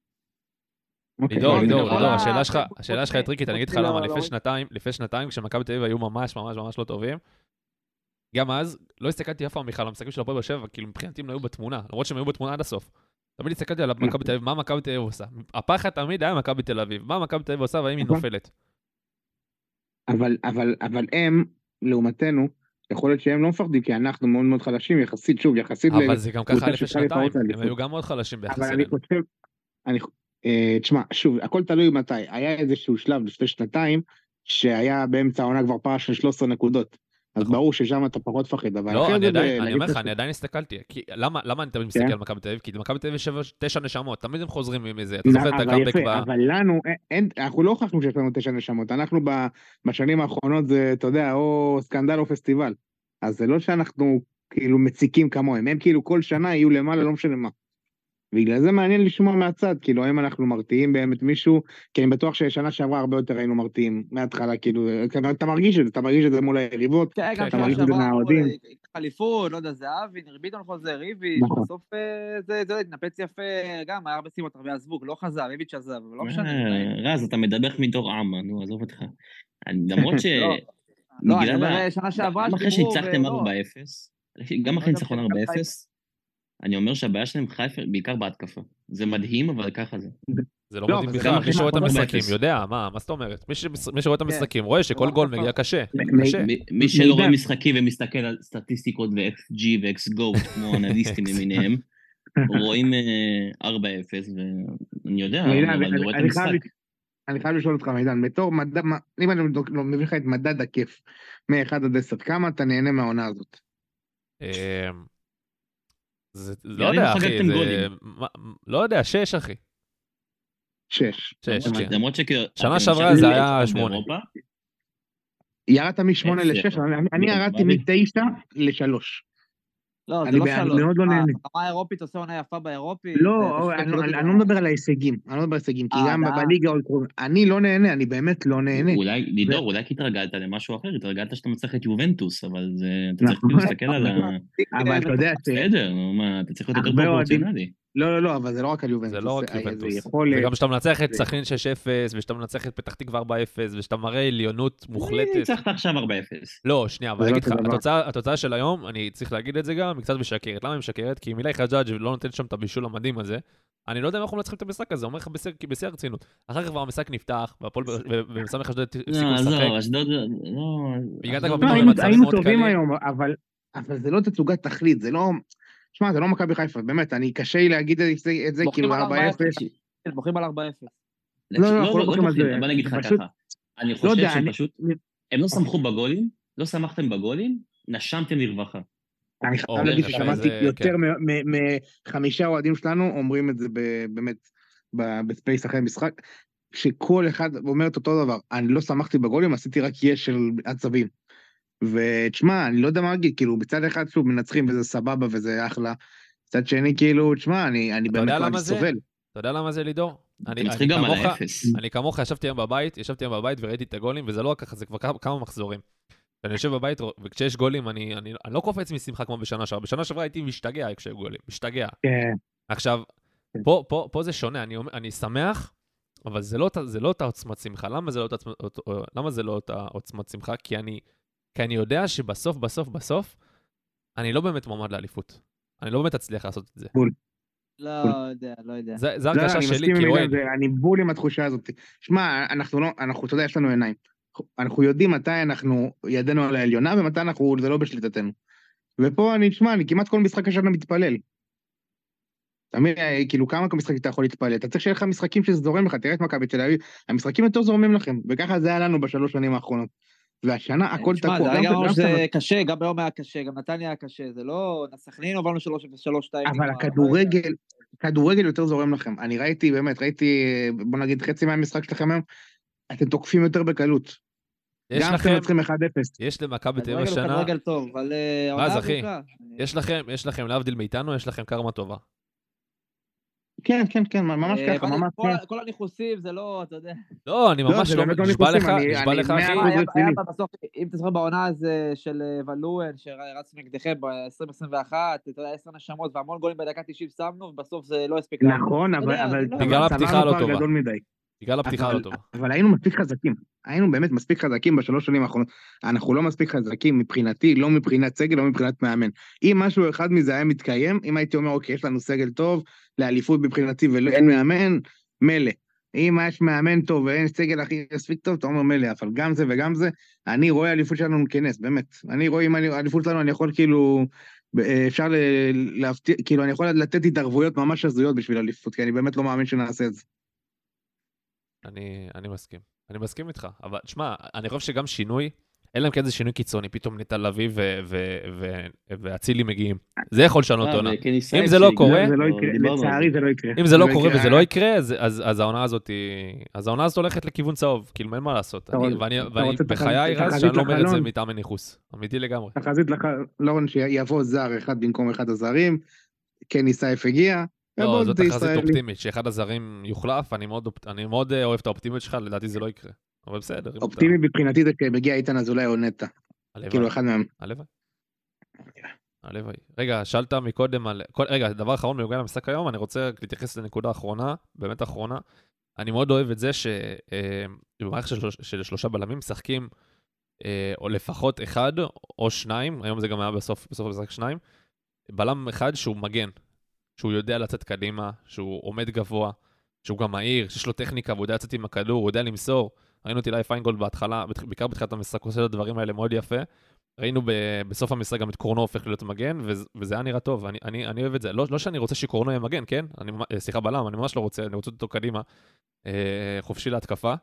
F: אוקיי,
C: לידור, לידור, לידור, השאלה שלך, השאלה שלך היא טריקית, אני אגיד לך למה, לפני
D: לא-
C: שנתיים, לפני שנתיים, כשמכבי תל אביב היו ממש ממש ממש לא טובים, גם אז, לא הסתכלתי אף פעם בכלל על המשחקים של הפועל באר שבע, כאילו מבחינתי הם לא היו בתמונה, למרות שהם היו בתמונה עד הסוף. תמיד הסתכלתי על מכבי תל אביב, מה מכבי תל אביב עושה. הפחד תמיד היה מכבי תל אביב, מה מכבי תל אביב עושה והאם היא
F: נכון.
C: נופלת.
F: אבל, אבל, אבל הם, לעומתנו, יכול להיות שהם לא מפחדים, כי אנחנו מאוד מאוד חלשים, יחסית, שוב, יחסית
C: אבל זה גם ככה לפני שנתיים, הם. היו גם מאוד חלשים ביחס
F: אבל אני. חושב, אני, אה, תשמע, שוב, הכל תלוי מתי. היה איזשהו שלב לפני שנתיים, שהיה באמצע העונה כבר פער של 13 נקודות. אז
C: נכון.
F: ברור ששם אתה פחות מפחד, אבל
C: לא, אני. עדיין, אני אומר לך, אני עדיין הסתכלתי. למה אני תמיד מסתכל. על מכבי תל אביב? כי למכבי תל אביב יש תשע נשמות, תמיד הם חוזרים מזה. אתה זוכר את הקאמבק ב...
F: אבל לנו, אנחנו לא הוכחנו שיש לנו תשע נשמות, אנחנו בשנים האחרונות זה, אתה יודע, או סקנדל או פסטיבל. אז זה לא שאנחנו כאילו מציקים כמוהם, הם כאילו כל שנה יהיו למעלה, לא משנה מה. בגלל זה מעניין לשמוע מהצד, כאילו, האם אנחנו מרתיעים באמת מישהו, כי אני בטוח ששנה שעברה הרבה יותר היינו מרתיעים מההתחלה, כאילו, אתה מרגיש את זה, אתה מרגיש את זה מול היריבות,
D: כן,
C: אתה
F: מרגיש את זה מהאוהדים.
D: אמרו, ייקח אליפות, לא יודע, זהבי, ניר ביטון חוזר, ריביץ',
F: נכון.
D: בסוף אה, זה, זה התנפץ יפה, גם היה הרבה סיבות, הרבה עזבו, לא חזר, ריביץ' עזב, אבל לא משנה.
E: אה, רז, אתה מדבר מתור עמה, נו, עזוב אותך. למרות ש...
D: לא, לא, אני אומר, שנה שעברה,
E: גם אחרי שניצחתם
D: ולא.
E: 4-0, גם אחרי ניצחון
D: שגם
E: 4-0, אני אומר שהבעיה שלהם חיפה בעיקר בהתקפה. זה מדהים, אבל ככה זה.
C: זה לא
F: לא,
C: מדהים בכלל, מי שרואה את המשחקים. יודע, מה, מה זאת אומרת? מי שרואה את
D: כן.
C: המשחקים רואה שכל גול. מגיע קשה. קשה.
E: מי- שלא רואה. משחקים ומסתכל על סטטיסטיקות ו-XG ו-XGO, כמו אנליסטים למיניהם, רואים אה, 4-0, ואני יודע, אבל
F: אני-
E: רואה את המשחק.
F: אני חייב לשאול אותך, מידן, בתור מדד, אם אני לא- לא מביא לך את מדד הכיף, מ-1 עד 10, כמה אתה נהנה מהעונה הזאת?
C: זה, לא יודע, אחי, זה... מה- לא יודע, שש, אחי.
F: 6.
C: שש,
E: למרות-
C: כן.
E: למרות שכאילו...
C: שנה
E: אתם
C: שעברה זה היה שמונה.
F: ירדת משמונה
E: איזה
F: לשש,
E: יפה.
F: אני-
E: לא,
F: ירדתי? מתשע לשלוש.
D: לא, זה
F: אני
D: לא שלוש.
F: מאוד לא
D: מה,
F: נהנה.
D: ברמה האירופית עושה עונה יפה באירופי?
F: לא, אני
D: לא
F: אני- לא מדבר על ההישגים, אני לא מדבר על ההישגים, כי
D: אה,
F: גם
D: אה.
F: בליגה עוד קרובים, אני לא נהנה, אני באמת לא נהנה.
E: אולי, לידור, אולי כי התרגלת למשהו אחר, התרגלת שאתה מצליח את יובנטוס, אבל אתה צריך
F: נכון.
E: כאילו להסתכל על ה...
F: אבל אתה יודע ש...
E: בסדר, נו מה, אתה צריך להיות יותר פרופורציונלי.
F: לא, לא, לא, אבל זה לא רק על יובנטוס.
C: זה לא רק
F: זה
C: יובנטוס.
F: יכולת.
C: וגם כשאתה מנצח את
F: זה-
C: סכנין 6-0, ושאתה מנצח את פתח תקווה 4-0, ושאתה מראה עליונות מוחלטת.
E: ניצחת עכשיו 4-0.
C: לא, שנייה, אבל
F: זה
C: אני
F: לא
C: אגיד לך. התוצאה- של היום, אני צריך להגיד את זה גם, היא קצת משקרת. למה היא משקרת? כי מילי חג'אג' לא נותן שם את הבישול המדהים הזה. אני לא יודע אם אנחנו מנצחים את המשחק הזה, אומר לך בשיא- הרצינות. אחר כך כבר המשחק נפתח, והפועל ו- ומסמך אשדוד הפסיקו
E: לא, עזוב,
C: לשחק.
E: לא...
C: הגעת
E: אשדוד-
C: כבר
F: לא,
C: פתאום
F: היינו
C: מאוד
F: טובים
C: קלים.
F: היום, אבל אבל זה לא תצוגת תכלית, זה לא... שמע, זה לא מכבי חיפה, באמת, אני קשה לי להגיד את זה- כאילו
D: על
F: 4-0.
D: 4-0. כן, בוכים על 4-0.
F: לא, לא,
E: לא,
F: אנחנו לא
E: לא,
F: בוכים על זה.
E: בוא נגיד לך ככה. אני
F: לא
E: חושב
F: יודע,
E: שהם
F: אני-
E: פשוט... הם לא שמחו בגולים, לא שמחתם בגולים, נשמתם לרווחה.
F: אני חייב להגיד ששמעתי יותר
C: כן.
F: מחמישה אוהדים שלנו אומרים את זה באמת ב space אחרי משחק, שכל אחד אומר את אותו דבר, אני לא שמחתי בגולים, עשיתי רק יש של עצבים. ותשמע, אני לא יודע מה להגיד, כאילו, בצד אחד שוב מנצחים וזה סבבה וזה אחלה, מצד שני, כאילו, תשמע, אני אני באמת לא? סובל.
C: אתה יודע למה זה לידור? אני אני כמוך-. אני כמוך ישבתי היום בבית, ישבתי היום בבית וראיתי את הגולים, וזה לא רק ככה, זה כבר כמה- כמה מחזורים. אני יושב בבית, וכשיש גולים, אני, אני, אני לא קופץ משמחה כמו בשנה שעברה. בשנה שעברה הייתי משתגע כשהיו גולים, משתגע.
F: כן.
C: עכשיו,
F: כן.
C: פה, פה, פה זה שונה, אני, אומר- אני שמח, אבל זה לא, זה לא אותה עוצמת שמחה. למה זה לא אותה, למה זה לא אותה עוצמת שמחה? כי אני, כי אני יודע שבסוף, בסוף, בסוף, אני לא באמת מועמד לאליפות. אני לא באמת אצליח לעשות את זה.
D: לא יודע, לא יודע.
C: זה, זה
F: לא,
C: הרגשה שלי כאוהד.
F: אני בול עם התחושה הזאת. שמע, אנחנו לא, אנחנו, אתה יודע, יש לנו עיניים. אנחנו יודעים מתי אנחנו, ידנו על העליונה, ומתי אנחנו, זה לא בשליטתנו. ופה אני, שמע, אני כמעט כל משחק השנה מתפלל. אתה מבין, כאילו, כמה משחקים אתה יכול להתפלל? אתה צריך שיהיה לך משחקים שזה זורם לך, תראה את מכבי תל אביב, המשחקים יותר זורמים לכם, וככה זה היה לנו בשלוש שנים האחרונות. והשנה הכל
D: תשמע,
F: תקוע.
D: זה
F: גם-
D: רגע אמרנו
F: גם-
D: שזה קשה, גם ביום היה קשה, גם נתניה היה קשה, זה לא... סכנין הובלנו 3-0-3-2.
F: אבל הכדורגל, כדורגל יותר זורם לכם. אני ראיתי, באמת, ראיתי, בוא נגיד, חצי מהמשחק שלכם היום, אתם תוקפים יותר בקלות.
C: יש
F: גם
C: לכם,
F: כשאתם צריכים 1-0.
C: יש למכבי תל אביב
D: כדורגל הוא
C: השנה,
D: כדורגל טוב, אבל אה,
C: רז,
D: העונה
C: אחי. יש לכם, יש לכם, להבדיל מאיתנו, יש לכם קרמה טובה.
F: כן, כן, כן, ממש
D: אה,
F: ככה, ממש ככה.
D: כל הניחוסים זה לא, אתה יודע.
C: לא, אני
F: לא,
C: ממש
F: זה
C: לא,
F: לא
C: נשבע לך,
F: אני-
C: נשבע לך, אחי.
D: אם אתה זוכר בעונה אה, של אה, ולואן, שרץ נגדכם ב-2021, אתה יודע, עשר נשמות והמון גולים בדקה 90 שמנו, ובסוף זה לא הספיק.
F: נכון, אבל
D: לא-
C: בגלל הפתיחה
F: פער
C: טובה. בגלל הפתיחה הלא טובה.
F: אבל היינו מספיק חזקים. היינו באמת מספיק חזקים בשלוש שנים האחרונות. אנחנו לא מספיק חזקים מבחינתי, לא מבחינת סגל, לא מבחינת מאמן. אם משהו אחד מזה היה מתקיים, אם הייתי אומר, אוקיי, יש לנו סגל טוב, לאליפות מבחינתי ואין מאמן, מילא. אם יש מאמן טוב ואין סגל הכי מספיק טוב, אתה אומר מילא, אבל גם זה וגם זה, אני רואה אליפות שלנו כנס, באמת. אני רואה, אם אני- אליפות שלנו, אני יכול כאילו, אה, אפשר להבטיח, כאילו, אני יכול לתת התערבויות ממש הזויות בשביל אליפות, כי אני באמת לא מאמין שנעשה את זה.
C: אני, אני מסכים. אני מסכים איתך. אבל תשמע, אני חושב שגם שינוי, אלא אם כן זה שינוי קיצוני, פתאום נטע לביא ו- ו- ו- ואצילי מגיעים. זה יכול לשנות
E: אה,
C: עונה.
E: וקני
C: אם זה לא קורה-
F: זה לא
E: לא דיברנו על
F: לצערי
E: זה.
F: לא יקרה.
C: אם זה לא קורה
F: יקרה.
C: וזה לא יקרה, אז, אז, אז העונה הזאת היא... אז העונה הזאת הולכת לכיוון צהוב, כאילו אין מה לעשות. ואני, בחיי רז שאני לא אומר את זה? מטעם הניחוס. אמיתי לגמרי.
F: תחזית לך, לא רק שיבוא זר אחד במקום אחד הזרים, קני סייף הגיע,
C: לא, זאת
F: זה
C: תחזית. אופטימית, שאחד הזרים יוחלף, אני מאוד, אני מאוד אה, אוהב את האופטימיות שלך, לדעתי זה לא יקרה. אבל בסדר. אם אתה-
F: אופטימי מבחינתי זה שמגיע איתן אזולאי או נטע. כאילו אחד מהם.
C: הלוואי. הלוואי. רגע, שאלת מקודם על... כל... רגע, דבר אחרון בנוגע למשחק היום, אני רוצה רק להתייחס לנקודה אחרונה, באמת אחרונה. אני מאוד אוהב את זה שבמערכת של, שלוש... של שלושה בלמים משחקים אה, או לפחות אחד או שניים, היום זה גם היה בסוף, בסוף המשחק שניים, בלם אחד שהוא מגן, שהוא יודע לצאת קדימה, שהוא עומד גבוה, שהוא גם מהיר, שיש לו טכניקה והוא יודע לצאת עם הכדור, הוא יודע למסור. ראינו את אילי פיינגולד בהתחלה, בעיקר בתחילת המשחק, עושה את הדברים האלה מאוד יפה. ראינו בסוף המשחק גם את קורנו הופך להיות מגן, וזה, היה נראה טוב, אני, אני, אני אוהב את זה. לא, לא שאני רוצה שקורנו יהיה מגן, כן? אני, אה, סליחה, בלם, אני ממש לא רוצה, אני רוצה אותו קדימה, אה, חופשי להתקפה,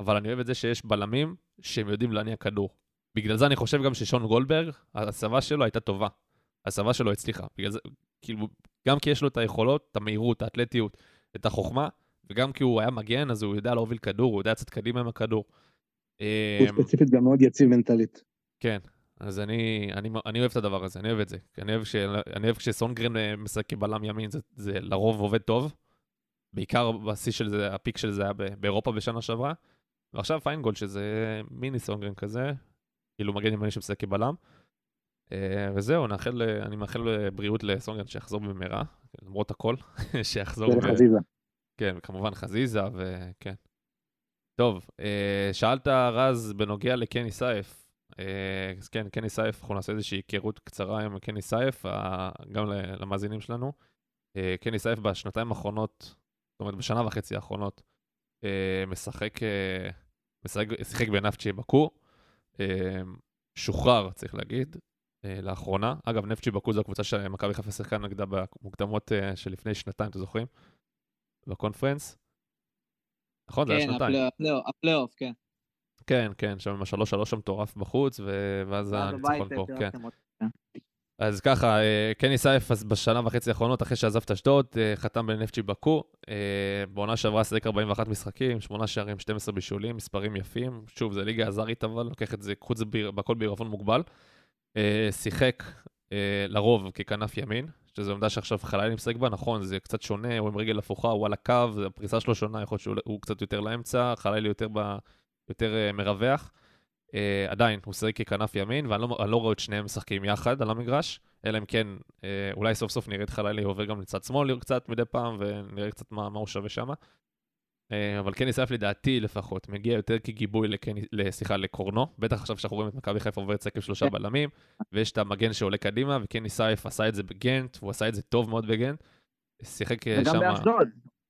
C: אבל אני אוהב את זה שיש בלמים שהם יודעים להניע כדור. בגלל זה אני חושב גם ששון גולדברג, ההסבה שלו הייתה טובה. ההסבה שלו הצליחה. בגלל זה, כאילו, גם כי יש לו את היכולות, את המהירות, האתלטיות, את החוכמה, וגם כי הוא היה מגן, אז הוא יודע להוביל כדור, הוא יודע לצאת קדימה עם הכדור.
F: הוא ספציפית גם מאוד יציב מנטלית.
C: כן, אז אני, אני, אני אוהב את הדבר הזה, אני אוהב את זה. אני אוהב, ש, אני אוהב כשסונגרן אה, משחק כבלם ימין, זה, זה לרוב עובד טוב. בעיקר בשיא של זה, הפיק של זה היה באירופה בשנה שעברה. ועכשיו פיינגולד, שזה מיני סונדגרן כזה, כאילו מגן ימני שמשחק כבלם. אה, וזהו, נאחל, אני מאחל בריאות לסונדגרן שיחזור במהרה, למרות הכל, שיחזור.
F: זה
C: ו-
F: לחזיזה.
C: כן, וכמובן חזיזה, וכן. טוב, אה, שאלת רז בנוגע לקני סייף. אה, אז כן, קני סייף, אנחנו נעשה איזושהי היכרות קצרה עם קני סייף, גם למאזינים שלנו. קני סייף בשנתיים האחרונות, זאת אומרת בשנה וחצי האחרונות, משחק, משחק, שיחק בנפצ'י בקו, אה, שוחרר, צריך להגיד, לאחרונה. אגב, נפצ'י בקו זו הקבוצה שמכבי חיפה שיחקה נגדה במוקדמות אה, של לפני שנתיים, אתם זוכרים? בקונפרנס. נכון, זה היה
D: כן,
C: שנתיים.
D: הפלייאוף, הפלייאוף, כן.
C: כן, כן, שם עם השלוש שלוש המטורף בחוץ, ואז הניצחון פה,
D: אה,
C: כן.
D: אותי.
C: אז ככה, אה, קני סייף בשנה וחצי האחרונות, אחרי שעזב את אשדוד, אה, חתם בנפצ'י בקו. אה, בעונה שעברה שיחק 41 משחקים, 8 שערים, 12 בישולים, מספרים יפים. שוב, זה ליגה אזרית אבל, לוקח את זה, קחו את זה בכל בעירבון מוגבל. אה, שיחק אה, לרוב ככנף ימין, שזו עמדה שעכשיו חלילי משחק בה, נכון, זה קצת שונה, הוא עם רגל הפוכה, הוא על הקו, הפריסה שלו שונה, יכול להיות שהוא הוא קצת יותר לאמצע, חלילי יותר, ב, יותר אה, מרווח. אה, עדיין, הוא שיחק ככנף ימין, ואני לא, לא רואה את שניהם משחקים יחד על המגרש, אלא אם כן, אה, אולי סוף סוף נראה את חלילי עובר גם לצד שמאל קצת מדי פעם, ונראה קצת מה, מה הוא שווה שם. אה, אבל קני סייף לדעתי לפחות, מגיע יותר כגיבוי סליחה, לקורנו, בטח עכשיו שאנחנו רואים את מכבי חיפה עוברת סקר שלושה
D: כן.
C: בלמים, ויש את המגן שעולה קדימה, וקני סייף עשה את זה בגנט, והוא עשה את זה טוב מאוד בגנט. שיחק אה,
D: וגם
C: שם...
D: באשדוד.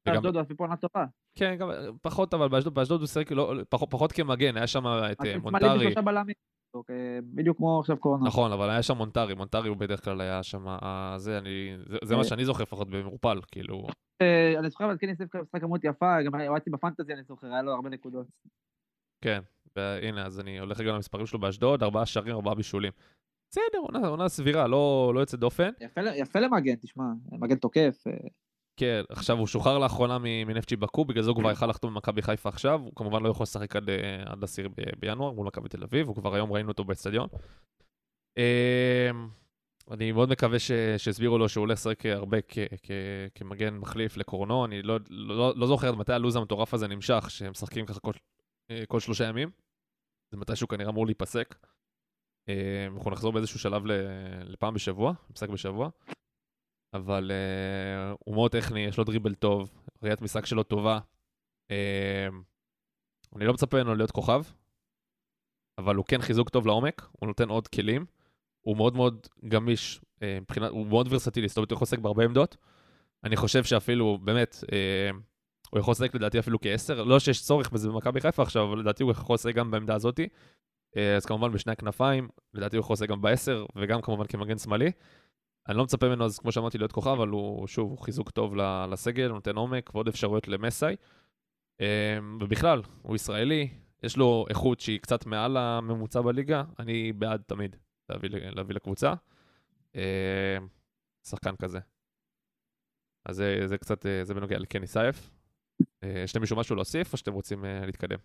C: וגם-
D: באשדוד הוא עשו פה עונה טובה.
C: כן, גם פחות, אבל באשדוד, באשדוד הוא שיחק לא, פחות, פחות כמגן, היה שם את אה, מונטרי.
D: אוקיי, בדיוק כמו עכשיו קורונה.
C: נכון, אבל היה שם מונטרי, מונטרי הוא בדרך כלל היה שם, אה, זה, אני, זה, זה מה
D: אה.
C: שאני זוכר לפחות במעורפל, כאילו,
D: אה, אני זוכר, אבל כן ניסף משחק כמות יפה, גם הורדתי בפנטזי, אני זוכר, היה לו הרבה נקודות.
C: כן, והנה, אז אני הולך רגע למספרים שלו באשדוד, ארבעה שערים, ארבעה בישולים. בסדר, עונה, עונה סבירה, לא, לא יוצא דופן.
D: יפה למגן, תשמע, מגן תוקף.
C: כן, עכשיו הוא שוחרר לאחרונה מנפצ'י בקו, בגלל זה הוא כבר יכל לחתום במכבי חיפה עכשיו, הוא כמובן לא יכול לשחק עד, אה, עד 10 ב- בינואר מול מכבי תל אביב, וכבר היום ראינו אותו באצטדיון. אמ, אני מאוד מקווה ש- שהסבירו לו שהוא הולך לשחק הרבה כ- כ- כמגן מחליף לקורנו, אני לא, לא, לא זוכר עד מתי הלו"ז המטורף הזה נמשך, שהם משחקים ככה כל, אה, כל שלושה ימים. זה מתי שהוא כנראה אמור להיפסק. אמ, אנחנו נחזור באיזשהו שלב לפעם בשבוע, משחק בשבוע. אבל uh, הוא מאוד טכני, יש לו דריבל טוב, ראיית משחק שלו טובה. Uh, אני לא מצפה ממנו להיות כוכב, אבל הוא כן חיזוק טוב לעומק, הוא נותן עוד כלים. הוא מאוד מאוד גמיש, uh, מבחינת, הוא מאוד ורסטילי, זאת אומרת, הוא לשחק בהרבה עמדות. אני חושב שאפילו, באמת, uh, הוא יכול לשחק לדעתי אפילו כעשר, לא שיש צורך בזה במכבי חיפה עכשיו, אבל לדעתי הוא יכול לשחק גם בעמדה הזאתי. אז כמובן בשני הכנפיים, לדעתי הוא יכול לשחק גם בעשר, וגם כמובן כמגן שמאלי. אני לא מצפה ממנו, אז כמו שאמרתי, להיות כוכב, אבל הוא, שוב, הוא חיזוק טוב לסגל, נותן עומק ועוד אפשרויות למסאי. אמ, ובכלל, הוא ישראלי, יש לו איכות שהיא קצת מעל הממוצע בליגה, אני בעד תמיד להביא, להביא לקבוצה. אמ, שחקן כזה. אז זה, זה קצת, אה, זה בנוגע לקני סייף. אה, יש למישהו משהו להוסיף, או שאתם רוצים אה, להתקדם?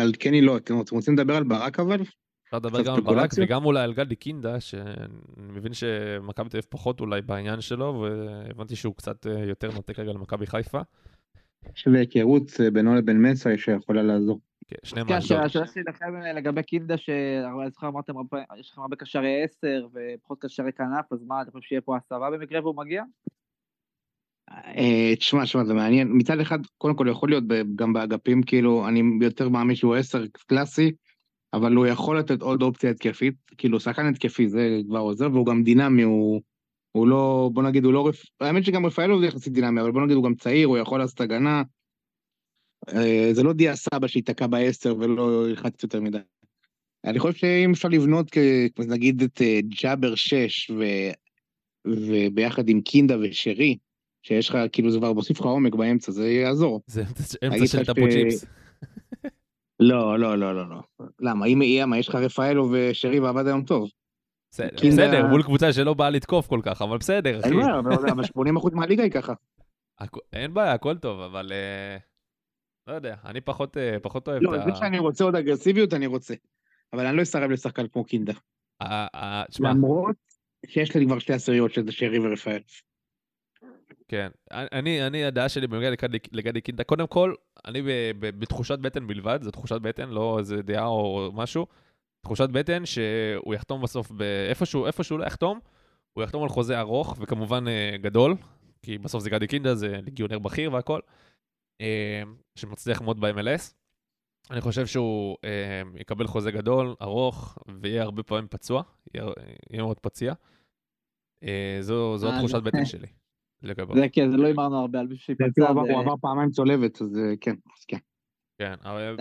F: על קני לא, אתם רוצים לדבר על ברק אבל?
C: אפשר לדבר גם על ברק? וגם אולי על גדי קינדה, שאני מבין שמכבי תל אביב פחות אולי בעניין שלו, והבנתי שהוא קצת אה, יותר נוטה כרגע למכבי חיפה.
F: יש איזה היכרות אה, בינו לבין מסאי שיכולה לעזור.
C: כן, שניהם
D: כן,
C: מאשדוד.
D: השאלה שלי לכם לגבי קינדה, שאני זוכר אמרתם, יש לכם הרבה קשרי עשר ופחות קשרי כנף, אז מה, אתם חושבים שיהיה פה הסבה במקרה והוא מגיע?
F: אה, תשמע, תשמע, זה מעניין. מצד אחד, קודם כל יכול להיות ב- גם באגפים, כאילו, אני יותר מאמין שהוא עשר קלאסי, אבל הוא יכול לתת עוד אופציה התקפית, כאילו, שחקן התקפי זה כבר עוזר, והוא גם דינמי, הוא, הוא לא, בוא נגיד, הוא לא. האמת שגם רפאלוב זה יחסית דינמי, אבל בוא נגיד, הוא גם צעיר, הוא יכול לעשות הגנה. אה, זה לא דיה סבא שייתקע בעשר ולא ילחץ יותר מדי. אני חושב שאם אפשר לבנות, נגיד, את אה, ג'אבר 6 ו... וביחד עם קינדה ושרי, שיש לך, כאילו זה כבר מוסיף לך עומק באמצע, זה יעזור.
C: זה אמצע של טאפו
F: ש-
C: צ'יפס.
F: לא, לא, לא, לא, לא. למה? אם יהיה, מה, יש לך רפאלו ושרי ועבד היום טוב.
C: בסדר, מול קבוצה שלא באה לתקוף כל כך, אבל בסדר, אחי.
F: אין בעיה, אבל אבל 80% מהליגה היא ככה.
C: אין בעיה, הכל טוב, אבל... אה, לא יודע, אני פחות אה, אוהב
F: לא,
C: את
F: זה
C: ה...
F: שאני רוצה עוד אגרסיביות, אני רוצה. אבל אני לא אסרב לשחקן כמו קינדה.
C: ה- ה- תשמע,
F: למרות שיש לי כבר שתי עשיריות שזה שרי ורפאל.
C: כן. אני, אני, הדעה שלי בנוגע לגדי, לגדי קינדה, קודם כל, אני ב, ב, בתחושת בטן בלבד, זו תחושת בטן, לא איזה דעה או משהו. תחושת בטן שהוא יחתום בסוף, באיפשהו, איפה שהוא לא יחתום, הוא יחתום על חוזה ארוך וכמובן אה, גדול, כי בסוף זה גדי קינדה, זה ליגיונר בכיר והכל, אה, שמצליח מאוד ב-MLS. אני חושב שהוא אה, יקבל חוזה גדול, ארוך, ויהיה הרבה פעמים פצוע, יהיה, מאוד פציע. אה, זו, זו
D: אה,
C: תחושת בטן שלי לגביו.
D: זה כן, זה לא הימרנו הרבה על מישהו
F: לדעתי
D: שיפצע.
F: הוא עבר- פעמיים צולבת, אז אה, כן, אז כן.
C: כן, אבל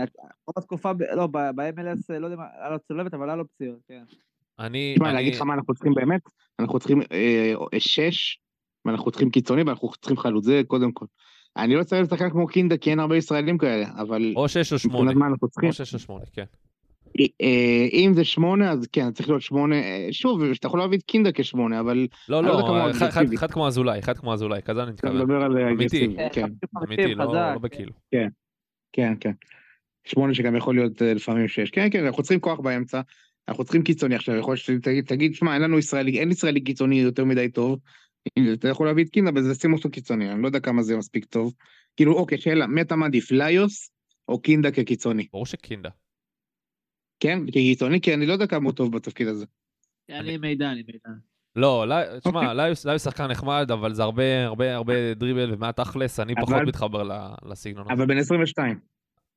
D: רוב התקופה, ב- לא, ב-MLS, לא יודע מה, היה לו צולבת, אבל היה לו פציעות, כן.
C: אני...
F: תשמע,
C: אני-
F: להגיד לך מה אנחנו צריכים באמת? אנחנו צריכים אה, שש, ואנחנו צריכים קיצוני, ואנחנו צריכים חלוץ, זה קודם כל. אני לא צריך לשחקן כמו קינדה, כי אין הרבה ישראלים כאלה, אבל
C: או שש או שמונה.
F: מבחינת מה אנחנו צריכים,
C: או שש או שמונה, כן.
F: אה, אם זה שמונה, אז כן, צריך להיות שמונה, אה, שוב, אתה יכול להביא את קינדה כשמונה, אבל
C: לא,
F: לא
C: אחד- כמו אזולאי, אחד כמו אזולאי, כזה אני
F: אתה
C: מתכוון.
F: מדבר על
C: אמיתי.
F: אגרסיבי, כן,
C: אמיתי, לא לא בכאילו.
F: כן, כן. שמונה שגם יכול להיות אה, לפעמים שש. כן, כן, אנחנו צריכים כוח באמצע, אנחנו צריכים קיצוני עכשיו, יכול להיות שתגיד, תגיד, שמע, אין לנו ישראלי, אין ישראלי קיצוני יותר מדי טוב, אתה יכול להביא את קינדה, וזה שים אותו קיצוני, אני לא יודע כמה זה מספיק טוב. כאילו, אוקיי, שאלה, מי אתה מעדיף, ליוס או קינדה כקיצוני?
C: ברור שקינדה.
F: כן, כקיצוני, כי אני לא יודע כמה הוא טוב בתפקיד הזה.
D: לי מידע, לי מידע.
C: לא, לא- תשמע,
F: אוקיי.
C: ליוס ליוס שחקן נחמד, אבל זה הרבה, הרבה, הרבה דריבל ומעט תכלס, אני פחות מתחבר ל- לסגנון הזה.
F: אבל בן 22.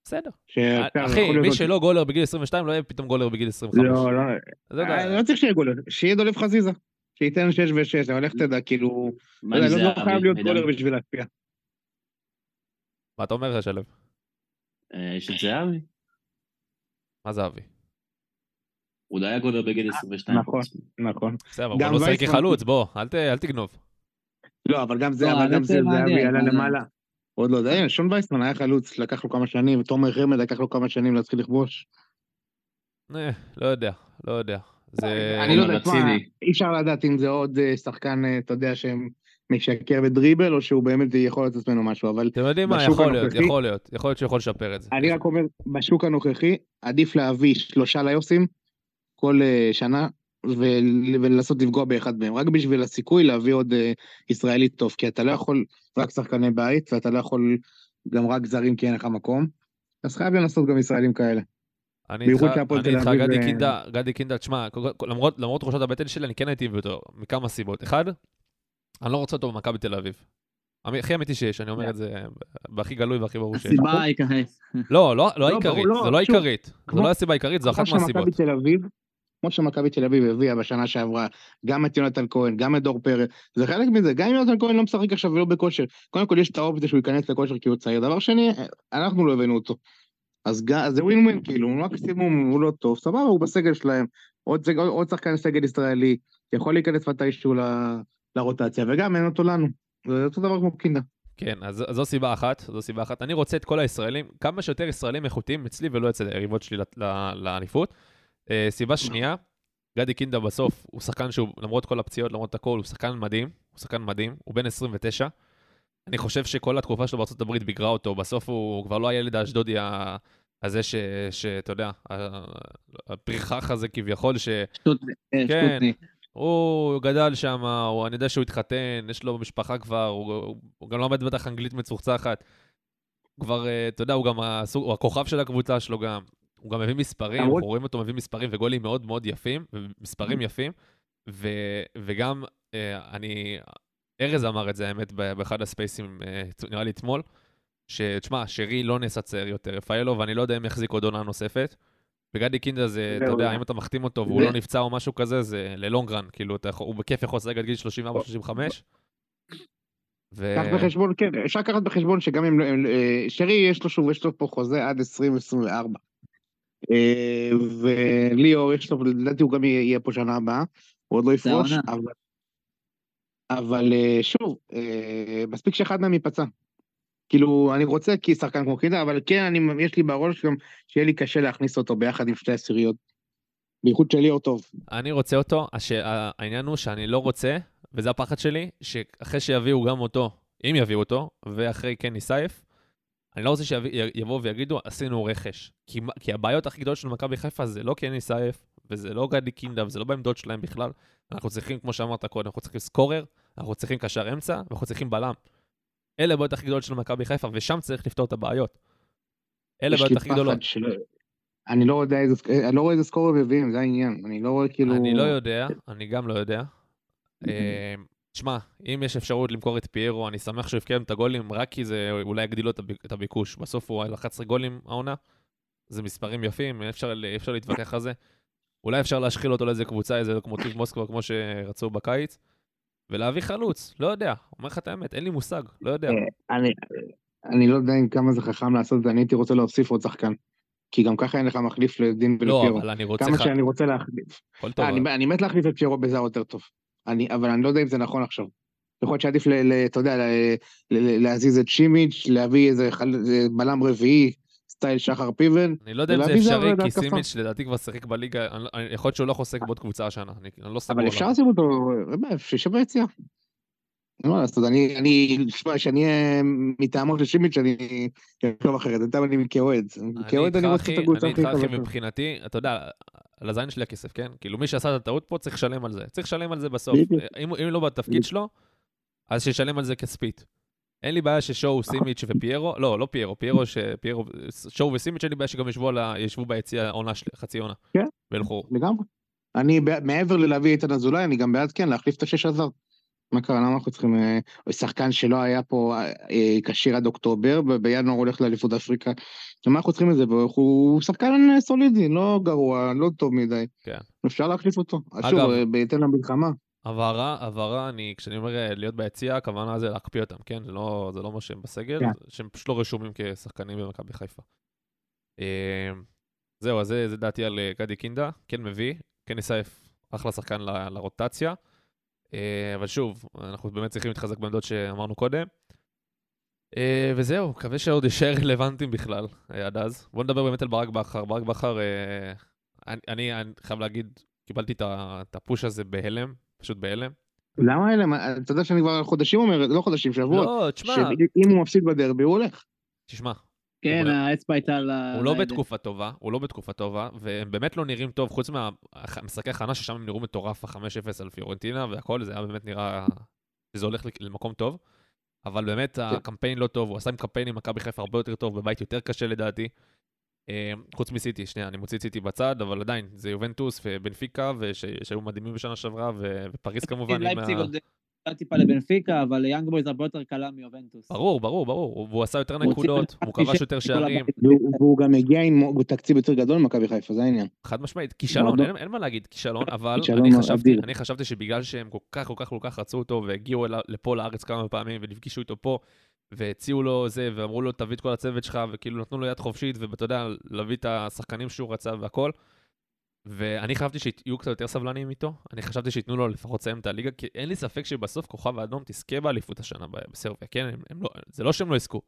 C: בסדר.
F: שאפשר-
C: אחי, מי שלא גולר בגיל 22, לא יהיה פתאום גולר בגיל 25.
F: לא, לא. אה, לא צריך שיהיה גולר, שיהיה דולב חזיזה. שייתן 6 ו-6, אבל איך תדע, כאילו, לא לא? חייב להיות? גולר בשביל להשפיע.
C: מה אתה אומר, שלו?
E: אה, יש את זהבי.
C: מה זה אבי?
E: הוא לא היה גולר בגיל 22.
F: נכון. נכון.
C: בסדר, אבל
F: גם
C: הוא לא שחק
F: וייסמן-
C: כחלוץ, בוא, אל ת- אל תגנוב.
F: לא, אבל גם זה,
D: לא,
F: אבל גם זה,
D: זה מעניין,
F: עלה. למעלה. עוד לא יודע, שון וייסמן היה חלוץ, לקח לו כמה שנים, ותומר חמד לקח לו כמה שנים להתחיל לכבוש.
C: אה, לא יודע, לא יודע. זה...
F: אני לא יודע. תשמע, אי אפשר לדעת אם זה עוד אה, שחקן, אה, אתה יודע, שמשקר בדריבל, או שהוא באמת יכול להיות עצמנו משהו, אבל
C: אתם יודעים מה, יכול להיות,
F: הנוכחי-
C: יכול להיות. יכול להיות שהוא יכול לשפר את זה.
F: אני רק אומר, בשוק הנוכחי, עדיף להביא שלושה ליוסים כל אה, שנה, ול- ולנסות לפגוע באחד מהם, רק בשביל הסיכוי להביא עוד אה, ישראלי טוב, כי אתה לא יכול רק שחקני בית, ואתה לא יכול גם רק זרים כי אין לך מקום, אז חייב לנסות גם ישראלים כאלה.
C: אני איתך, גדי
F: אה,
C: קינדה, גדי קינדה, תשמע, למרות, למרות תחושת הבטן שלי, אני כן הייתי מביא אותו, מכמה סיבות. אחד, אני לא רוצה אותו במכבי תל אביב. הכי אמיתי שיש, אני אומר את זה בהכי גלוי והכי ברור שיש.
D: הסיבה העיקרית.
C: לא, לא, לא
F: לא,
C: העיקרית,
F: ברור,
C: זה
F: לא,
C: לא העיקרית.
F: כמו-
C: לא הסיבה העיקרית, זו אחת
F: כמו שמכבי
C: מהסיבות.
F: כמו שמכבי תל אביב הביאה בשנה שעברה, גם את יונתן כהן, גם את דור פרץ, זה חלק מזה, גם אם יונתן כהן לא משחק עכשיו ולא בכושר, קודם כל יש את האופציה שהוא ייכנס לכושר כי הוא צעיר, דבר שני, אנחנו לא הבאנו אותו. אז זה ווין ווין, כאילו, מקסימום הוא לא טוב, סבבה, הוא בסגל שלהם, עוד, סג- עוד שחקן סגל ישראלי, יכול להיכנס מתישהו ל- לרוטציה, וגם אין אותו לנו, זה אותו דבר כמו קינדה.
C: כן, אז זו סיבה אחת, זו סיבה אחת. אני רוצה את כל הישראלים, כמה שיותר ישראלים איכותיים אצלי ולא אצל היריבות שלי ל- ל- לאליפות. אה, סיבה שנייה, גדי קינדה בסוף הוא שחקן שהוא, למרות כל הפציעות, למרות הכל, הוא שחקן מדהים, הוא שחקן מדהים, הוא בן 29. אני חושב שכל התקופה שלו הברית ביגרה אותו, בסוף הוא כבר לא הילד האשדודי הזה ש- שאתה יודע, הפרחח הזה כביכול, ש...
D: שטות- אה,
C: כן.
D: שטותניק.
C: הוא גדל שם, הוא- אני יודע שהוא התחתן, יש לו משפחה כבר, הוא, הוא, הוא גם למד בטח אנגלית מצוחצחת. כבר, אה, אתה יודע, הוא גם הסוג, הוא הכוכב של הקבוצה שלו גם. הוא גם מביא מספרים, אנחנו רואים אותו מביא מספרים וגולים מאוד מאוד יפים, ומספרים יפים. ו, וגם, אה, אני, ארז אמר את זה, האמת, באחד הספייסים, אה, נראה לי אתמול, שתשמע, שרי לא נעשה צעיר יותר, רפאלו, ואני לא יודע אם יחזיק עוד עונה נוספת. וגדי קינדה זה, אתה. יודע, אם אתה מחתים אותו והוא לא נפצע או משהו כזה, זה ללונגרן, כאילו, הוא בכיף יכול לשחק עד גיל 34-35. ו...
F: קח בחשבון, כן, אפשר לקחת בחשבון שגם אם, אה, שרי יש לו שוב, יש לו פה חוזה עד 2024. אה, וליאור, יש לו, לדעתי הוא גם יהיה פה שנה הבאה, הוא עוד לא יפרוש. אבל, אבל אה, שוב, אה, מספיק שאחד מהם ייפצע. כאילו, אני רוצה כי שחקן כמו קינדה, אבל כן, אני, יש לי בראש גם שיהיה לי קשה להכניס אותו ביחד עם שתי עשיריות. בייחוד שליאור טוב.
C: אני רוצה אותו, הש... העניין הוא שאני לא רוצה, וזה הפחד שלי, שאחרי שיביאו גם אותו, אם יביאו אותו, ואחרי קני סייף, אני לא רוצה שיבואו ויגידו, עשינו רכש. כי, כי הבעיות הכי גדולות של מכבי חיפה זה לא קני סייף, וזה לא גדי קינדה, וזה לא בעמדות שלהם בכלל. אנחנו צריכים, כמו שאמרת קודם, אנחנו צריכים סקורר, אנחנו צריכים קשר אמצע, ואנחנו צריכים בלם. אלה הבעיות הכי גדולות של מכבי חיפה, ושם צריך לפתור את הבעיות. אלה הבעיות הכי גדולות.
F: שלא... אני לא יודע איזה, אני לא רואה איזה סקור הם מביאים, זה העניין. אני לא רואה כאילו...
C: אני לא יודע, אני גם לא יודע. תשמע, אם יש אפשרות למכור את פיירו, אני שמח שהוא הבקיע את הגולים, רק כי זה אולי יגדיל לו את הביק- את הביקוש. בסוף הוא על 11 גולים העונה, זה מספרים יפים, אפשר, אפשר להתווכח על זה. אולי אפשר להשחיל אותו לאיזה קבוצה, איזה לוקומוטיב מוסקבה, כמו שרצו בקיץ, ולהביא חלוץ, לא יודע, אומר לך את האמת, אין לי מושג, לא יודע.
F: אה, אני, אני לא יודע אם כמה זה חכם לעשות את זה, אני הייתי רוצה להוסיף עוד שחקן. כי גם ככה אין לך מחליף לדין
C: לא,
F: ולפיירו.
C: אבל אני רוצה...
F: כמה שאני רוצה להחליף. אה, אני, מת להחליף את פיירו בזר יותר טוב. אני, אבל אני לא יודע אם זה נכון עכשיו. יכול להיות שעדיף, ל, ל, אתה יודע, ל, ל, ל, להזיז את שימיץ', להביא איזה בלם רביעי, סטייל שחר פיבן.
C: אני לא יודע אם זה אפשרי, כי. סימיץ' לדעתי כבר שיחק בליגה, אני לא- אני- יכול להיות שהוא לא חוסק בעוד קבוצה השנה, אני אני לא סגור.
F: אבל. אפשר לשים אותו, באמת, שישב ביציאה. אין מה לעשות, אני, אני, תשמע, שאני אהיה מטעמו של שימיץ', אני אחשוב אחרת, בינתיים אני כאוהד. כאוהד אני רוצה את הקבוצה
C: אני איתך, אחי. מבחינתי, אתה יודע, על הזין שלי הכסף, כן? כאילו, מי שעשה את הטעות פה צריך לשלם על זה. צריך לשלם על זה בסוף. אם אם לא בתפקיד שלו, אז שישלם על זה כספית. אין לי בעיה ששואו, סימיץ' ופיירו, לא, לא פיירו, פיירו, ש... פיירו, שואו וסימיץ', אין לי בעיה שגם ישבו, ה... ישבו ביציע עונה, של... חצי עונה.
F: כן.
C: וילכו.
F: לגמרי. אני, מעבר ללהביא איתן אזולאי, אני גם בעד כן להחליף את השש הזר. מה קרה, למה אנחנו צריכים... אה, שחקן שלא היה פה אה, כשיר עד אוקטובר, ובינואר הולך לאליפות אפריקה. למה אנחנו צריכים את זה? הוא שחקן אה, סולידי, לא גרוע, לא טוב מדי.
C: כן.
F: אפשר להחליף אותו.
C: אגב-
F: שוב, אה, בהתאם למלחמה.
C: הבהרה, הבהרה, אני, כשאני אומר אה, להיות ביציע, הכוונה זה להקפיא אותם, כן? זה לא, זה לא אומר שהם בסגל,
F: כן.
C: שהם פשוט לא רשומים כשחקנים במכבי חיפה. אה, זהו, אז זה, זה דעתי על אה, גדי קינדה, כן מביא, כן יסייף אחלה שחקן לרוטציה. אה, אבל שוב, אנחנו באמת צריכים להתחזק בעמדות שאמרנו קודם. אה, וזהו, מקווה שעוד יישאר רלוונטיים בכלל אה, עד אז. בואו נדבר באמת על ברק בכר. ברק בכר, אני, אני, אני חייב להגיד, קיבלתי את הפוש הזה בהלם, פשוט בהלם.
F: למה? מה, אתה יודע שאני כבר חודשים אומר, לא חודשים, שבוע,
C: לא, תשמע,
F: שאם הוא מפסיד בדרבי הוא הולך.
C: תשמע,
D: כן,
C: הוא-
D: האצבע הייתה ה...
C: הוא לא. בתקופה טובה, הוא לא בתקופה טובה, והם באמת לא נראים טוב, חוץ מהמשחקי הכנה ששם הם נראו מטורף, ה-5-0 על פיורנטינה והכל, זה היה באמת נראה שזה הולך למקום טוב. אבל באמת הקמפיין לא טוב, הוא עשה עם קמפיין עם מכבי חיפה הרבה יותר טוב, בבית יותר קשה לדעתי. אה, חוץ מסיטי, שנייה, אני מוציא סיטי בצד, אבל עדיין, זה יובנטוס ובנפיקה, שהיו מדהימים בשנה שעברה, ופריז כמובן. עם ה-
D: טיפה לבנפיקה, אבל יאנג בויז הרבה יותר קלה מיובנטוס.
C: ברור, ברור, ברור, והוא עשה יותר נקודות, הוא כבש יותר שערים.
F: והוא גם הגיע עם תקציב יותר גדול ממכבי חיפה, זה העניין.
C: חד משמעית, כישלון, אין, מה להגיד, כישלון, אבל
F: כישלון
C: אני חשבתי,
F: אדיר.
C: אני חשבתי שבגלל שהם כל כך כל כך כל כך רצו אותו, והגיעו לפה לארץ כמה פעמים, ונפגשו איתו פה, והציעו לו זה, ואמרו לו, תביא את כל הצוות שלך, וכאילו נתנו לו יד חופשית, ואתה יודע, להביא את השחקנים שהוא רצה והכל. ואני חשבתי שיהיו קצת יותר סבלניים איתו, אני חשבתי שייתנו לו לפחות לסיים את הליגה, כי אין לי ספק שבסוף כוכב האדום תזכה באליפות השנה בסרביה, כן? הם, הם לא, זה לא שהם לא יזכו.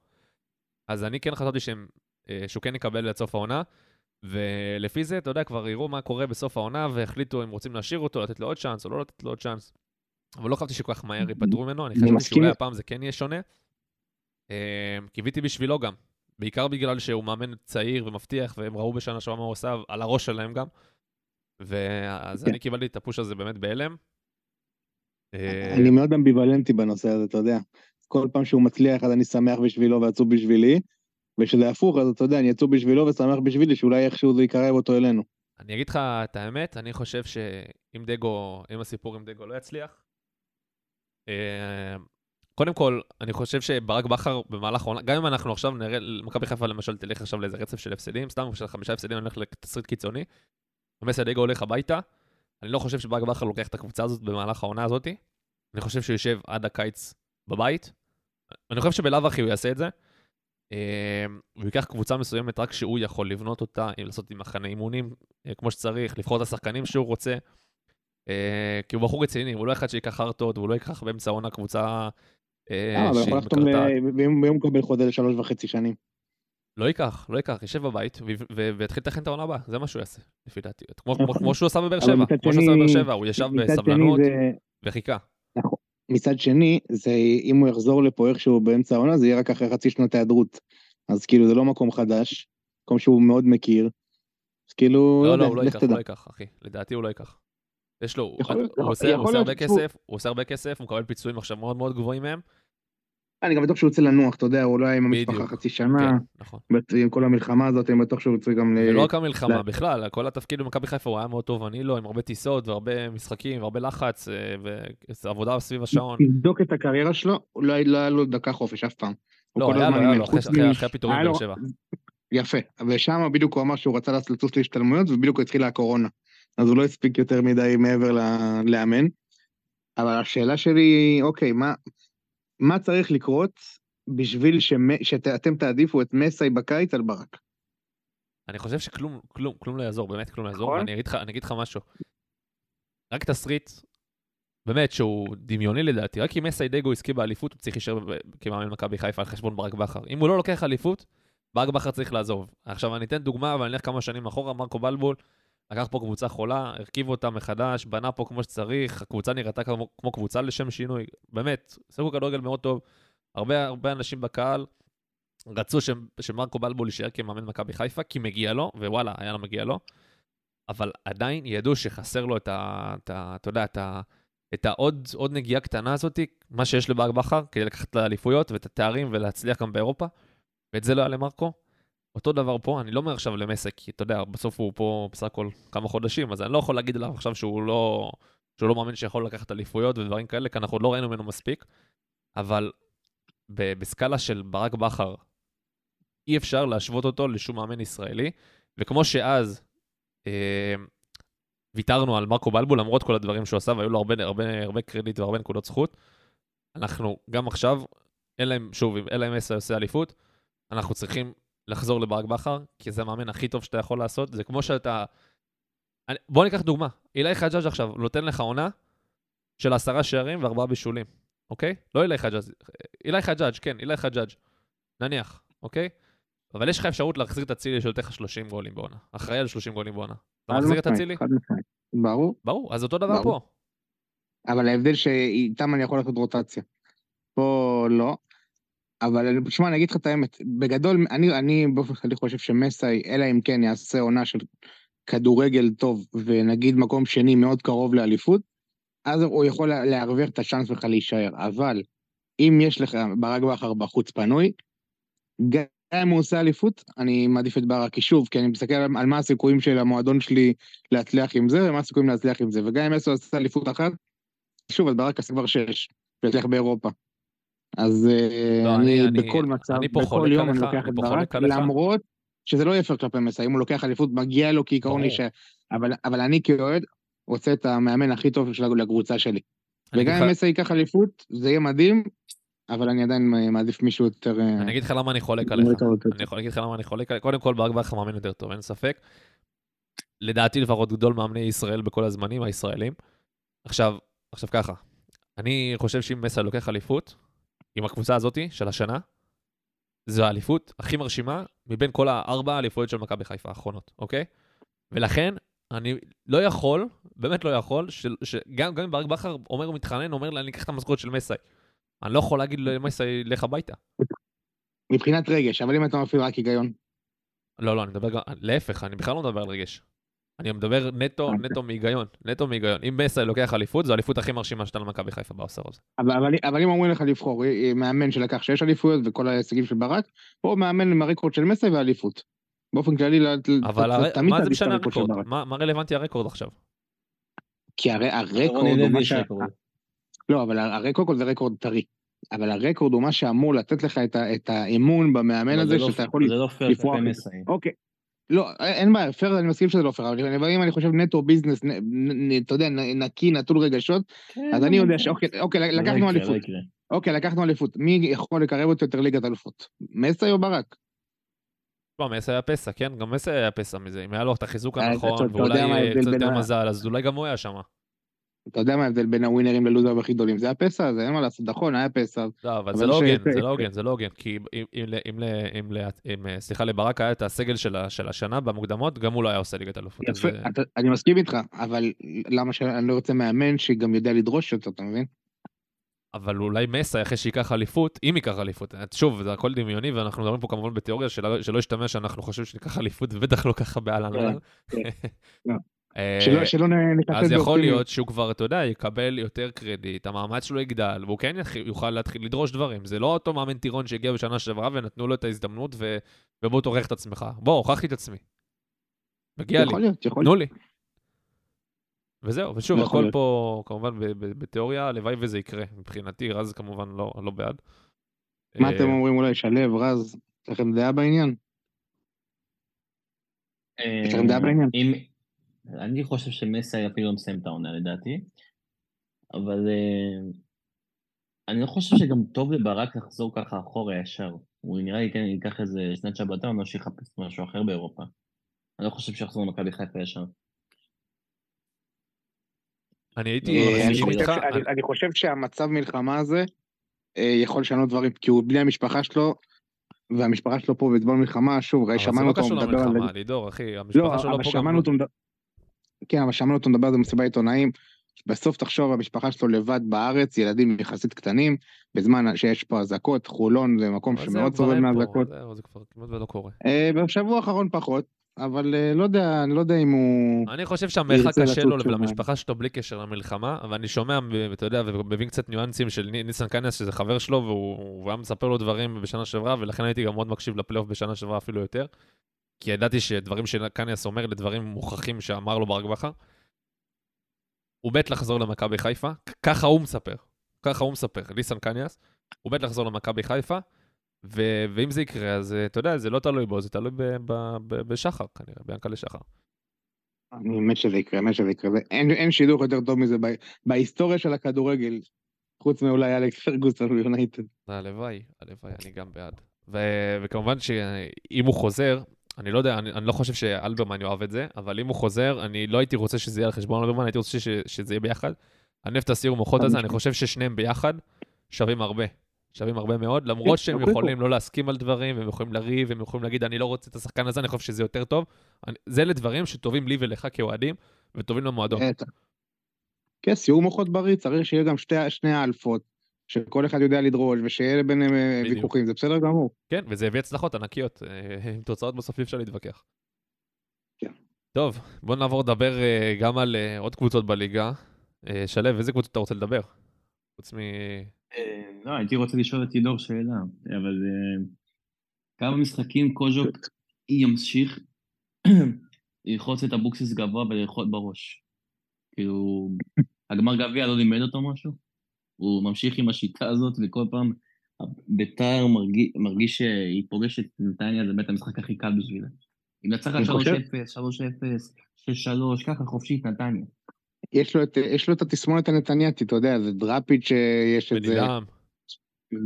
C: אז אני כן חשבתי שהם, אה, שהוא כן יקבל עד סוף העונה, ולפי זה, אתה יודע, כבר יראו מה קורה בסוף העונה, והחליטו אם רוצים להשאיר אותו, לתת לו עוד צ'אנס או לא לתת לו עוד צ'אנס. אבל לא חשבתי שכל כך מהר ייפטרו ממנו, אני חשבתי. שאולי הפעם זה כן יהיה שונה. אה, קיוויתי בשבילו גם, בעיקר בגלל שהוא מאמן צעיר ומבטיח, והם ראו בשנה שעברה מה הוא עושה, על הראש שלהם גם. ואז
F: כן.
C: אני קיבלתי את הפוש הזה באמת בהלם. אה,
F: אני מאוד אמביוולנטי בנושא הזה, אתה יודע. כל פעם שהוא מצליח אז אני שמח בשבילו ועצוב בשבילי, וכשזה הפוך אז אתה יודע, אני עצוב בשבילו ושמח בשבילי, שאולי איכשהו זה יקרב אותו אלינו.
C: אני אגיד לך את האמת, אני חושב שאם דגו, אם הסיפור עם דגו לא יצליח, אה, קודם כל, אני חושב שברק בכר במהלך העונה, גם אם אנחנו עכשיו נראה, מכבי חיפה למשל תלך עכשיו לאיזה רצף של הפסדים, סתם של חמישה הפסדים, אני הולך לתסריט קיצוני, ומסי דגו הולך הביתה, אני לא חושב שברק בכר לוקח את הקבוצה הזאת במהלך העונה הזאתי, אני חושב שהוא יושב עד הקיץ בבית, אני חושב שבלאו הכי הוא יעשה את זה, אה, הוא ייקח קבוצה מסוימת רק שהוא יכול לבנות אותה, לעשות עם מחנה אימונים אה, כמו שצריך, לבחור את השחקנים שהוא רוצה. אה, כי הוא בחור רציני, הוא לא אחד שייקח הרטות, והוא לא ייקח באמצע העונה קבוצה אה,
F: אה, אבל
C: שהיא
F: יכול לחתום,
C: מקרטעת.
F: הוא מקבל חוזה לשלוש וחצי שנים.
C: לא ייקח, לא ייקח, ישב בבית ויתחיל לתכן את העונה הבאה, זה מה שהוא יעשה, לפי דעתי. כמו- כמו-
F: נכון.
C: כמו שהוא עשה בבאר שבע, כמו שהוא עשה בבאר שבע, הוא ישב בסבלנות וחיכה.
F: מצד שני, זה אם הוא יחזור לפה איכשהו באמצע העונה, זה יהיה רק אחרי חצי שנות היעדרות. אז כאילו זה לא מקום חדש, מקום שהוא מאוד מכיר. אז כאילו,
C: לא, לא, הוא לא ייקח, הוא. לא ייקח, אחי. לדעתי הוא לא ייקח. יש לו, הוא- עושה- הרבה. כסף, הוא עושה הרבה כסף, הוא מקבל פיצויים עכשיו מאוד מאוד גבוהים מהם.
F: אני גם בטוח שהוא רוצה לנוח, אתה יודע, הוא לא היה עם המשפחה. חצי שנה,
C: כן, נכון.
F: עם כל המלחמה הזאת, אני בטוח שהוא רוצה גם... ל-
C: ולא רק המלחמה, בכלל, כל התפקיד במכבי חיפה הוא היה מאוד טוב, אני לא, עם הרבה טיסות והרבה משחקים והרבה לחץ, אה, ועבודה סביב השעון.
F: תבדוק את הקריירה שלו, לא היה לא היה לו דקה חופש אף פעם.
C: לא, היה לו, היה. לו, אחרי- הפיטורים בבאר שבע.
F: יפה, ושם בדיוק הוא אמר שהוא רצה לטוס להשתלמויות, ובדיוק התחילה הקורונה. אז הוא לא הספיק יותר מדי מעבר לאמן. אבל השאלה שלי אוקיי, מה, מה צריך לקרות בשביל שאתם תעדיפו את מסי בקיץ על ברק?
C: אני חושב שכלום, כלום, כלום לא יעזור, באמת כלום לא יעזור,
F: נכון.
C: ואני אגיד אני אגיד לך משהו. רק תסריט, באמת, שהוא דמיוני לדעתי, רק אם מסי דגו יזכה באליפות, הוא צריך להישאר כמאמן מכבי חיפה על חשבון ברק בכר. אם הוא לא לוקח אליפות, ברק בכר צריך לעזוב. עכשיו, אני אתן דוגמה, ואני אלך כמה שנים אחורה, מרקו בלבול, לקח פה קבוצה חולה, הרכיב אותה מחדש, בנה פה כמו שצריך, הקבוצה נראתה כמו, כמו קבוצה לשם שינוי. באמת, שיחקו כדורגל מאוד טוב. הרבה, הרבה אנשים בקהל רצו ש, שמרקו בלבול יישאר כמאמן מכבי חיפה, כי מגיע לו, ווואלה, היה לו מגיע לו, אבל עדיין ידעו שחסר לו את ה... את ה אתה יודע, את ה... את העוד עוד נגיעה קטנה הזאתי, מה שיש לברק בכר, כדי לקחת את האליפויות ואת התארים ולהצליח גם באירופה, ואת זה לא היה למרקו. אותו דבר פה, אני לא אומר עכשיו למסק, כי אתה יודע, בסוף הוא פה בסך הכל כמה חודשים, אז אני לא יכול להגיד עליו עכשיו שהוא לא, שהוא לא מאמין שיכול לקחת אליפויות ודברים כאלה, כי אנחנו עוד לא ראינו ממנו מספיק, אבל ב- בסקאלה של ברק בכר, אי אפשר להשוות אותו לשום מאמן ישראלי, וכמו שאז אה, ויתרנו על מרקו בלבו למרות כל הדברים שהוא עשה, והיו לו הרבה, הרבה, הרבה קרדיט והרבה נקודות זכות, אנחנו גם עכשיו, אלא אם, שוב, אלא אם עשר עושה אליפות, אנחנו צריכים לחזור לברק בכר, כי זה המאמן הכי טוב שאתה יכול לעשות. זה כמו שאתה... אני... בוא ניקח דוגמה. אילי חג'אג' עכשיו נותן לך עונה של עשרה שערים וארבעה בישולים, אוקיי? לא אילי חג'אג', אילי חג'אג', כן, אילי חג'אג', נניח, אוקיי? אבל יש לך אפשרות להחזיר את אצילי שנותן לך 30 גולים בעונה. אחראי על 30 גולים בעונה. אתה מחזיר את אצילי?
F: ברור,
C: ברור, אז אותו דבר
F: ברור.
C: פה.
F: אבל ההבדל שאיתם אני יכול לעשות רוטציה. פה לא. אבל תשמע, אני אגיד לך את האמת, בגדול, אני, אני באופן כללי חושב שמסאי, אלא אם כן יעשה עונה של כדורגל טוב, ונגיד מקום שני מאוד קרוב לאליפות, אז הוא יכול לה- להרוויח את הצ'אנס בכלל להישאר. אבל אם יש לך ברק בכר בחוץ פנוי, גם אם הוא עושה אליפות, אני מעדיף את ברק, כי שוב, כי אני מסתכל על מה הסיכויים של המועדון שלי להצליח עם זה, ומה הסיכויים להצליח עם זה. וגם אם מסו עושה אליפות אחת, שוב, אז ברק עשה כבר שש, ויצליח באירופה. אז אה,
C: לא,
F: אני,
C: אני-
F: בכל מצב,
C: אני
F: בכל יום אני לוקח את ברק. למרות שזה לא יהיה פייר כלפי מסי, אם הוא לוקח אליפות, מגיע לו כעיקרון. להישאר. אבל, אבל אני כאוהד רוצה את המאמן הכי טוב של לקבוצה שלי. וגם אם מסי ייקח אליפות, זה יהיה מדהים, אבל אני עדיין מעדיף מישהו יותר... אה,
C: אני אגיד לך למה אני חולק עליך. אני יכול להגיד לך למה אני חולק עליך. קודם כל, ברק בכר מאמן יותר טוב, אין ספק. לדעתי לפחות גדול מאמני ישראל בכל הזמנים, הישראלים. עכשיו, עכשיו ככה, אני חושב שאם מסי לוקח אליפות, עם הקבוצה הזאתי של השנה, זו האליפות הכי מרשימה מבין כל הארבע האליפויות של מכבי חיפה האחרונות, אוקיי? ולכן, אני לא יכול, באמת לא יכול, של- שגם גם אם ברק בכר אומר ומתחנן, אומר לי, אני אקח את המשכורת של מסי. אני לא יכול להגיד למסי, לך הביתה.
F: מבחינת רגש, אבל אם אתה מפעיל רק היגיון.
C: לא, לא, אני מדבר גם, להפך, אני בכלל לא מדבר על רגש. אני מדבר נטו,
F: אוקיי.
C: נטו מהיגיון, נטו מהיגיון. אם מסי לוקח אליפות, זו האליפות הכי מרשימה שאתה למכבי חיפה בעשר הזה.
F: אבל, אבל, אבל אם אומרים לך לבחור אה, מאמן שלקח שש אליפויות וכל ההישגים של ברק, או מאמן עם הרקורד של מסי ואליפות. באופן כללי, ל-
C: אבל
F: אתה
C: הר...
F: תמיד
C: מה זה משנה
F: הרקורד של
C: הרקורד?
F: ברק.
C: מה, מה רלוונטי הרקורד עכשיו?
F: כי הרי הרקורד הוא מה.
E: רקורד.
F: לא, אבל הרקורד זה רקורד טרי. אבל הרקורד הוא מה שאמור לתת לך את, ה, את האמון במאמן הזה,
E: זה לא-
F: שאתה יכול...
E: זה לא פייר
F: לפרוח
E: כלפי. מסי.
F: אוקיי. לא, אין בעיה, פייר, אני מסכים שזה לא פייר, אבל אם אני חושב נטו business, אתה יודע, נקי, נטול רגשות, אז אני יודע שאוקיי, אוקיי,
E: לא
F: לקחנו אליפות.
E: לא.
F: אוקיי, לקחנו אליפות. מי יכול לקרב אותי יותר ליגת אלופות? מסי או ברק?
C: לא, מסי היה פסע, כן? גם מסי היה פסע מזה. אם היה לו את החיזוק
F: אה,
C: הנכון, ואולי קצת יותר מזל, אז אולי גם הוא היה שם.
F: אתה יודע מה ההבדל בין הווינרים ללוזרים הכי גדולים? זה הפסע הזה, אין מה לעשות, נכון, היה פסע.
C: לא, אבל זה לא הוגן, זה לא הוגן, זה לא הוגן. כי אם- אה, סליחה, לברק היה את הסגל של השנה במוקדמות, גם הוא לא היה עושה ליגת אלופות.
F: יפה,
C: אה,
F: אני מסכים איתך, אבל למה שאני לא רוצה מאמן שגם יודע לדרוש יותר, אתה מבין?
C: אבל אולי מסי, אחרי שייקח אליפות, אם ייקח אליפות, שוב, זה הכל דמיוני, ואנחנו מדברים פה כמובן בתיאוריה שלא, ישתמע שאנחנו חושבים שניקח אליפות, ובטח לא ככה באהלן
F: כן,
C: אהלן.
F: כן. לא.
C: אה,
F: שלא שלא נ- נקצץ
C: אז יכול. להיות שהוא כבר, אתה יודע, יקבל יותר קרדיט, המאמץ שלו יגדל, והוא כן יוכל להתחיל לדרוש דברים. זה לא אותו מאמן טירון שהגיע בשנה שעברה ונתנו לו את ההזדמנות, ו... ובוא תוכיח את עצמך. בוא, הוכחתי את עצמי. מגיע לי,
F: יכול להיות, יכול
C: תנו. לי. וזהו, ושוב, הכל
F: להיות.
C: פה, כמובן, ב- ב- בתיאוריה, הלוואי וזה יקרה. מבחינתי, רז כמובן לא, לא בעד.
F: מה
C: אה,
F: אתם אומרים אולי, שלו, רז, יש לכם דעה בעניין? יש לכם דעה בעניין?
E: אני חושב שמסי אפילו לא מסיים את העונה לדעתי, אבל אה, אני לא חושב שגם טוב לברק לחזור ככה אחורה ישר. הוא נראה לי כן ייקח איזה שנת שבתון או שיחפש משהו אחר באירופה. אני לא חושב שיחזור למכבי חיפה ישר.
C: אני הייתי
F: אה, אני חושב אני- אני חושב שהמצב מלחמה הזה אה, יכול לשנות דברים, כי הוא בלי המשפחה שלו, והמשפחה שלו פה בזמן מלחמה, שוב,
C: אבל זה
F: שמענו
C: לא
F: אותו
C: קשור
F: מדבר על...
C: למלחמה, לידור, אחי,
F: לא,
C: המשפחה שלו
F: אבל
C: פה גם...
F: כן, אבל שמענו אותו מדבר על זה במסיבת עיתונאים. בסוף תחשוב, המשפחה שלו לבד בארץ, ילדים יחסית קטנים, בזמן שיש פה אזעקות, חולון זה מקום שמאוד סובל מאזעקות.
C: זה כבר כמעט ולא קורה.
F: אה, בשבוע האחרון פחות, אבל אה, לא יודע, אני לא יודע אם הוא...
C: אני חושב שהמרחק קשה לו
F: שם.
C: ולמשפחה שלו בלי קשר למלחמה, אבל אני שומע, ואתה יודע, ומבין קצת ניואנסים של ני- ניסן קניאס, שזה חבר שלו, והוא היה מספר לו דברים בשנה שעברה, ולכן הייתי גם מאוד מקשיב לפלייאוף בשנה שעברה אפילו יותר. כי ידעתי שדברים שקניאס אומר לדברים מוכחים שאמר לו ברק בכר. הוא מת לחזור למכבי חיפה, ככה הוא מספר. ככה הוא מספר, ניסן קניאס. הוא מת לחזור למכבי חיפה, ו- ואם זה יקרה, אז אה, אתה יודע, זה לא תלוי בו, זה תלוי ב- ב- ב- בשחר, כנראה, ביענקלה שחר.
F: אני מת שזה יקרה, מת שזה יקרה. אין, אין שידוך יותר טוב מזה ב- בהיסטוריה של הכדורגל, חוץ מאולי אלכס פרגוסון ויונייטד.
C: הלוואי, הלוואי, אני גם בעד. ו- וכמובן שאם הוא חוזר, אני לא יודע, אני, אני לא חושב שאלברמן יאהב את זה, אבל אם הוא חוזר, אני לא הייתי רוצה שזה יהיה על חשבון אלברמן, הייתי רוצה ש- שזה יהיה ביחד. הנפט הסיור מוחות הזה, אני חושב ששניהם ביחד שווים הרבה. שווים הרבה מאוד, למרות שהם
F: הרבה
C: יכולים לא להסכים על דברים, והם יכולים לריב, והם יכולים להגיד, אני לא רוצה את השחקן הזה, אני חושב שזה יותר טוב. אני, זה אלה דברים שטובים לי ולך כאוהדים, וטובים למועדון.
F: בטח. כן, סיור מוחות בריא, צריך שיהיה גם שתי, שני האלפות, שכל אחד יודע לדרוש, ושיהיה ביניהם אה. ויכוחים, זה בסדר גמור.
C: כן, וזה הביא הצלחות ענקיות. אה, עם תוצאות בסוף אי אפשר להתווכח.
F: כן.
C: טוב, בוא נעבור לדבר אה, גם על עוד קבוצות בליגה. שלו, איזה קבוצות אתה רוצה לדבר? חוץ מ...
E: לא, הייתי רוצה לשאול את עידור שאלה, אבל כמה משחקים קוז'וק ימשיך ללחוץ את אבוקסיס גבוה ולאכול בראש? כאילו, הגמר גביע לא לימד אותו משהו? הוא ממשיך עם השיטה הזאת, וכל פעם ביתר מרגיש, מרגיש שהיא פוגשת את נתניה, זה באמת המשחק הכי קל בשבילה. היא מנצחת
F: אני
E: 3-0, 3-0,
F: חושב-
E: 6-3, ככה חופשית נתניה.
F: יש לו, את, יש לו את התסמונת הנתניאתית, אתה יודע, זה דראפיץ' שיש את זה.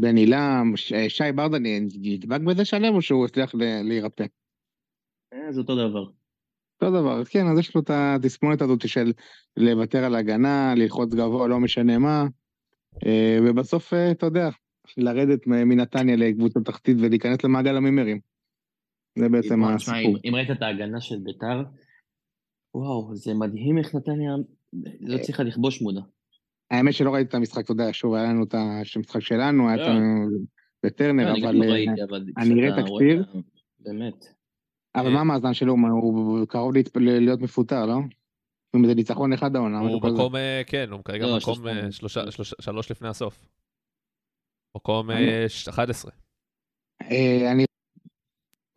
F: בן עילם, ש- שי ברדה נדבק בזה שלם או שהוא הצליח ל- להירפא?
E: אה, זה אותו דבר.
F: אותו דבר, כן, אז יש לו את התסמונת הזאת של לוותר על הגנה, ללחוץ גבוה, לא משנה מה, אה, ובסוף, אה, אתה יודע, לרדת מנתניה לקבוצה תחתית ולהיכנס למעגל המימרים. זה בעצם הסיפור.
E: אם, ראית את ההגנה של ביתר, וואו, זה מדהים איך נתניה לא צריכה לכבוש מודע.
F: האמת שלא ראיתי את המשחק, אתה יודע, שוב, היה לנו את המשחק שלנו, היה את
E: לא.
F: בטרנר,
E: לא,
F: אבל...
E: לא
F: אה,
E: ראיתי, אבל
F: אני אראה תקציר.
E: באמת.
F: אבל מה המאזן שלו? הוא קרוב להיות מפוטר, לא? אם זה ניצחון אחד העונה,
C: הוא. מקום, אה, כן, הוא כרגע
E: לא,
C: מקום
E: שלושה.
C: אה, שלושה- שלושה- שלוש לפני הסוף. מקום
F: אני-
C: אה, ש- 11.
F: אה, אני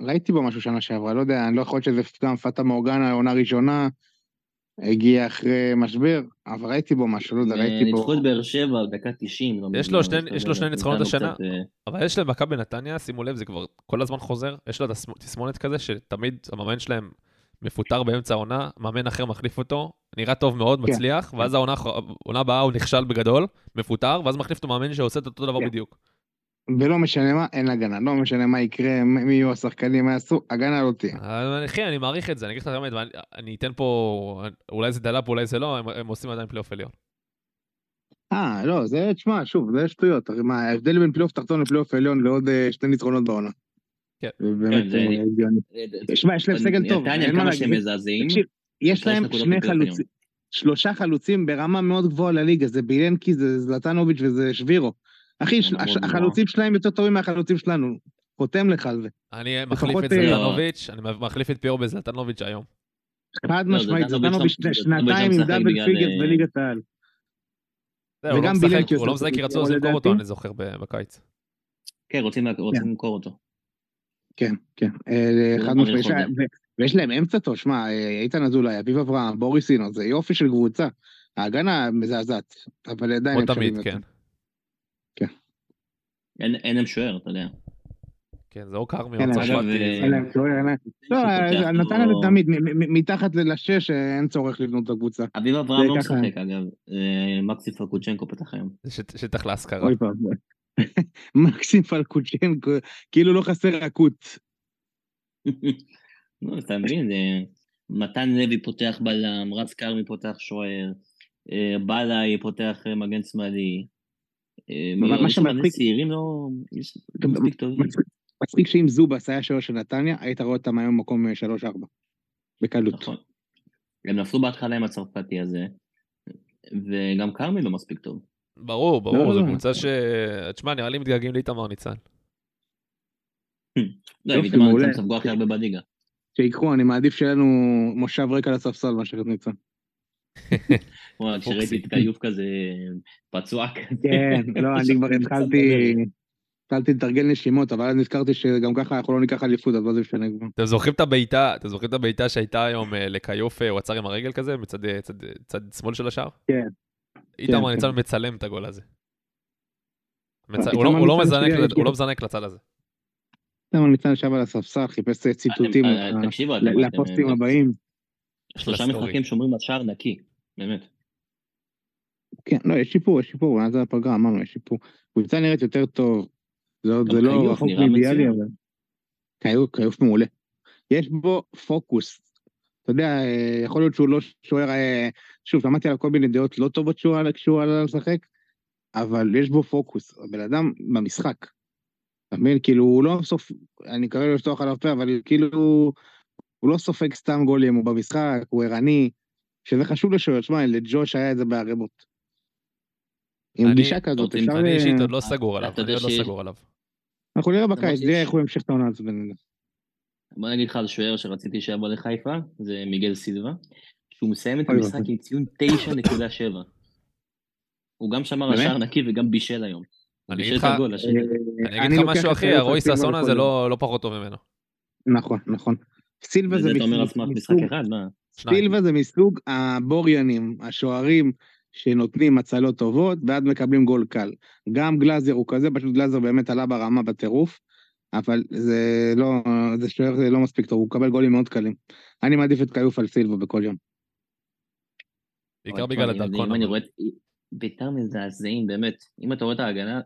F: ראיתי בו משהו שנה שעברה, לא יודע, אני לא יכול להיות שזה גם פאטה מורגנה, עונה ראשונה, הגיע אחרי משבר, אבל ראיתי בו משהו, לא יודע, ראיתי
E: ניצחו
F: בו...
E: את באר שבע בדקה 90. לא
C: יש לו שני- ניצחונות השנה.
E: קצת,
C: אבל יש למכבי נתניה, שימו לב, זה כבר כל הזמן חוזר, יש התסמ- תסמונת כזה, שתמיד המאמן שלהם מפוטר באמצע העונה, מאמן אחר מחליף אותו, נראה טוב מאוד,
F: כן.
C: מצליח, ואז העונה הבאה הוא נכשל בגדול, מפוטר, ואז מחליף אותו מאמן שעושה את אותו דבר
F: כן.
C: בדיוק.
F: ולא משנה מה, אין הגנה, לא משנה מה יקרה, מי יהיו השחקנים, מה יעשו, הגנה לא תהיה.
C: אחי, אני מעריך את זה, אני אגיד לך את האמת, אני אתן פה, אולי זה דלאפ, אולי זה לא, הם- הם עושים עדיין פלייאוף עליון.
F: אה, לא, זה, תשמע, שוב, זה שטויות, מה, ההבדל בין פלייאוף תחתון לפלייאוף עליון לעוד אה, שני ניצחונות בעונה.
C: כן.
E: כן.
F: שמע, יש להם סגל טוב, אין מה להגיד. יש להם שני חלוצים, שלושה חלוצים ברמה מאוד גבוהה לליגה, זה בילנקי, זה זלטנוביץ' וזה שבירו. אחי. החלוצים שלהם יותר טובים מהחלוצים שלנו. חותם לך על זה.
C: אני מחליף את
F: אה,
C: זלטנוביץ', אני מחליף את פיור בזלטנוביץ' היום.
F: חד
E: לא,
F: משמעית,
E: זלטנוביץ'
F: זלטנוביץ'
E: לא-
F: שנתיים עם
E: לא משחק double
F: figures
E: אה,
F: בליגת העל.
C: לא
F: וגם
C: משחק-
F: בילנקי
C: הוא לא משחק כי רצו למכור אותו. אני זוכר, בקיץ.
E: כן, רוצים למכור אותו.
F: כן, כן, אה,
E: זה
F: חד
E: לא
F: משמעית. ויש להם אמצע טוב, שמע, אה, איתן אזולאי, אביב אברהם, בוריס אינו, זה יופי של קבוצה. ההגנה מזעזעת, אבל עדיין
C: כמו תמיד, כן.
F: יותר.
E: אין להם שוער, אתה יודע.
C: כן, זה או כרמי או צרפתי. זה-
F: אין להם שוער, אין להם- לא,
E: שפותח
F: אה,
E: לו-
F: נתניה זה תמיד, מתחת לשש אה, אין צורך לבנות את הקבוצה.
E: אביב אברהם לא. משחק, אגב. אה, מקסי פרקוצ'נקו פתח היום.
C: שטח להשכרה.
F: מקסים פלקוצ'נקו, כאילו לא חסר רכות.
E: לא, אתה מבין, מתן לוי פותח בלם, רז כרמי פותח שוער, אה, בלעי פותח אה, מגן שמאלי. אה,
F: מה- שמצחיק-
E: צעירים לא מספיק טובים.
F: מצחיק- שאם זובס היה שוער של נתניה, היית רואה אותם היום במקום אה, 3-4. בקלות.
E: נכון. הם נפלו בהתחלה עם הצרפתי הזה, וגם כרמי לא מספיק טוב.
C: ברור, ברור,
F: לא,
C: זו
F: לא.
C: קבוצה ש... תשמע, נראה לי מתגעגעים לאיתמר ניצן.
E: לא,
F: יופי,
E: איתמר
F: מעולה.
E: ניצן ספגו הכי הרבה בליגה.
F: שיקחו, אני מעדיף שיהיה לנו מושב ריק על הספסל מאשר את ניצן.
E: וואי. כשראיתי את כיוף כזה פצוע כזה.
F: כן, לא, אני כבר התחלתי, התחלתי לתרגל נשימות, אבל אז נזכרתי שגם ככה אנחנו לא ניקח אליפות, אז מה זה משנה כבר.
C: אתם זוכרים את הבעיטה, אתם זוכרים את הבעיטה שהייתה היום אה, לקיוף, אה, הוא עצר עם הרגל כזה, מצד אה, שמאל של השער?
F: כן.
C: איתמר
F: כן,
C: ניצן
F: כן.
C: מצלם את הגול הזה. מצ-
F: איתמר
C: הוא לא- לא מזנק לצד הזה.
F: למה ניצן ישב על הספסל, חיפש ציטוטים
E: אה, תקשיבו, אתם-
F: לפוסטים הבאים.
E: שלושה. משחקים שומרים על שער נקי, באמת.
F: כן, לא, יש שיפור, יש שיפור, מאז הפגרה אמרנו, יש שיפור. קבוצה נראית יותר טוב, זה לא רחוק מאידיאלי. אבל... כיוף מעולה. יש בו פוקוס. אתה יודע, אה, יכול להיות שהוא לא שוער, אה, שוב, שמעתי עליו כל מיני דעות לא טובות כשהוא עלה לשחק, אבל יש בו פוקוס. הבן אדם במשחק. אתה מבין? כאילו, הוא לא סוף... אני קורא לו לפתוח עליו פה, אבל כאילו, הוא לא סופג סתם גולים, הוא במשחק, הוא ערני, שזה חשוב לשוער. שמע, לג'וש היה את זה בערבות. עם גישה כזאת, אפשר...
C: אני אישית עוד לא סגור עליו,
E: אתה
C: אני עוד לא סגור עליו.
F: אנחנו נראה בקיץ, נראה איך הוא ימשיך את העונה הזאת.
E: בוא נגיד לך על שוער שרציתי שיבוא לחיפה, זה מיגל סילבה, שהוא מסיים את המשחק. עם ציון 9.7. הוא גם שמר על? שער נקי וגם בישל היום.
C: אני
E: בישל
C: אגיד לך- משהו אחי,
F: סילבה
C: ששון הזה לא לא פחות טוב ממנו.
F: נכון, נכון. סילבה זה מסוג-. סילבה זה מסוג הבוריינים, השוערים שנותנים הצלות טובות, ואז מקבלים גול קל. גם גלאזר הוא כזה, פשוט גלאזר באמת עלה ברמה בטירוף, אבל זה לא, זה שוער זה לא מספיק טוב, הוא מקבל גולים מאוד קלים. אני מעדיף את כיוף על סילבה בכל יום.
C: בעיקר בגלל הדרכון.
E: אם אני. רואה את... ביתר מזעזעים, באמת. אם אתה רואה את ההגנה,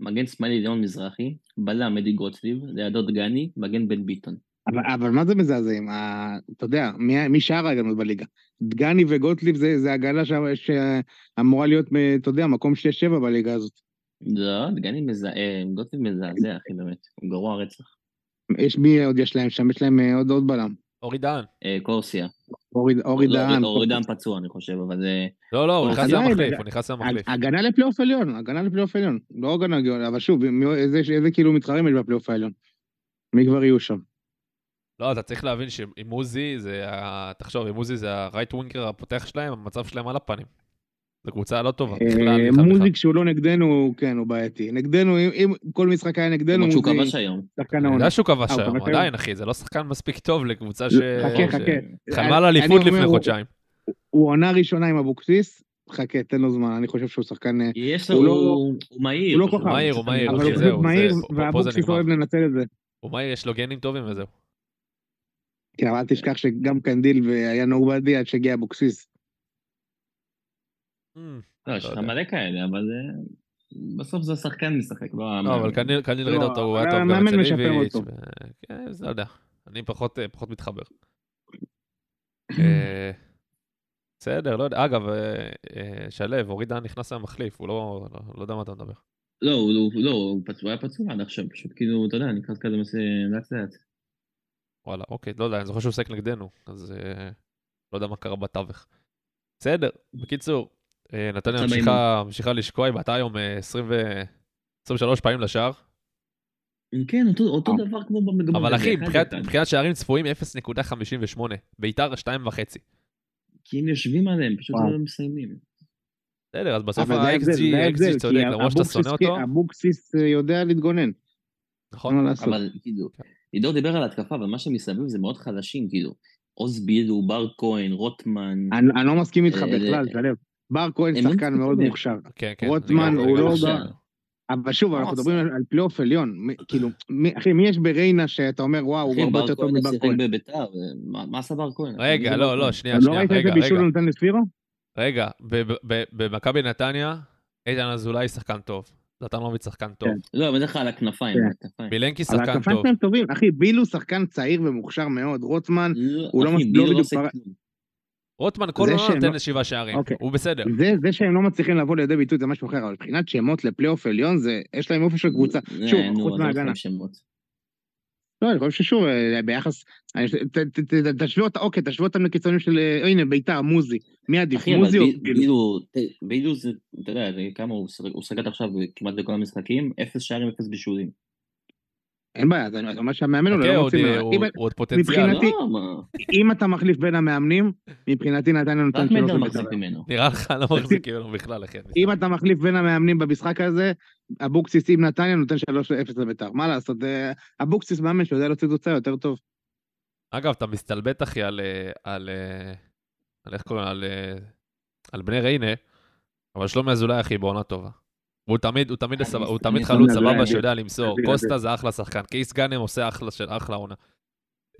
E: מגן שמאלי ליאון מזרחי, בלם אדי גוטליב, לידו דגני, מגן בן ביטון.
F: אבל, אבל מה זה מזעזעים? אתה יודע, מי, מי שאר ההגנות בליגה? דגני וגוטליב זה, זה הגנה ש- שאמורה להיות, אתה יודע, מקום 6-7 בליגה הזאת.
E: לא, דגני מזעזע, גוטליב מזעזע, אחי, באמת. הוא גרוע רצח.
F: יש מי עוד יש להם שם? יש להם אה, עוד עוד בלם.
C: אורי דהן.
E: אה, קורסיה.
F: אורי, אורי
E: לא,
F: דהן.
E: אורי דהן פצוע, אני חושב, אבל זה...
C: לא, לא, הוא נכנס
F: עדיין,
C: למחליף, הוא נכנס למחליף.
F: הגנה לפלייאוף עליון, הגנה לפלייאוף עליון. לא הגנה אבל שוב, איזה כאילו מתחרים יש בפלייאוף העליון? מי כבר יהיו שם?
C: לא, אתה צריך להבין שעם עוזי זה, ה- תחשוב, עם עוזי זה ה right winger הפותח שלהם, המצב שלהם על הפנים. זו קבוצה לא טובה. בכלל,
F: אה. מוזיק שהוא לא נגדנו, כן, הוא בעייתי. נגדנו, אם, כל משחק היה נגדנו,
E: למרות שהוא כבש היום.
F: שחקן
C: אני
F: העונה.
C: יודע שהוא כבש
F: אה, הוא
C: היום? עדיין, אחי, זה לא שחקן מספיק טוב לקבוצה ש...
F: חכה, חכה.
C: חלמה על
F: אני
C: אליפות
F: אומר,
C: לפני
F: הוא-
C: חודשיים.
F: הוא עונה ראשונה עם אבוקסיס, חכה, תן לו זמן, אני חושב שהוא שחקן... אה,
E: יש לו,
F: הוא לא-
E: הוא הוא מהיר.
F: הוא לא. כוכב.
C: מהיר, הוא מהיר,
F: אבל הוא
C: זהו,
F: פשוט מהיר, ואבוקסיס
C: נגמר.
F: אוהב לנצל את זה.
C: הוא מהיר, יש לו גנים טובים וזהו.
F: כן, אבל אל תשכח שגם קנדיל והיה nobody עד שהגיע אבוקסיס.
C: אמ,
E: לא, יש לך
C: יודע.
E: מלא כאלה, אבל אה, בסוף זה השחקן משחק, לא
C: לא,
E: המאמן.
C: אבל קניל- קניל
F: לא,
C: ראית אותו, הוא היה טוב גם אצל איביץ'. כן, אז לא יודע. אני פחות אה, מתחבר. אה, בסדר, לא יודע. אגב, אה, אה, שלו, אורי דהן נכנס למחליף, הוא לא לא- לא יודע מה אתה מדבר.
E: לא, הוא לא, היה פצוע עד עכשיו, פשוט כאילו, אתה יודע, נכנס כזה לאט לאט.
C: וואלה, אוקיי, לא יודע, אני זוכר שהוא עוסק נגדנו, אז אה, לא יודע מה קרה בתווך. בסדר, בקיצור, אה, נתניה
E: עכשיו
C: ממשיכה ממשיכה לשקוע, היא בעטה היום אה, 20 ו- 23 פעמים לשער,
E: כן, אותו- אותו
F: אה.
E: דבר כמו במגמר.
C: אבל אחי, מבחינת- שערים צפויים 0.58, ביתר 2.5.
E: כי הם יושבים עליהם, פשוט
F: וואו.
E: לא מסיימים.
C: בסדר, אז בסוף ה-XG, צודק, למרות שאתה
F: אבוקסיס-
C: שונא אותו,
F: אבוקסיס אה, יודע להתגונן,
C: נכון?
E: אבל כאילו,
C: כן.
E: לידור דיבר על התקפה, אבל מה שמסביב זה מאוד חלשים, כאילו. עוז בילו, בר כהן, רוטמן.
F: אני אני לא מסכים איתך
E: אה,
F: בכלל,
E: אה,
F: שלו. בר כהן
E: לא
F: שחקן מאוד. מוכשר.
C: כן, כן.
F: רוטמן הוא לא אבל שוב, אנחנו
E: עושה?
F: מדברים על על פלייאוף עליון. כאילו, אחי, מי יש בריינה שאתה אומר, וואו, הוא הרבה יותר טוב מבר כהן?
E: בביתר, מה עשה בר כהן?
C: רגע, לא,
E: בר
C: לא,
E: כהן?
C: שנייה,
F: לא
C: שנייה,
F: ראית איזה בישול הוא נתן לספירו?
C: רגע, ב- ב- ב- במכבי נתניה, איתן אזולאי שחקן טוב, זלטנוביץ' שחקן טוב,
F: כן.
E: לא, בדרך כלל על הכנפיים,
F: כן.
E: על הכנפיים.
C: מילנקי
F: אבל
C: שחקן
F: הכנפיים
C: טוב,
F: שלהם טובים. אחי, בילו שחקן צעיר ומוכשר מאוד. רוטמן, הוא לא
E: אחי,
F: מס-
E: בילו
F: לא בדיוק
E: עושה
F: פר-
E: כלום.
C: רוטמן כל
F: זה
C: עונה נותן
F: לא-
C: לשבעה שערים,
F: אוקיי.
C: הוא בסדר.
F: זה, זה שהם לא מצליחים לבוא לידי ביטוי זה משהו אחר, אבל מבחינת שמות לפלייאוף עליון, זה, יש להם אופי של קבוצה. שוב, חוץ
E: שמות.
F: לא, אני חושב ששוב, אה, ביחס... אני- ת- ת- ת- תשוו אותה, אוקיי, תשוו אותם לקיצונים של... אה, הנה, ביתר, מוזי. מי עדיף, מוזי או בילו
E: זה, אתה יודע, כמה הוא עד עכשיו כמעט בכל המשחקים, אפס שערים, אפס בישולים.
F: אין בעיה, אז אני אומר שהמאמן הוא לא מוציא
C: אה,
F: ממנו.
C: הוא עוד פוטנציאל.
E: לא,
F: אם אתה מחליף בין המאמנים, מבחינתי
E: רק
F: שלוש
E: מנדר
F: בבית"ר.
E: מחזיק ממנו.
C: נראה לך לא מחזיק ממנו בכלל, אחי.
F: אם אתה מחליף בין המאמנים במשחק הזה, אבוקסיס עם נתניה נותן 3-0 לבית"ר. מה לעשות, אה, אבוקסיס מאמן שיודע להוציא תוצאה יותר טוב.
C: אגב, אתה מסתלבט, אחי, על... אה, על... אה, על איך קוראים? על... אה, על בני ריינה, אבל שלומי אזולאי, אחי, בעונה טובה. והוא תמיד, הוא תמיד,
E: אני
C: הסב- הוא תמיד
E: אני
C: חלוץ סבבה שיודע למסור. קוסטה זה אחלה שחקן. קייס גאנם עושה אחלה של אחלה עונה.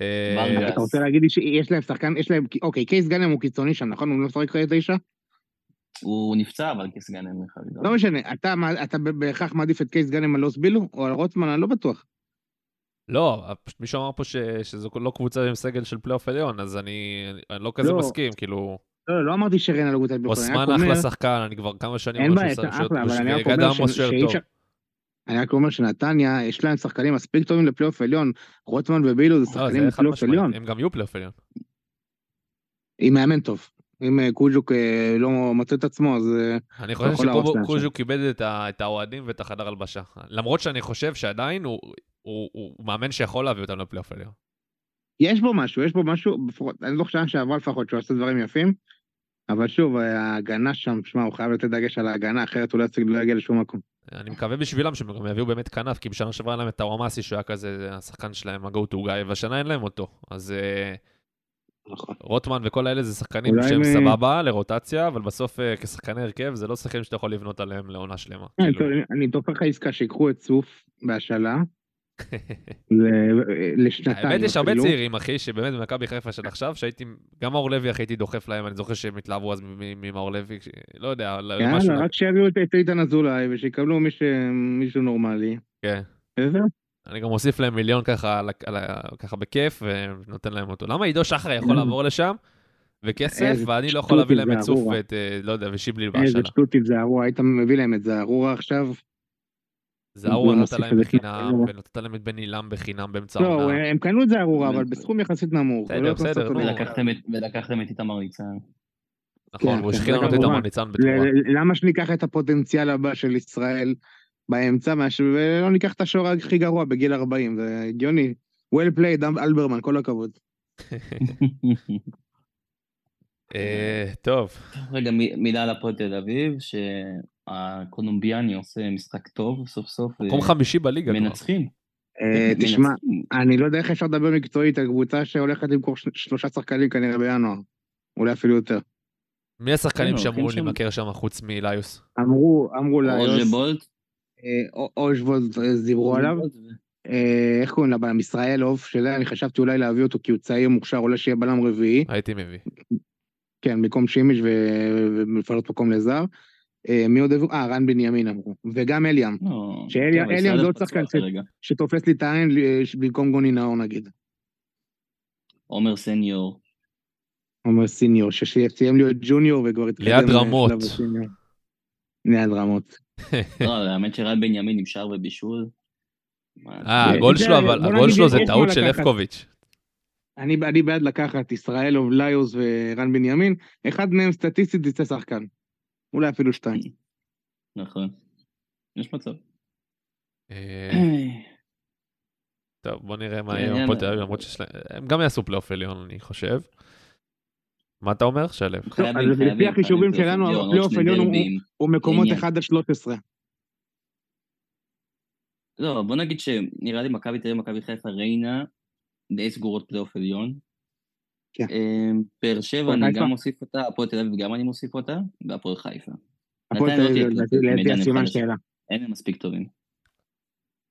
C: אה.
F: אתה רוצה להגיד לי שיש להם שחקן, יש להם, אוקיי, קייס גאנם הוא קיצוני שם, נכון? הוא לא משחק תשע?
E: הוא נפצע, אבל כס גאנם אחד.
F: לא משנה, אתה מה- אתה בהכרח מעדיף את קייס גאנם על לוס בילו, או על רוטמן, אני לא בטוח.
C: לא, מישהו אמר פה ש- שזו לא קבוצה עם סגל של פלייאוף עליון, אז אני אני לא כזה
F: לא.
C: מסכים, כאילו...
F: לא, לא אמרתי שריינה לא אני רק
C: אוסמן אחלה
F: אומר-
C: שחקן, אני כבר כמה שנים
F: אין בעיה, אחלה, אבל אני רק אומר ש- שאי. אפשר- אני רק אומר שנתניה, יש להם שחקנים מספיק טובים לפלייאוף עליון. רוטמן ובילו זה
C: לא,
F: שחקנים לפלייאוף עליון.
C: הם גם יהיו פלייאוף עליון.
F: עם מאמן טוב. אם אה, קוז'וק אה, לא מוצא את עצמו, אז... אה,
C: אני חושב
F: יכול להרוס להם
C: שקוז'ו כיבד את האוהדים ואת החדר הלבשה. למרות שאני חושב שעדיין הוא- הוא הוא מאמן שיכול להביא אותם לפלייאוף עליון.
F: יש בו משהו, יש בו משהו, אני לא חושב שעברה לפחות שהוא עושה דברים יפים, אבל שוב, אה, ההגנה שם, שמע, הוא חייב לתת דגש על ההגנה, אחרת הוא לא לא יגיע לשום מקום.
C: אני מקווה בשבילם שהם גם יביאו באמת כנף, כי בשנה שעברה להם את הוואמאסי, שהוא היה כזה השחקן שלהם, ה-go to guy, והשנה אין להם אותו. אז אה,
F: נכון.
C: רוטמן וכל האלה זה שחקנים שהם
F: מ-
C: סבבה לרוטציה, אבל בסוף אה, כשחקני הרכב זה לא שחקנים שאתה יכול לבנות עליהם לעונה שלמה.
F: אני
C: כאילו,
F: אני תופר לך עסקה שיקחו את סוף בהשאלה לשנתיים.
C: האמת יש הרבה. צעירים, אחי, שבאמת במכבי חיפה של עכשיו, שהייתי, גם מאור לוי, אחי, הייתי דוחף להם, אני זוכר שהם התלהבו אז ממאור לוי, לא יודע, לא- משהו.
F: רק שיביאו את איתן אזולאי ושיקבלו מישהו נורמלי.
C: כן.
F: וזהו.
C: אני גם מוסיף להם מיליון ככה, בכיף, ונותן להם אותו. למה עידו שחר יכול לעבור לשם, וכסף,
F: איזה
C: ואני לא יכול להביא להם את
F: ארורה.
C: ואת, אה, לא יודע, ושיבלי
F: איזה
C: בהשאלה.
F: שטותית זה ארורה, היית מביא להם את זה ארורה עכשיו.
C: זהור נתת
F: מוסיף
C: להם בחינם. ונתת להם את בן עילם בחינם באמצע
F: לא,
C: העונה.
F: הם קנו את זה ארורה, אבל בסכום יחסית נמוך.
C: בסדר, בסדר,
F: זה.
E: ולקחתם את- איתמר ניצן.
C: נכון,
F: כן,
C: והוא
F: כן,
C: השחיל
F: זה
C: לנו את. איתמר ניצן בתמורה.
F: למה שניקח את הפוטנציאל הבא של ישראל באמצע, ולא ניקח את השוער הכי גרוע בגיל 40, זה הגיוני. well played, אלברמן, כל הכבוד.
C: אה, טוב,
E: רגע, מי- מילה על הפועל תל אביב, שהקולומביאני עושה משחק טוב סוף סוף.
C: מקום חמישי בליגה.
E: מנצחים.
F: אה, תשמע,
E: מנצחים.
F: אני לא יודע איך אפשר לדבר מקצועית על קבוצה שהולכת למכור שלושה שחקנים כנראה בינואר. אולי אפילו יותר.
C: מי השחקנים
E: כן, הולכים שם.
C: להימכר שם חוץ מליוס?
F: אמרו, אמרו לה,
E: רוז'ה בולט.
F: אושוולד דיברו עליו. אה, איך קוראים לבלם? ישראלוב, שזה אני חשבתי אולי להביא אותו כי הוא צעיר מוכשר, אולי שיהיה בלם רביעי.
C: הייתי מביא.
F: כן, במקום שימיש ולפנות מקום לזר. אה, מי עוד? אה, רן בנימין אמרו. וגם אליאם,
E: לא,
F: שאליאם-
E: ישראל
F: זה עוד שחקן. שתופס לי את העין אה, במקום גוני נאור נגיד.
E: עומר סניור.
F: אומר סיניור, שסיים להיות ג'וניור וכבר התקדם.
C: ליד
F: לשלב
C: רמות.
F: ליד רמות.
E: לא, האמת שרן בנימין עם שער ובישול.
C: אה, הגול שלו, אבל הגול שלו זה טעות של. לפקוביץ'.
F: אני, בעד לקחת ישראלוב, ליוס ורן בנימין, אחד מהם סטטיסטית יצא שחקן. אולי אפילו שתיים.
E: נכון. יש מצב.
C: אה, טוב, בוא נראה מה יהיה. הפועל תל אביב, למרות שיש להם... הם גם יעשו פלייאוף עליון, אני חושב. מה אתה אומר, שלו?
F: לפי החישובים שלנו,
E: פלייאוף
F: הפלייאוף
E: עליון,
F: הוא- מקומות
E: עניין.
F: 1 עד 13.
E: לא, בוא נגיד שנראה לי מכבי תל אביב, מכבי חיפה, ריינה, די סגורות פלייאוף עליון.
F: כן.
E: אמ, באר שבע אני? גם מוסיף אותה, הפועל תל אביב גם אני מוסיף אותה, והפועל חיפה.
F: הפועל תל
E: לא
F: אביב, לדעתי, סימן. שאלה.
E: אין הם מספיק טובים.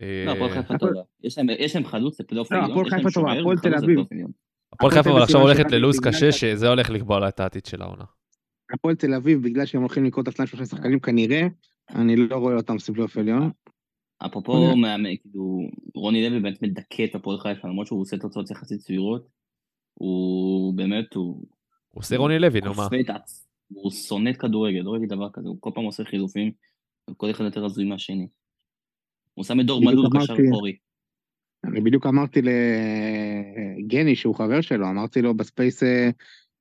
C: אה,
E: לא, הפועל חיפה טובה. יש להם- להם חלוץ לפלייאוף
F: לא,
E: עליון,
F: הפועל
E: להם
F: חיפה טובה, הפועל תל אביב.
C: הפועל חיפה אבל עכשיו הולכת ללוז קשה, שזה הולך לקבוע לה את העתיד של העונה.
F: הפועל תל אביב, בגלל שהם הולכים לקרוא את השניים שלושה שחקנים כנראה, אני לא רואה אותם עושים פלייאוף עליון.
E: אפרופו, כאילו, רוני לוי באמת מדכא את הפועל חיפה, למרות שהוא עושה תוצאות יחסית סבירות, הוא באמת, הוא
C: הוא עושה רוני לוי, נו מה.
E: הוא שונא את כדורגל, לא ראיתי דבר כזה, הוא כל פעם עושה חילופים, וכל אחד יותר הזוי מהשני. הוא שם את דור מלול קשר
F: אמרתי-
E: אחורי.
F: אני בדיוק אמרתי לגני, שהוא חבר שלו, אמרתי לו ב-space אה,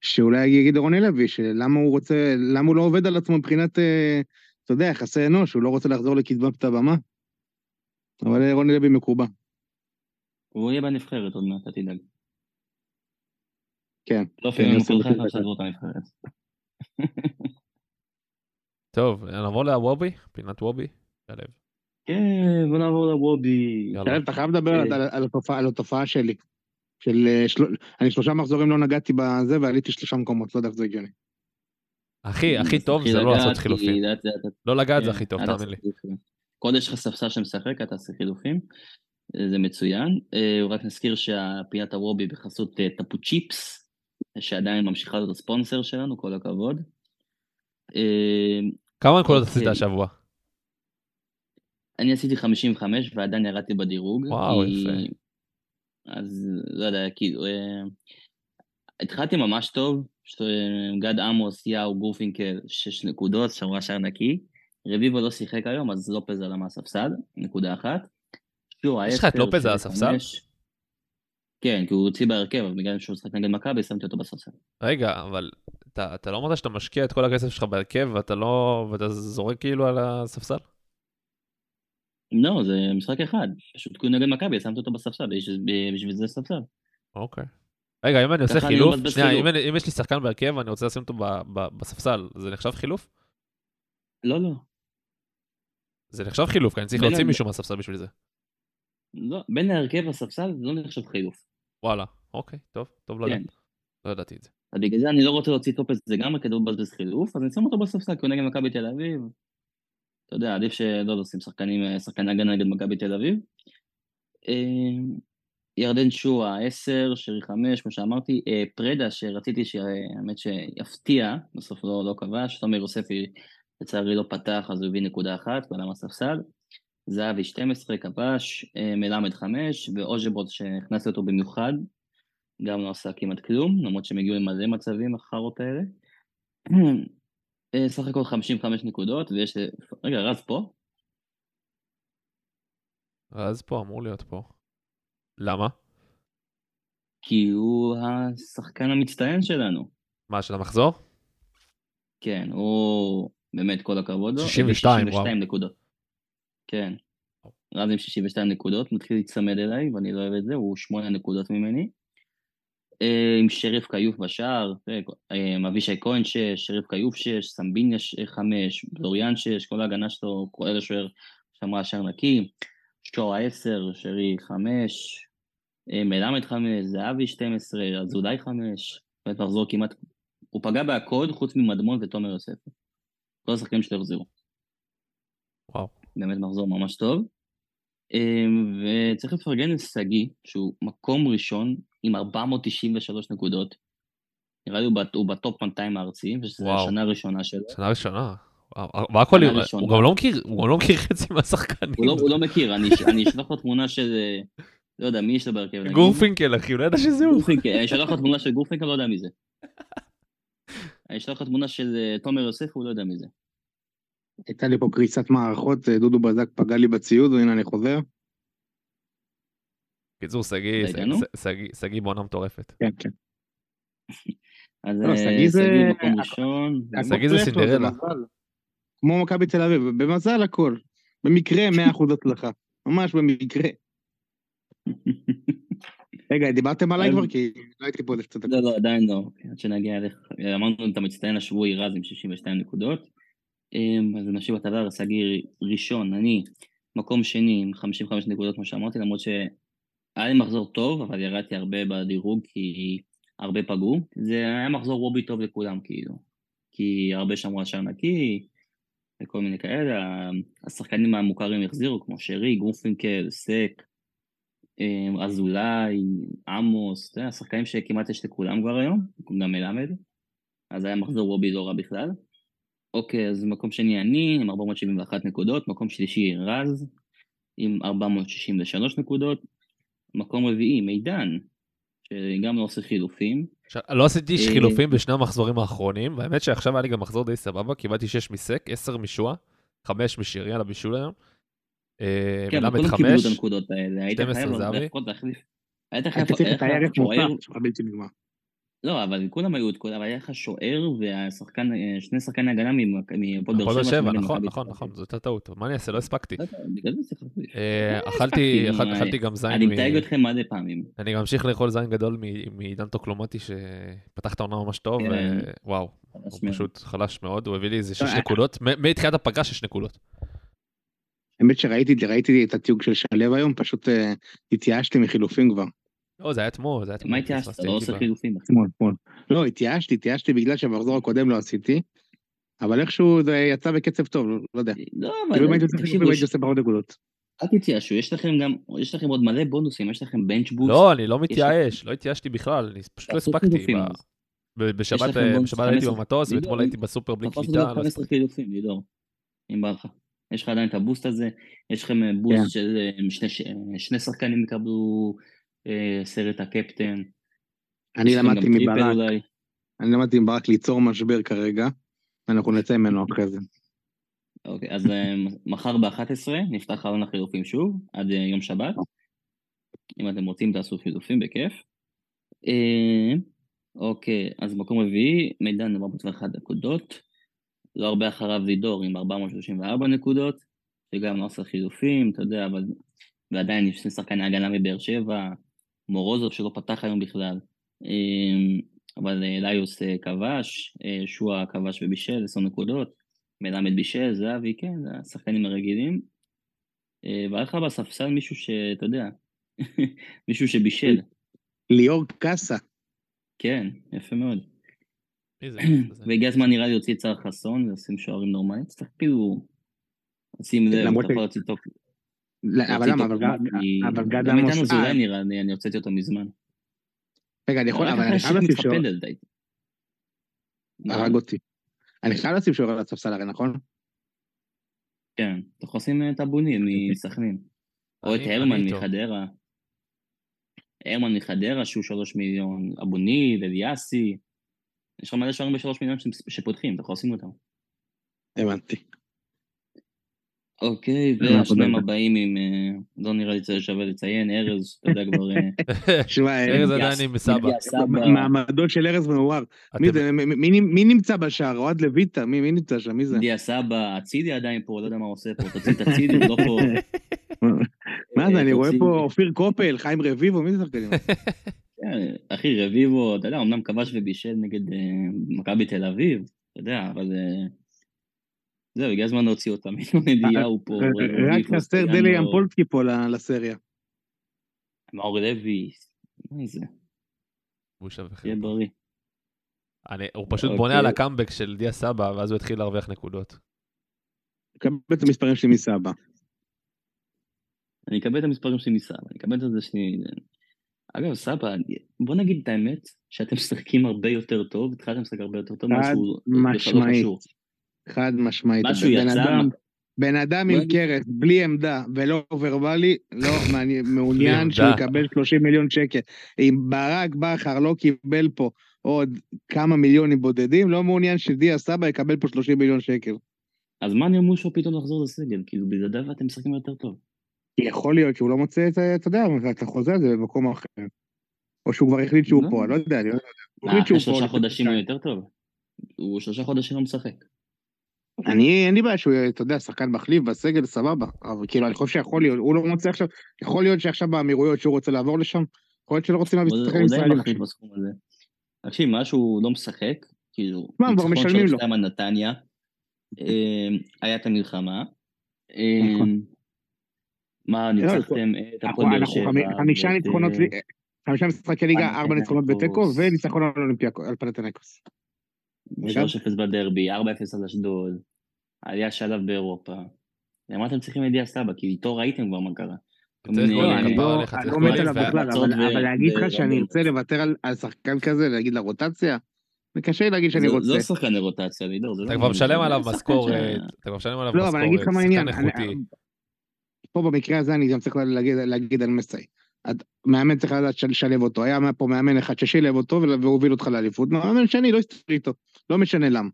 F: שאולי יגיד לרוני לוי, שלמה הוא רוצה, למה הוא לא עובד על עצמו מבחינת, אה, אתה יודע, יחסי אנוש, הוא לא רוצה לחזור לקדמת הבמה. אבל אה, רוני לוי מקובע.
E: והוא יהיה בנבחרת עוד מעט, אל תדאג.
F: כן.
E: טוב,
F: כן,
E: את הנבחרת.
C: טוב, נעבור לוובי, פינת וובי. שלו.
E: כן, בוא נעבור לוובי.
F: שלו, אתה חייב לדבר
C: אה.
F: על- על התופעה- שלי. של אה, של- אני שלושה מחזורים לא נגעתי בזה ועליתי שלושה מקומות, לא יודע איך זה הגיוני.
C: הכי, הכי
E: אז
C: טוב זה לא לעשות חילופים. לא לגעת זה
E: כן,
C: הכי טוב, תאמין לי.
E: כל יש לך ספסל שמשחק, אתה תעשה חילופים. אה, זה מצוין. אה, רק נזכיר שהפינת הוובי בחסות אה, טפו צ'יפס, שעדיין ממשיכה להיות הספונסר שלנו, כל הכבוד. אה,
C: כמה נקודות
E: אוקיי.
C: עשית השבוע?
E: אני עשיתי 55 ועדיין ירדתי בדירוג.
C: וואו,
E: כי-
C: יפה.
E: אז לא יודע, כאילו, אה, התחלתי ממש טוב, גד עמוס, יאו, גורפינקל, 6 נקודות, שמרה שער נקי. רביבו לא שיחק היום, אז לופז עלה מהספסל, נקודה אחת.
C: יש לך את לופז על הספסל?
E: כן, כי הוא הוציא בהרכב, אבל בגלל שהוא משחק נגד מכבי, שמתי אותו בספסל.
C: רגע, אבל אתה, אתה לא אמרת שאתה משקיע את כל הכסף שלך בהרכב ואתה לא... ואתה זורק כאילו על הספסל?
E: לא, זה משחק אחד, פשוט כי הוא נגד מכבי, שמתי אותו בספסל, בשביל זה ספסל.
C: אוקיי. רגע, אם אני עושה חילוף, שנייה. אם, אם יש לי שחקן בהרכב ואני רוצה לשים אותו ב- ב- בספסל, זה נחשב חילוף?
E: לא, לא.
C: זה נחשב חילוף, כי אני צריך להוציא מישהו מהספסל בשביל זה.
E: לא, בין ההרכב לספסל זה לא נחשב חילוף.
C: וואלה, אוקיי, טוב, טוב
E: כן.
C: לדעת. לא ידעתי את זה.
E: אז בגלל זה אני לא רוצה להוציא טופס לגמרי כדי לא לבזבז חילוף, אז אני שם אותו בספסל כי הוא נגד מכבי תל אביב. אתה יודע, עדיף שלא לשים שחקנים, שחקני הגנה נגד מכבי תל אביב. אה, ירדן שואה 10, שרי 5, כמו שאמרתי, אה, פרדה שרציתי שהאמת שיפתיע, בסוף לא, לא כבש, תומר יוספי לצערי לא פתח אז הוא הביא נקודה אחת, ועלה מהספסל. זהבי 12, כבש, אה, מלמד 5, ואוז'בוט שהכנסתי אותו במיוחד, גם לא עשה כמעט כלום, למרות שהם הגיעו עם מלא מצבים, החארות האלה. אה, סך הכל 55 נקודות, ויש... רגע, רז פה?
C: אז פה אמור להיות פה. למה?
E: כי הוא השחקן המצטיין שלנו.
C: מה, של המחזור?
E: כן, הוא... באמת, כל הכבוד לו.
C: 62,
E: הביא 62
C: וואו.
E: נקודות. כן. רז עם 62 נקודות, מתחיל להיצמד אליי, ואני לא אוהב את זה, הוא 8 נקודות ממני. אה, עם שריף כיוף בשער, אה, אבישי כהן 6, שריף כיוף 6, סמביניה 5, דוריאן 6, כל ההגנה שלו, כולל השוער שמרה שער נקי, שואה 10, שרי 5, אה, מלמד 5, זהבי 12, אזולאי 5, באמת מחזור כמעט, הוא פגע בהכל חוץ ממדמון ותומר יוסף. כל השחקנים שלו החזירו.
C: וואו.
E: באמת מחזור ממש טוב. אמ, וצריך לפרגן לשגיא, שהוא מקום ראשון עם 493 נקודות. נראה לי הוא בטופ 200 הארצי,
C: וואו.
E: השנה הראשונה שלו.
C: שנה ראשונה. והכל,
E: שנה
C: הוא. גם לא מכיר, הוא גם לא מכיר חצי מהשחקנים.
E: הוא לא, לא מכיר, אני, אשלח לו תמונה של, לא יודע, מי יש לו בהרכב?
C: גורפינקל, אחי, הוא לא ידע שזה הוא.
E: גורפינקל, אני אשלח לו תמונה של גורפינקל, לא יודע מי זה. אני אשלח לו תמונה של אה, תומר יוסף, הוא לא יודע מי זה.
F: הייתה לי פה קריסת מערכות, אה, דודו בזק פגע לי בציוד, והנה אני חוזר.
C: קיצור, שגיא? שגיא- בעונה מטורפת.
F: כן, כן.
E: אז
F: לא,
E: אה,
F: שגיא זה-
E: שגיא מקום ראשון.
C: שגיא זה סינדרלה.
F: כמו מכבי תל אביב, במזל הכל. במקרה 100% הצלחה. ממש במקרה. רגע, דיברתם עליי כבר? כי לא הייתי פה איזה קצת...
E: לא, לא, עדיין לא, עד שנגיע אליך. אמרנו את המצטיין השבועי רז עם 62 נקודות. אז נמשיך בטבלה, שגיא ראשון, אני מקום שני עם 55 נקודות כמו שאמרתי, למרות שהיה לי מחזור טוב, אבל ירדתי הרבה בדירוג כי הרבה פגעו. זה היה מחזור וובי טוב לכולם כאילו. כי הרבה שמרו על שער נקי וכל מיני כאלה. השחקנים המוכרים החזירו, כמו שרי, גורפינקל, סק, אמ, אזולאי, עמוס, אתה יודע, שחקנים שכמעט יש לכולם כבר היום, גם מלמד. אז היה מחזור וובי לא רע בכלל. אוקיי, אז מקום שני אני עם 471 נקודות, מקום שלישי רז עם 463 נקודות, מקום רביעי מידן, שגם לא עושה חילופים.
C: עכשיו, לא עשיתי
E: אה,
C: חילופים בשני המחזורים האחרונים, והאמת שעכשיו היה לי גם מחזור די סבבה, קיבלתי 6 מסק, 10 משואה, 5 משירי על הבישול היום. אה,
E: כן, אבל כולם קיבלו
C: 5,
E: את הנקודות האלה, היית
C: 12
E: חייב להחליף. היית חייב
F: צריך את הערך מוצלח שלך בלתי נגמר.
E: לא, אבל כולם היו תקועים, אבל היה לך שוער והשחקן, אה, שני שחקני הגנה מהפועל
C: הפועל באר שבע,
E: שנגד
C: נכון, נכון, נכון. זו הייתה טעות. מה אני אעשה? לא הספקתי.
E: לא להחליף.
C: אה,
E: לא
C: אכלתי, גם זין
E: אני. מתייג אתכם מלא פעמים.
C: אני גם אמשיך לאכול זין גדול מ- מעידן טוקלומטי שפתח את העונה ממש טוב,
E: כן.
C: ווואו,
E: חלש
C: הוא
E: מאוד.
C: פשוט חלש מאוד, הוא הביא לי איזה שש
F: לא,
C: נקודות, מתחילת הפגרה שש נקודות.
F: האמת שראיתי ראיתי את התיוג של שלו היום, פשוט אה, התייאשתי מחילופים כבר.
C: לא, זה היה אתמול, זה היה אתמול.
E: מה התייאשת? לא עושה חילופים. אחי.
F: אתמול, אתמול. לא, התייאשתי, התייאשתי בגלל שבמחזור הקודם לא עשיתי, אבל איכשהו זה יצא בקצב טוב, לא לא יודע.
E: לא,
F: כאילו אם
E: אבל
F: הייתי עושה
E: תקשיבו,
F: חילופים הייתי
E: יש-
F: עושה פחות נקודות.
E: אל תתייאשו, יש לכם גם, יש לכם עוד מלא בונוסים, יש לכם בנץ' בוסט.
C: לא, אני לא מתייאש, לא התייאשתי בכלל, אני פשוט לא הספקתי. בשבת אה, בשבת הייתי
E: 15.
C: במטוס, ואתמול הייתי בסופר בלי קליטה.
E: לעשות
C: לא
E: גם 15
C: הספקתי.
E: חילופים, לידור. אם בא לך. יש לך עדיין את הבוסט הזה, יש לכם אה, בוסט
F: כן.
E: של אה, שני- שחקנים יקבלו סרט הקפטן.
F: אני למדתי מברק. אני למדתי מברק ליצור משבר כרגע, ואנחנו נצא ממנו אחרי זה.
E: אוקיי, אז אה, מחר ב-11 נפתח חלון החילופים שוב, עד אה, יום שבת. אם אתם רוצים תעשו חילופים בכיף. אה, אוקיי, אז מקום רביעי, מידן 401 נקודות. לא הרבה אחריו לידור עם 434 נקודות, שגם לא עושה חילופים, אתה יודע, אבל... ועדיין יש שחקני הגנה מבאר שבע, מורוזוב שלא פתח היום בכלל. אה, אבל אה, ליוס אה, כבש, אה, שועה כבש ובישל, 10 נקודות. מלמד בישל, זהבי, כן, זה השחקנים הרגילים. והיה לך בספסל מישהו שאתה יודע, מישהו שבישל,
F: ליאור קאסה,
E: כן, יפה מאוד. והגיע הזמן נראה לי להוציא את שר חסון ולשים שוערים נורמליים, צריך כאילו לשים לב, אתה יכול להוציא טוב.
F: לא, אבל למה, אבל גד-
E: גם
F: עמוס,
E: איתן אזולאי
F: אה,
E: נראה לי, אני הוצאתי אותו מזמן.
F: רגע, אני יכול, אבל אני חייב לשים שוער. הרג אותי. אני חייב לשים שוער על הספסל הרי, נכון?
E: כן, אתה יכול לשים את אבוני מסכנין. או את הרמן. מחדרה. הרמן מחדרה שהוא שלוש מיליון, אבוני, אליאסי. יש לך מלא שוערים בשלוש מיליון שפותחים, אתה יכול לשים אותם.
F: הבנתי.
E: אוקיי,
F: מה
E: והשניים? הבאים עם, אה, לא נראה לי שזה שווה לציין, ארז, אתה יודע כבר, אה,
C: ארז
F: אה,
C: עדיין עם סבא.
F: מעמדו של ארז מעורר. מי זה? מי- נמצא בשער? אוהד לויטה? מי נמצא שם? מי זה?
E: דיה סבא, אצילי עדיין פה, לא יודע מה הוא עושה פה, תוציא את אצילי, הוא לא פה.
F: מה זה? אני רואה פה אופיר קופל, חיים רביבו, מי זה השחקנים?
E: כן, אחי, רביבו, אתה יודע, אמנם כבש ובישל נגד אה, מכבי תל אביב, אתה יודע, אבל... אה, זהו, הגיע הזמן להוציא אותם. אליהו פה,
F: רק
E: רביבו,
F: חסר
E: סטיאנו,
F: דלי אמפולסקי פה ל- לסריה.
E: מאור לוי, מה זה,
C: בושה
E: תהיה
C: וחרפה.
E: בריא.
C: אני- הוא פשוט
E: אוקיי.
C: בונה על הקאמבק של דיה סבא, ואז הוא התחיל להרוויח נקודות.
F: קבל את המספרים שלי מסבא.
E: אני אקבל את המספרים שלי מסבא, אני אקבל את זה שלי... אגב, סבא, בוא נגיד את האמת, שאתם משחקים הרבה יותר טוב, התחלתם לשחק הרבה יותר טוב, משהו
F: משמעית. חד משמעית.
E: משהו יצא,
F: אדם- בן אדם עם קרס, בלי עמדה ולא ורבלי, לא מעוניין. שהוא יקבל 30 מיליון שקל. אם ברק בכר לא קיבל פה עוד כמה מיליונים בודדים, לא מעוניין שדיה סבא יקבל פה 30 מיליון שקל.
E: אז מה נראה מושו פתאום לחזור לסגל? כאילו, בלעדיו אתם משחקים יותר טוב.
F: יכול להיות שהוא לא מוצא את ה... אתה יודע, את החוזה הזה במקום אחר. או שהוא כבר החליט שהוא
E: לא.
F: פה, אני לא יודע, אני לא יודע. החליט
E: אחרי
F: שהוא.
E: שלושה חודשים הוא יותר טוב. הוא שלושה חודשים לא משחק.
F: אני, אין לי בעיה שהוא, אתה יודע, שחקן מחליף בסגל, סבבה. אבל כאילו, אני חושב שיכול להיות, הוא לא מוצא עכשיו, יכול להיות שעכשיו באמירויות שהוא רוצה לעבור לשם, יכול להיות שלא רוצים להביא
E: הוא די בסכום הזה. תקשיב, מה שהוא לא משחק, כאילו,
F: מה, כבר
E: ניצחון
F: משלמים לו.
E: 3-2 על נתניה, אה, היה את המלחמה, אה,
F: נכון.
E: מה,
F: לא,
E: ניצחתם את הפועל באר שבע,
F: חמי- חמישה ניצחונות,
E: אה,
F: לי- חמישה משחקי ליגה, ארבע. ניצחונות בתיקו, וניצחון על פנתנקוס.
E: 3-0 בדרבי, 4-0 על אשדוד, עלייה שלב באירופה. למה אתם צריכים את דיה סבא? כי איתו ראיתם כבר מה קרה.
F: אני לא לא מת עליו בכלל, אבל להגיד לך שאני. ארצה לוותר על- שחקן כזה, להגיד לרוטציה, זה קשה לי להגיד שאני רוצה.
E: זה לא שחקני רוטציה, לידור, זה לא...
C: אתה כבר משלם עליו
E: שחקן
C: משכורת, אתה כבר משלם עליו
F: לא,
C: משכורת. שחקן איכותי.
F: פה במקרה הזה אני גם צריך להגיד על מסי. מאמן צריך לדעת של- לשלב אותו. היה פה מאמן אחד ששילב אותו והוביל אותך לאליפות, מאמן שני לא הסתכל איתו, לא משנה למה.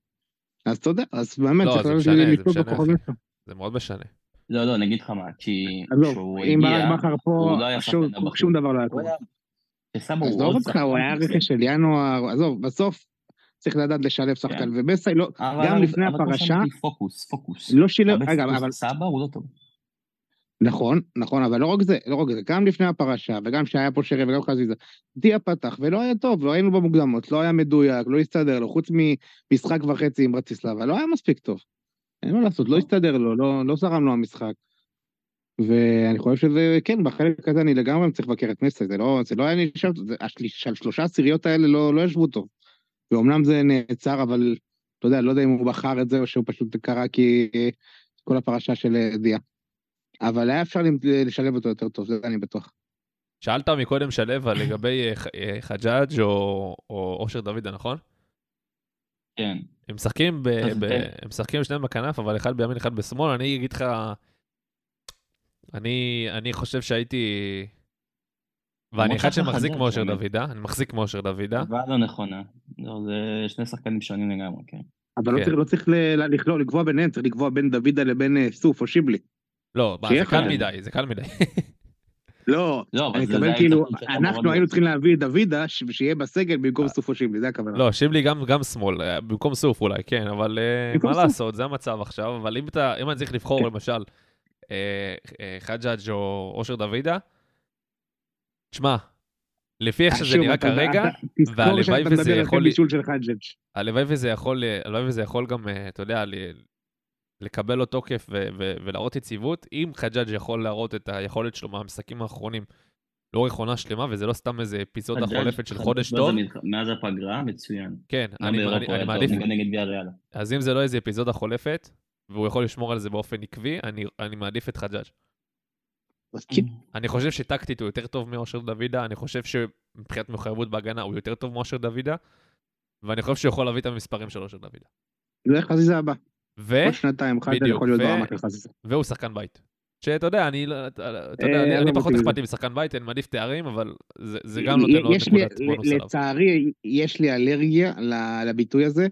F: אז אתה יודע, אז מאמן
C: לא,
F: צריך
C: זה
F: לדעת
C: משנה,
F: בכוכבים שלו.
C: זה מאוד משנה.
E: לא, לא, אני אגיד לך מה, כי
F: עזוב,
E: כשהוא
F: אם
E: הגיע,
F: ברק בכר פה,
E: הוא לא היה
F: שום-
E: שחקן הבחור.
F: שום דבר לא היה קורה. עזוב אותך, הוא היה. רכש של ינואר, עזוב, בסוף צריך לדעת לשלב שחקן,
E: כן.
F: ובסי לא, גם לפני הפרשה,
E: פוקוס, פוקוס.
F: לא שילב, אגב, אבל
E: סבא הוא לא טוב.
F: נכון, נכון, אבל לא רק זה, לא רק זה, גם לפני הפרשה, וגם שהיה פה שרי וגם חזיזה, דיה פתח, ולא היה טוב, לא היינו במוקדמות, לא היה מדויק, לא הסתדר לו, חוץ ממשחק וחצי עם ברטיסלבה, לא היה מספיק טוב. אין מה לעשות, לא הסתדר לו, לא, לא זרם לו המשחק. ואני חושב שזה, כן, בחלק הזה אני לגמרי צריך לבקר את מסי, זה לא, זה לא היה נשאר, השלושה עשיריות האלה לא, לא ישבו טוב. ואומנם זה נעצר, אבל אתה יודע, לא יודע אם הוא בחר את זה או שהוא פשוט קרה כי כל הפרשה של אה, דיה. אבל היה אפשר לשלב אותו יותר טוב, זה אני בטוח.
C: שאלת מקודם שלו על לגבי אה, אה, חג'אג' או או אושר דוידה, נכון?
E: כן.
C: הם משחקים, ב, ב. הם משחקים שניהם בכנף, אבל אחד בימין, אחד בשמאל. אני אגיד לך, אני, אני חושב שהייתי... ואני אחד שמחזיק מאושר. דוידה, אני מחזיק מאושר דוידה.
E: אבל לא נכונה. לא, זה שני שחקנים שונים לגמרי, כן.
F: אבל לא
C: כן.
F: צריך, לא צריך ל- ל- לכלוא, לקבוע ביניהם, צריך לקבוע בין דוידה לבין אה, סוף או שיבלי.
C: לא, זה קל. מדי, זה קל מדי.
F: לא,
E: לא,
F: אני מתכוון
E: עדיין
F: כאילו,
E: שלך
F: אנחנו היינו. צריכים להביא את דוידה, שיהיה בסגל במקום סוף או שיבלי, זה הכוונה.
C: לא, שיבלי גם, גם שמאל, אה, במקום סוף אולי, כן, אבל אה, מה
F: סוף.
C: לעשות, זה המצב עכשיו, אבל אם אתה, אם אני צריך לבחור
F: כן.
C: למשל אה, אה, חג'אג' או אושר דוידה, תשמע, לפי איך שזה נראה כרגע, והלוואי
F: שאתה
C: וזה
F: מדבר על
C: יכול. הלוואי וזה יכול, הלוואי וזה יכול גם, אה, אתה יודע, ל- לקבל לו תוקף ו- ו- ולהראות יציבות, אם חג'אג' יכול להראות את היכולת שלו מהמשחקים האחרונים לאורך עונה שלמה, וזה לא סתם איזה אפיזודה חולפת של חודש טוב,
E: מאז הפגרה, מצוין.
C: כן, אני, אני, אני מעדיף. אז אם זה לא איזה אפיזודה חולפת, והוא יכול לשמור על זה באופן עקבי, אני, אני מעדיף את חג'אג'. אני חושב שטקטית הוא יותר טוב מאושר דוידה, אני חושב שמבחינת מחויבות בהגנה הוא יותר טוב מאושר דוידה, ואני חושב שהוא יכול להביא את המספרים של אושר דוידה.
F: זה חזיזה הבא.
C: ו...
F: עוד שנתיים,
C: בדיוק,
F: יכול להיות ברמה חזיזה.
C: והוא שחקן בית. שאתה יודע, אני לא, אתה יודע,
F: אה,
C: אני-
F: עזוב
C: פחות
F: אותי
C: אכפת לי משחקן בית, אני מעדיף תארים, אבל זה גם נותן לו נקודת בונוס עליו.
F: לצערי, יש לי אלרגיה לביטוי הזה,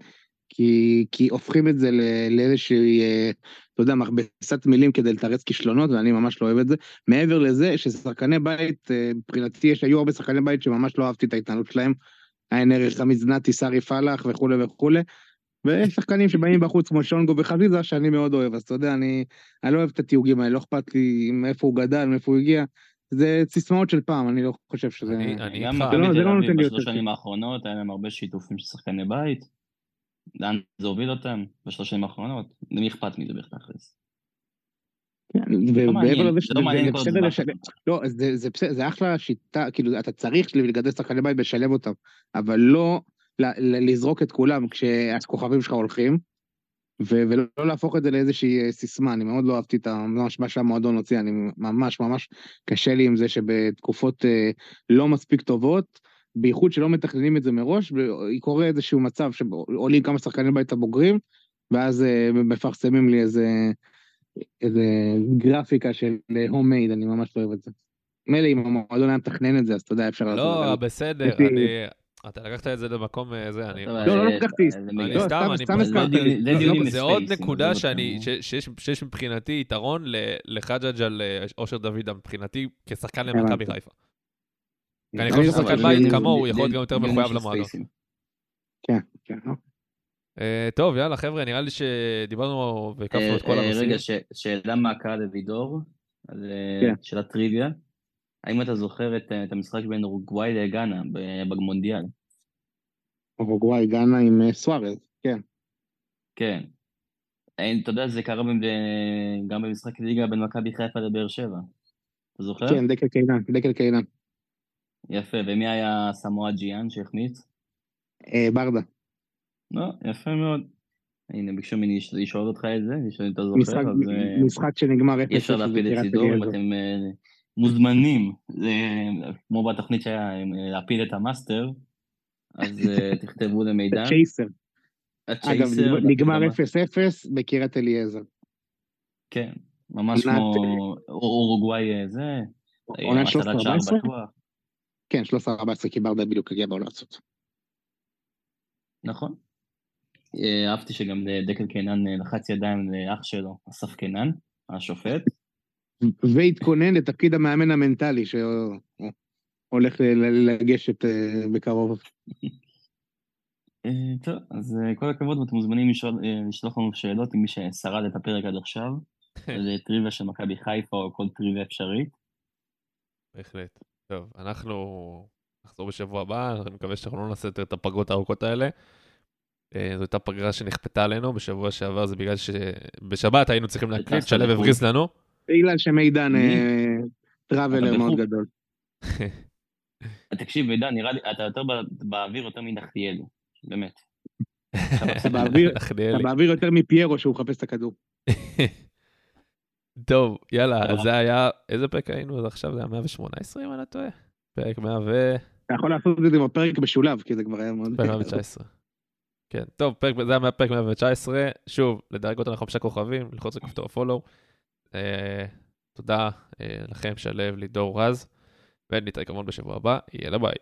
F: כי, כי הופכים את זה לאיזושהי, אה, אתה יודע, מכבסת מילים כדי לתרץ כישלונות, ואני ממש לא אוהב את זה. מעבר לזה, ששחקני בית, אה, מבחינתי, יש, היו הרבה שחקני בית שממש לא אהבתי את ההתנהלות שלהם. עין ערך המזנתי, סארי פלאח וכולי וכולי. ויש שחקנים שבאים בחוץ כמו שונגו וחזיזה, שאני מאוד אוהב, אז אתה יודע, אני, אני לא אוהב את התיוגים האלה, לא אכפת לי מאיפה הוא גדל, מאיפה הוא הגיע. זה סיסמאות של פעם, אני לא חושב שזה...
C: אני- אני
E: גם
F: לא-
E: מכבי תל
F: לא נותן
E: אביב בשלוש שנים האחרונות, היה להם הרבה שיתופים של שחקני בית. לאן זה הוביל אותם בשלוש שנים האחרונות? למי אכפת מזה בתכלס?
F: כן,
E: מעניין,
F: ומעבר לזה שזה
E: לא
F: זה בסדר לא, אחלה שיטה, כאילו, אתה צריך לגדל שחקני בית ולשלב אותם, אבל לא לזרוק את כולם כשהכוכבים שלך הולכים, ו- ולא להפוך את זה לאיזושהי אה, סיסמה, אני מאוד לא אהבתי את מה שהמועדון הוציא, אני ממש ממש קשה לי עם זה שבתקופות אה, לא מספיק טובות, בייחוד שלא מתכננים את זה מראש, וקורה איזשהו מצב שעולים כמה שחקני בית הבוגרים, ואז אה, מפרסמים לי איזה... איזה גרפיקה של הום מייד, אני ממש לא אוהב את זה. מילא אם המועדון היה מתכנן את זה, אז אתה יודע, אפשר לעשות.
C: לא,
F: אבל-
C: בסדר,
F: יש לי-
C: אני... אתה לקחת את זה למקום אה, זה, אני...
E: אבל,
F: לא, לא
E: אה,
F: לקחתי,
E: זה
C: אני.
F: לא,
C: סתם, אני
E: זה
C: לא,
E: דיונים
C: זה עוד נקודה שיש- מבחינתי יתרון ל- לחג'אג' על אה, אושר דוידה, מבחינתי כשחקן. למכבי חיפה. אני חושב
F: לא
C: ששחקן בית כמוהו
E: זה-
C: יכול להיות גם יותר מחויב למועדון.
F: כן, כן, לא.
C: אה, טוב, יאללה, חבר'ה, נראה לי שדיברנו והקפנו את כל
E: אה, אה,
C: הנושאים.
E: רגע, שאלה מהקהל לוידור, על אה,
F: כן.
E: שאלת טריוויה. האם אתה זוכר את אה, את המשחק בין אורוגוואי לגאנה במונדיאל?
F: אורוגוואי, גאנה עם אה, סוארז, כן.
E: כן. אה, אתה יודע, זה קרה גם במשחק ליגה בין מכבי חיפה לבאר שבע. אתה זוכר?
F: כן, דקל קינן, דקל קינן.
E: יפה, ומי היה סמואל ג'יאן שהחמיץ?
F: אה, ברדה.
E: לא, יפה מאוד. הנה, ביקשו ממני לש- לשאול אותך את זה, לשאול אם אתה זוכר,
F: משחק-
E: אז
F: משחק שנגמר 0
E: אי אפשר להפיל את סידור, אם אתם מוזמנים, כמו בתוכנית שהיה, אה, להפיל את המאסטר, אז אה, תכתבו למידע.
F: צ'ייסר. אגב,
E: הצ'ייסר,
F: נגמר
E: גם-
F: 0-0 בקריית אליעזר.
E: כן, ממש כמו אור- אורוגוואי אה, זה,
F: עונה
E: הצלת שער
F: 13-14?
E: בטוח,
F: כן, 13-14, כי ברדה בדיוק הגיע הזאת.
E: נכון. אה, אהבתי שגם דקל קינן לחץ ידיים לאח שלו, אסף קינן, השופט.
F: והתכונן לתפקיד המאמן המנטלי, שהוא הולך ל- ל- לגשת אה, בקרוב.
E: אה, טוב, אז אה, כל הכבוד, ואתם מוזמנים לשלוח לנו שאלות עם מי ששרד את הפרק עד עכשיו. זה טריוויה של מכבי חיפה או כל טריוויה אפשרית.
C: בהחלט. טוב, אנחנו נחזור בשבוע הבא, אני מקווה שאנחנו לא נעשה יותר את הפגרות הארוכות האלה. זו הייתה פגרה שנכפתה עלינו, בשבוע שעבר זה בגלל שבשבת היינו צריכים להקליט, שלו
E: לחו"ל.
C: הבריז לנו.
F: בגלל שמידן
E: מי?
F: אה, טראבלר
E: אתה
F: מאוד
E: בחו"ל.
F: גדול.
E: תקשיב, עידן, נראה לי, אתה יותר באוויר יותר מנחתיאלי, באמת.
F: אתה באוויר- יותר מפיירו שהוא מחפש את הכדור.
C: טוב, יאללה. אז זה היה, איזה פרק היינו עד עכשיו? זה היה 118 אם אני לא טועה? פרק 100 ו...
F: אתה יכול לעשות את זה בפרק משולב, כי זה כבר היה מאוד...
C: פרק 119. כן, טוב, פרק, זה היה מהפרק 119. שוב, לדרג אותנו חמישה כוכבים, ללחוץ על כפתור הפולו. אה, תודה אה, לכם, שלו, לידור רז, ונתראה כמובן בשבוע הבא, יאללה ביי.